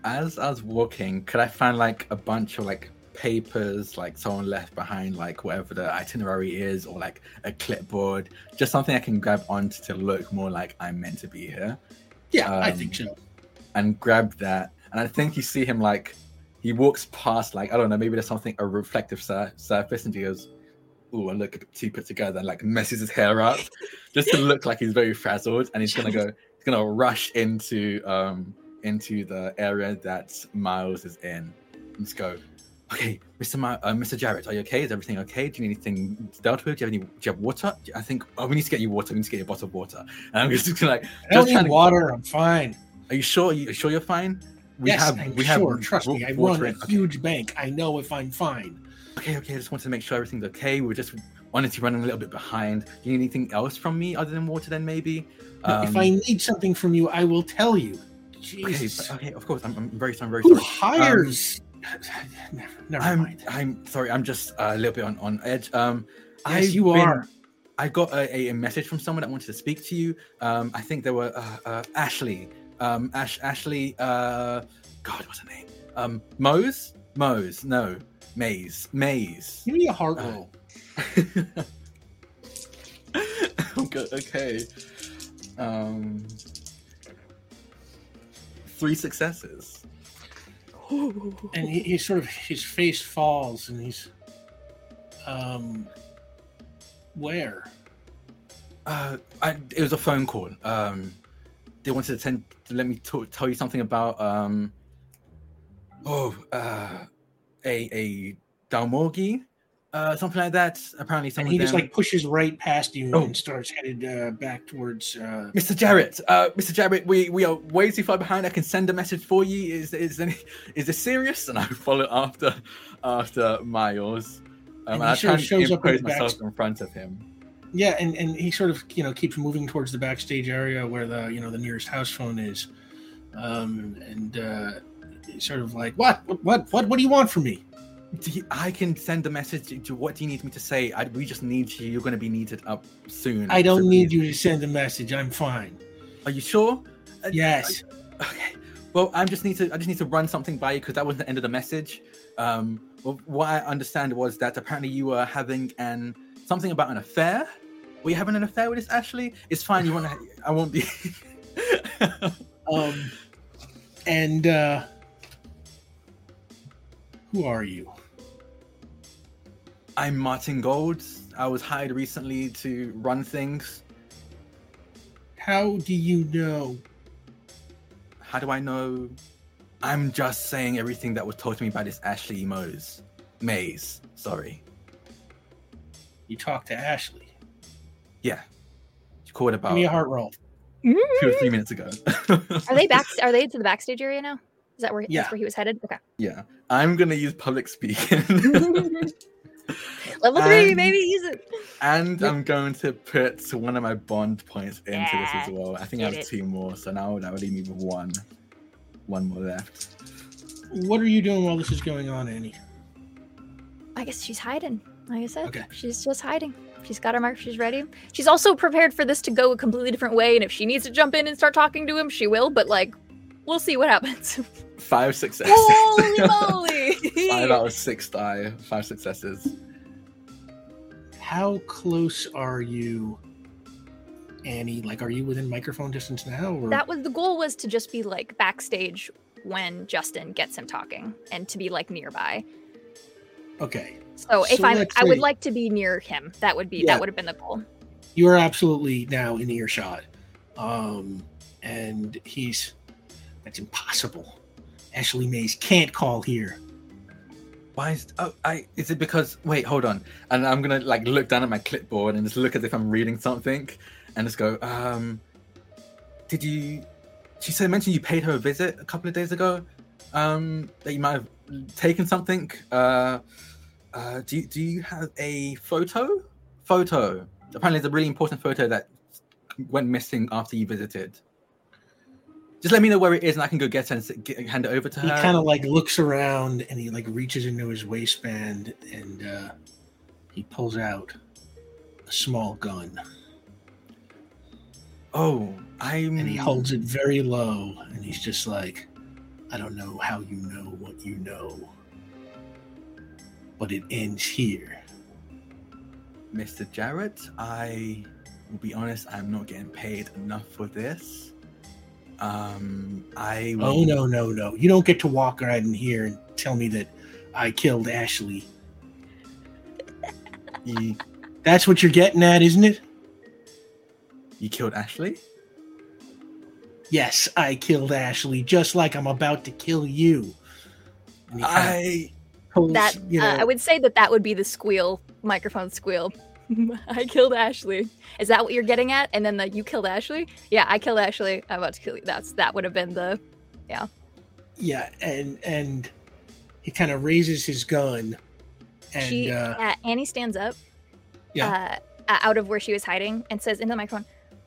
As I was walking, could I find like a bunch of like papers, like someone left behind, like whatever the itinerary is, or like a clipboard, just something I can grab onto to look more like I'm meant to be here, Yeah, I um, think so. and grab that. And I think you see him like he walks past, like I don't know, maybe there's something a reflective sur- surface, and he goes, "Ooh, I look two put together," and like messes his hair up, just to look like he's very frazzled, and he's gonna go, he's gonna rush into um into the area that Miles is in, let's go. Okay, Mr. Ma- uh, Mr. Jarrett, are you okay? Is everything okay? Do you need anything dealt with? Do you have any? Do you have water? I think. Oh, we need to get you water. We need to get you a bottle of water. And I'm just like, I don't need to- water. I'm fine. are you sure? Are you sure you're fine? We yes, have. I'm we sure. have. Trust me, I run a in- okay. huge bank. I know if I'm fine. Okay, okay. I just wanted to make sure everything's okay. We're just honestly running a little bit behind. Do you need anything else from me other than water? Then maybe. if Um, I need something from you, I will tell you. okay, Jesus. but- okay. Of course. I'm, I'm very sorry. I'm very Who sorry. hires? Never never I'm. mind. I'm sorry. I'm just a little bit on on edge. Um, Yes, I've you been- are. I got a, a message from someone that wanted to speak to you. Um, I think there were uh, uh, Ashley, um, Ash, Ashley. Uh, God, what's her name? Um, Mose, Mose. No, Maze, Maze. Give me a heart Uh, roll. okay, okay. Um, three successes. And he, he sort of his face falls and he's um where Uh, I, it was a phone call. Um, they wanted to, tend, to let me talk, tell you something about um, oh, uh, a a Dalmorgie, uh, something like that. Apparently, some and he just like pushes right past you Oh. and starts headed uh, back towards uh Mr. Jarrett, uh, Mr. Jarrett, we, we are way too far behind. I can send a message for you. Is is any, is this serious? And I follow after after Miles. Um, And I sort of shows up in back- myself in front of him. yeah and and he sort of you know keeps moving towards the backstage area where the you know the nearest house phone is um and uh sort of like what what what what, do you want from me you, I can send a message to, to what do you need me to say? I, we just need you. You're going to be needed up soon. i don't So need please- you to send a message i'm fine Are you sure? Uh, yes Okay. Well, I just need to. I just need to run something by you because that wasn't the end of the message. Um, well, what I understand was that apparently you were having an something about an affair. Were you having an affair with this Ashley? It's fine. You want to? I won't be. um and uh who are you I'm Martin Gold. I was hired recently to run things. how do you know How do I know? I'm just saying everything that was told to me by this Ashley Mose. Maze. Sorry. you talked to ashley Yeah. She called about give me a heart roll two or three mm-hmm. minutes ago. Are they back? Are they to the backstage area now? Is that where? Yeah. That's where he was headed. Okay. Yeah. I'm gonna use public speaking. Level three, And- baby, use it. and Yep. I'm going to put one of my bond points into this as well. I think I have it. two more, so now that would leave me with one. One more left. what are you doing while this is going on annie I guess she's hiding. Like I said, Okay. she's just hiding. She's got her mark. She's ready. She's also prepared for this to go a completely different way. And if she needs to jump in and start talking to him, she will. But like, we'll see what happens. Five successes. Holy moly! Five out of six die. Five successes. how close are you Annie? Like, are you within microphone distance now? Or? That was the goal was to just be like backstage when Justin gets him talking and to be like nearby. okay. So if So I'm, I would say- like to be near him. That would be Yeah. that would have been the goal. You are absolutely now in earshot. Um, and he's that's impossible. Ashley Mays can't call here. Why is oh I is it because wait hold on. And I'm gonna like look down at my clipboard and just look as if I'm reading something and just go um did you she said mentioned you paid her a visit a couple of days ago um that you might have taken something. Uh uh do you, do you have a photo? Photo. Apparently it's a really important photo that went missing after you visited just let me know where it is and I can go get it and get, hand it over to He her He kind of like looks around and he like reaches into his waistband and uh, he pulls out a small gun oh I'm and he holds it very low and he's just like, I don't know how you know what you know, but it ends here. Mr. Jarrett, I will be honest, I'm not getting paid enough for this. Um, I will, Oh no, no, no! You don't get to walk right in here and tell me that I killed Ashley. You, That's what you're getting at, isn't it? you killed Ashley? Yes, I killed Ashley, just like I'm about to kill you. And he kinda I pulls, That you know, uh, I would say that that would be the squeal microphone squeal. I killed Ashley. Is that what you're getting at? And then the you killed Ashley? Yeah, I killed Ashley. I'm about to kill you. That's that would have been the yeah, Yeah, and and he kind of raises his gun, and she uh, uh, Annie stands up Yeah. uh, out of where she was hiding and says into the microphone,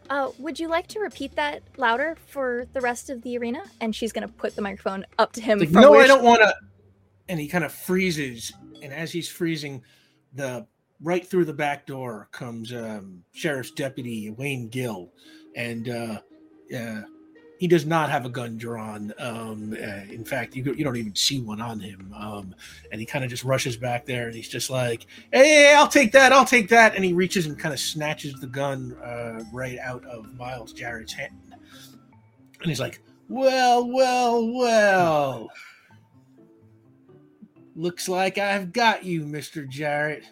uh, would you like to repeat that louder for the rest of the arena? And she's gonna put the microphone up to him. like, no, I she- don't want to. And he kind of freezes, and as he's freezing, the right through the back door comes um, sheriff's deputy Wayne Gill, and uh, uh, he does not have a gun drawn. Um, uh, in fact, you you don't even see one on him. Um, and he kind of just rushes back there, and he's just like, "Hey, I'll take that, I'll take that," and he reaches and kind of snatches the gun uh, right out of Miles Jarrett's hand, and he's like, "Well, well, well." Looks like I've got you, Mr. Jarrett.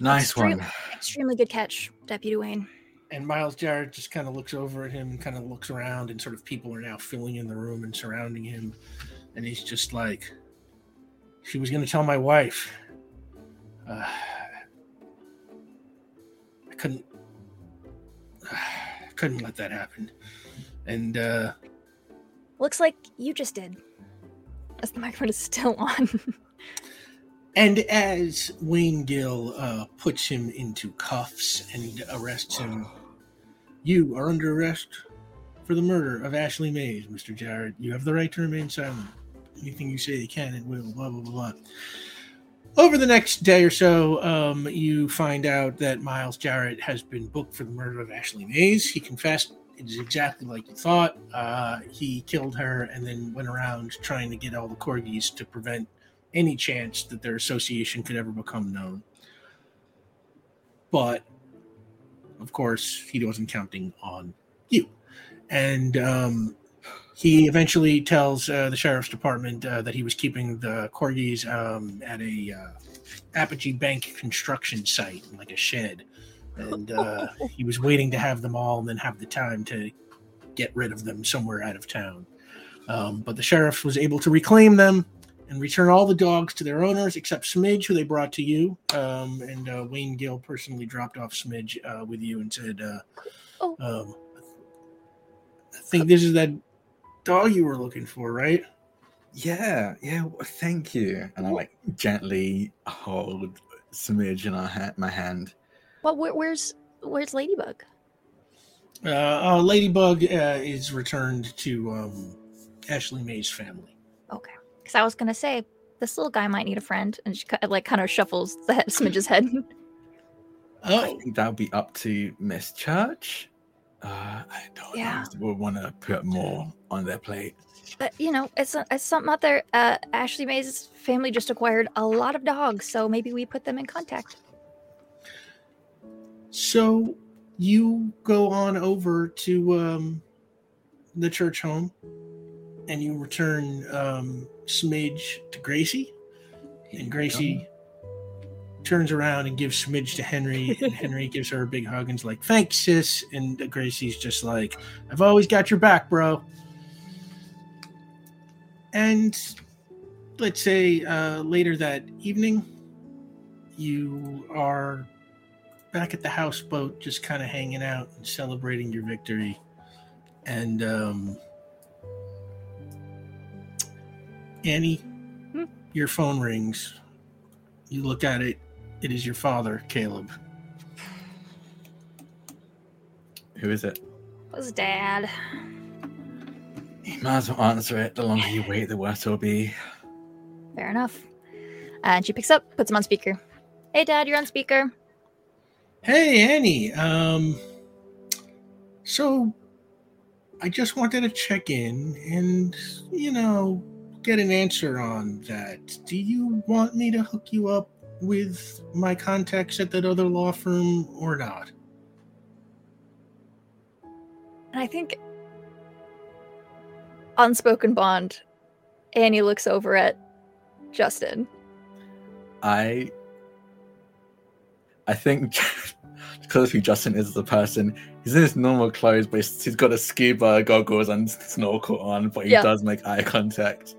Nice Extreme- one. Extremely good catch, Deputy Wayne. And Miles Jarrett just kind of looks over at him and kind of looks around, and sort of people are now filling in the room and surrounding him. And he's just like, She was going to tell my wife. Uh, I couldn't. I couldn't let that happen. And uh, Looks like you just did. As the microphone is still on. And as Wayne Gill uh, puts him into cuffs and arrests him, you are under arrest for the murder of Ashley Mays, Mr. Jarrett. You have the right to remain silent. Anything you say you can and will, blah, blah, blah, blah. Over the next day or so, um, you find out that Miles Jarrett has been booked for the murder of Ashley Mays. He confessed. It is exactly like you thought. Uh, he killed her and then went around trying to get all the corgis to prevent any chance that their association could ever become known. But of course, he wasn't counting on you. And um, he eventually tells uh, the sheriff's department uh, that he was keeping the corgis um, at a uh, Apogee Bank construction site, like a shed. And uh, he was waiting to have them all and then have the time to get rid of them somewhere out of town. Um, but the sheriff was able to reclaim them and return all the dogs to their owners except Smidge, who they brought to you. Um, and uh, Wayne Gill personally dropped off Smidge uh, with you and said, uh, Oh. um, I think this is that dog you were looking for, right? Yeah, yeah. w- Thank you. And I like gently hold Smidge in our ha- my hand. well, where, where's where's Ladybug? Uh, uh, Ladybug uh, is returned to um, Ashley May's family. Okay. Because I was gonna say this little guy might need a friend, and she like kind of shuffles the head, Smidge's head. I Oh, think that would be up to Miss Church. Uh, I don't Yeah. know. We'll want to put more on their plate. but you know, it's it's something out there. Uh, Ashley Mays' family just acquired a lot of dogs, so maybe we put them in contact. so you go on over to um, the church home and you return um, Smidge to Gracie. And Gracie turns around and gives Smidge to Henry, and Henry gives her a big hug and's like, "Thanks, sis." And Gracie's just like, "I've always got your back, bro." And let's say uh, later that evening, you are back at the houseboat, just kind of hanging out and celebrating your victory. And um, Annie, Hmm? your phone rings. You look at it. It is your father, Caleb. Who is it? It was dad. You might as well answer it. The longer you wait, the worse it'll be. Fair enough. And she picks up, puts him on speaker. Hey, Dad, you're on speaker. Hey, Annie. Um, so I just wanted to check in and, you know, get an answer on that. Do you want me to hook you up with my contacts at that other law firm or not? And I think unspoken bond. Annie looks over at Justin. I I think because of who Justin is as a person, he's in his normal clothes, but he's, he's got a scuba goggles and snorkel on, but he Yeah. does make eye contact.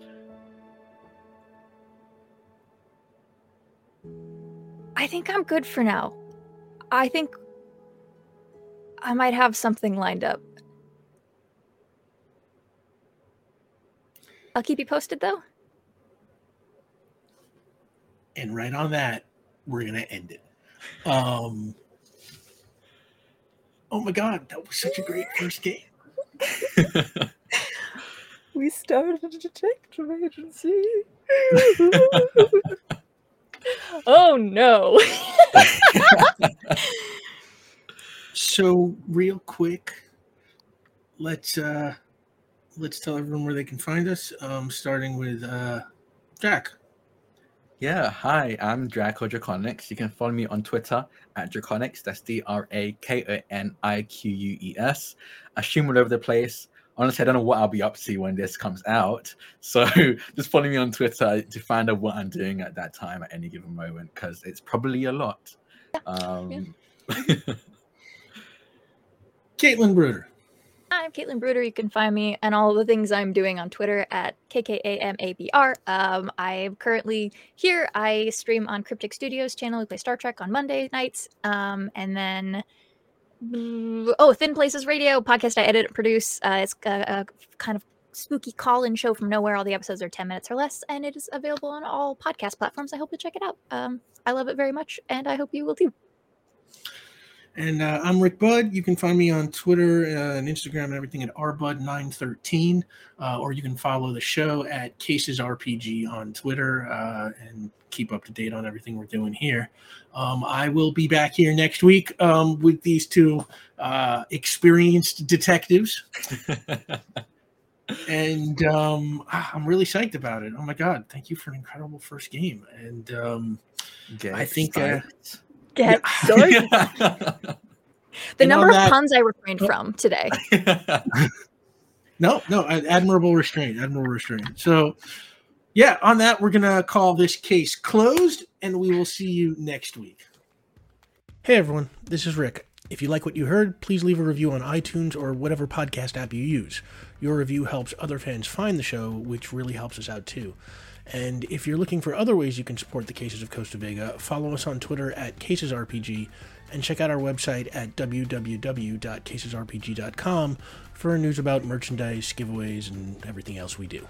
I think I'm good for now. I think I might have something lined up. I'll keep you posted though. And right on that, we're gonna end it. Um. Oh my God, that was such a great first game. We started a detective agency. oh no. So real quick, let's uh let's tell everyone where they can find us. Um, starting with uh Jack. Yeah, hi, I'm Draco Drakoniques. You can follow me on Twitter at Drakoniques. That's D R A K O N I Q U E S. I stream all over the place. Honestly, I don't know what I'll be up to when this comes out. So just follow me on Twitter to find out what I'm doing at that time at any given moment because it's probably a lot. Um, Kaitlin Bruder. I'm Kaitlin Bruder. You can find me and all the things I'm doing on Twitter at KKAMABR. Um, I'm currently here. I stream on Cryptic Studios channel. We play Star Trek on Monday nights. Um, and then, oh, Thin Places Radio podcast I edit and produce. Uh, it's a, a kind of spooky call in show from nowhere. All the episodes are 10 minutes or less, and it is available on all podcast platforms. I hope you check it out. Um, I love it very much, and I hope you will too. And uh, I'm Rick Budd. You can find me on Twitter uh, and Instagram and everything at rbudd913, uh, or you can follow the show at Cases RPG on Twitter uh, and keep up to date on everything we're doing here. Um, I will be back here next week um, with these two uh, experienced detectives, and um, ah, I'm really psyched about it. Oh my god! Thank you for an incredible first game, and um, I think, uh. Get Yeah. The And number on of that- puns I refrained Oh. from today. No, no, admirable restraint, admirable restraint. So, yeah, on that, we're gonna call this case closed, and we will see you next week. Hey everyone, this is Rick. If you like what you heard, please leave a review on iTunes or whatever podcast app you use. Your review helps other fans find the show, which really helps us out too. And if you're looking for other ways you can support the Cases of Costa Vega, follow us on Twitter at CasesRPG and check out our website at www.casesrpg.com for news about merchandise, giveaways, and everything else we do.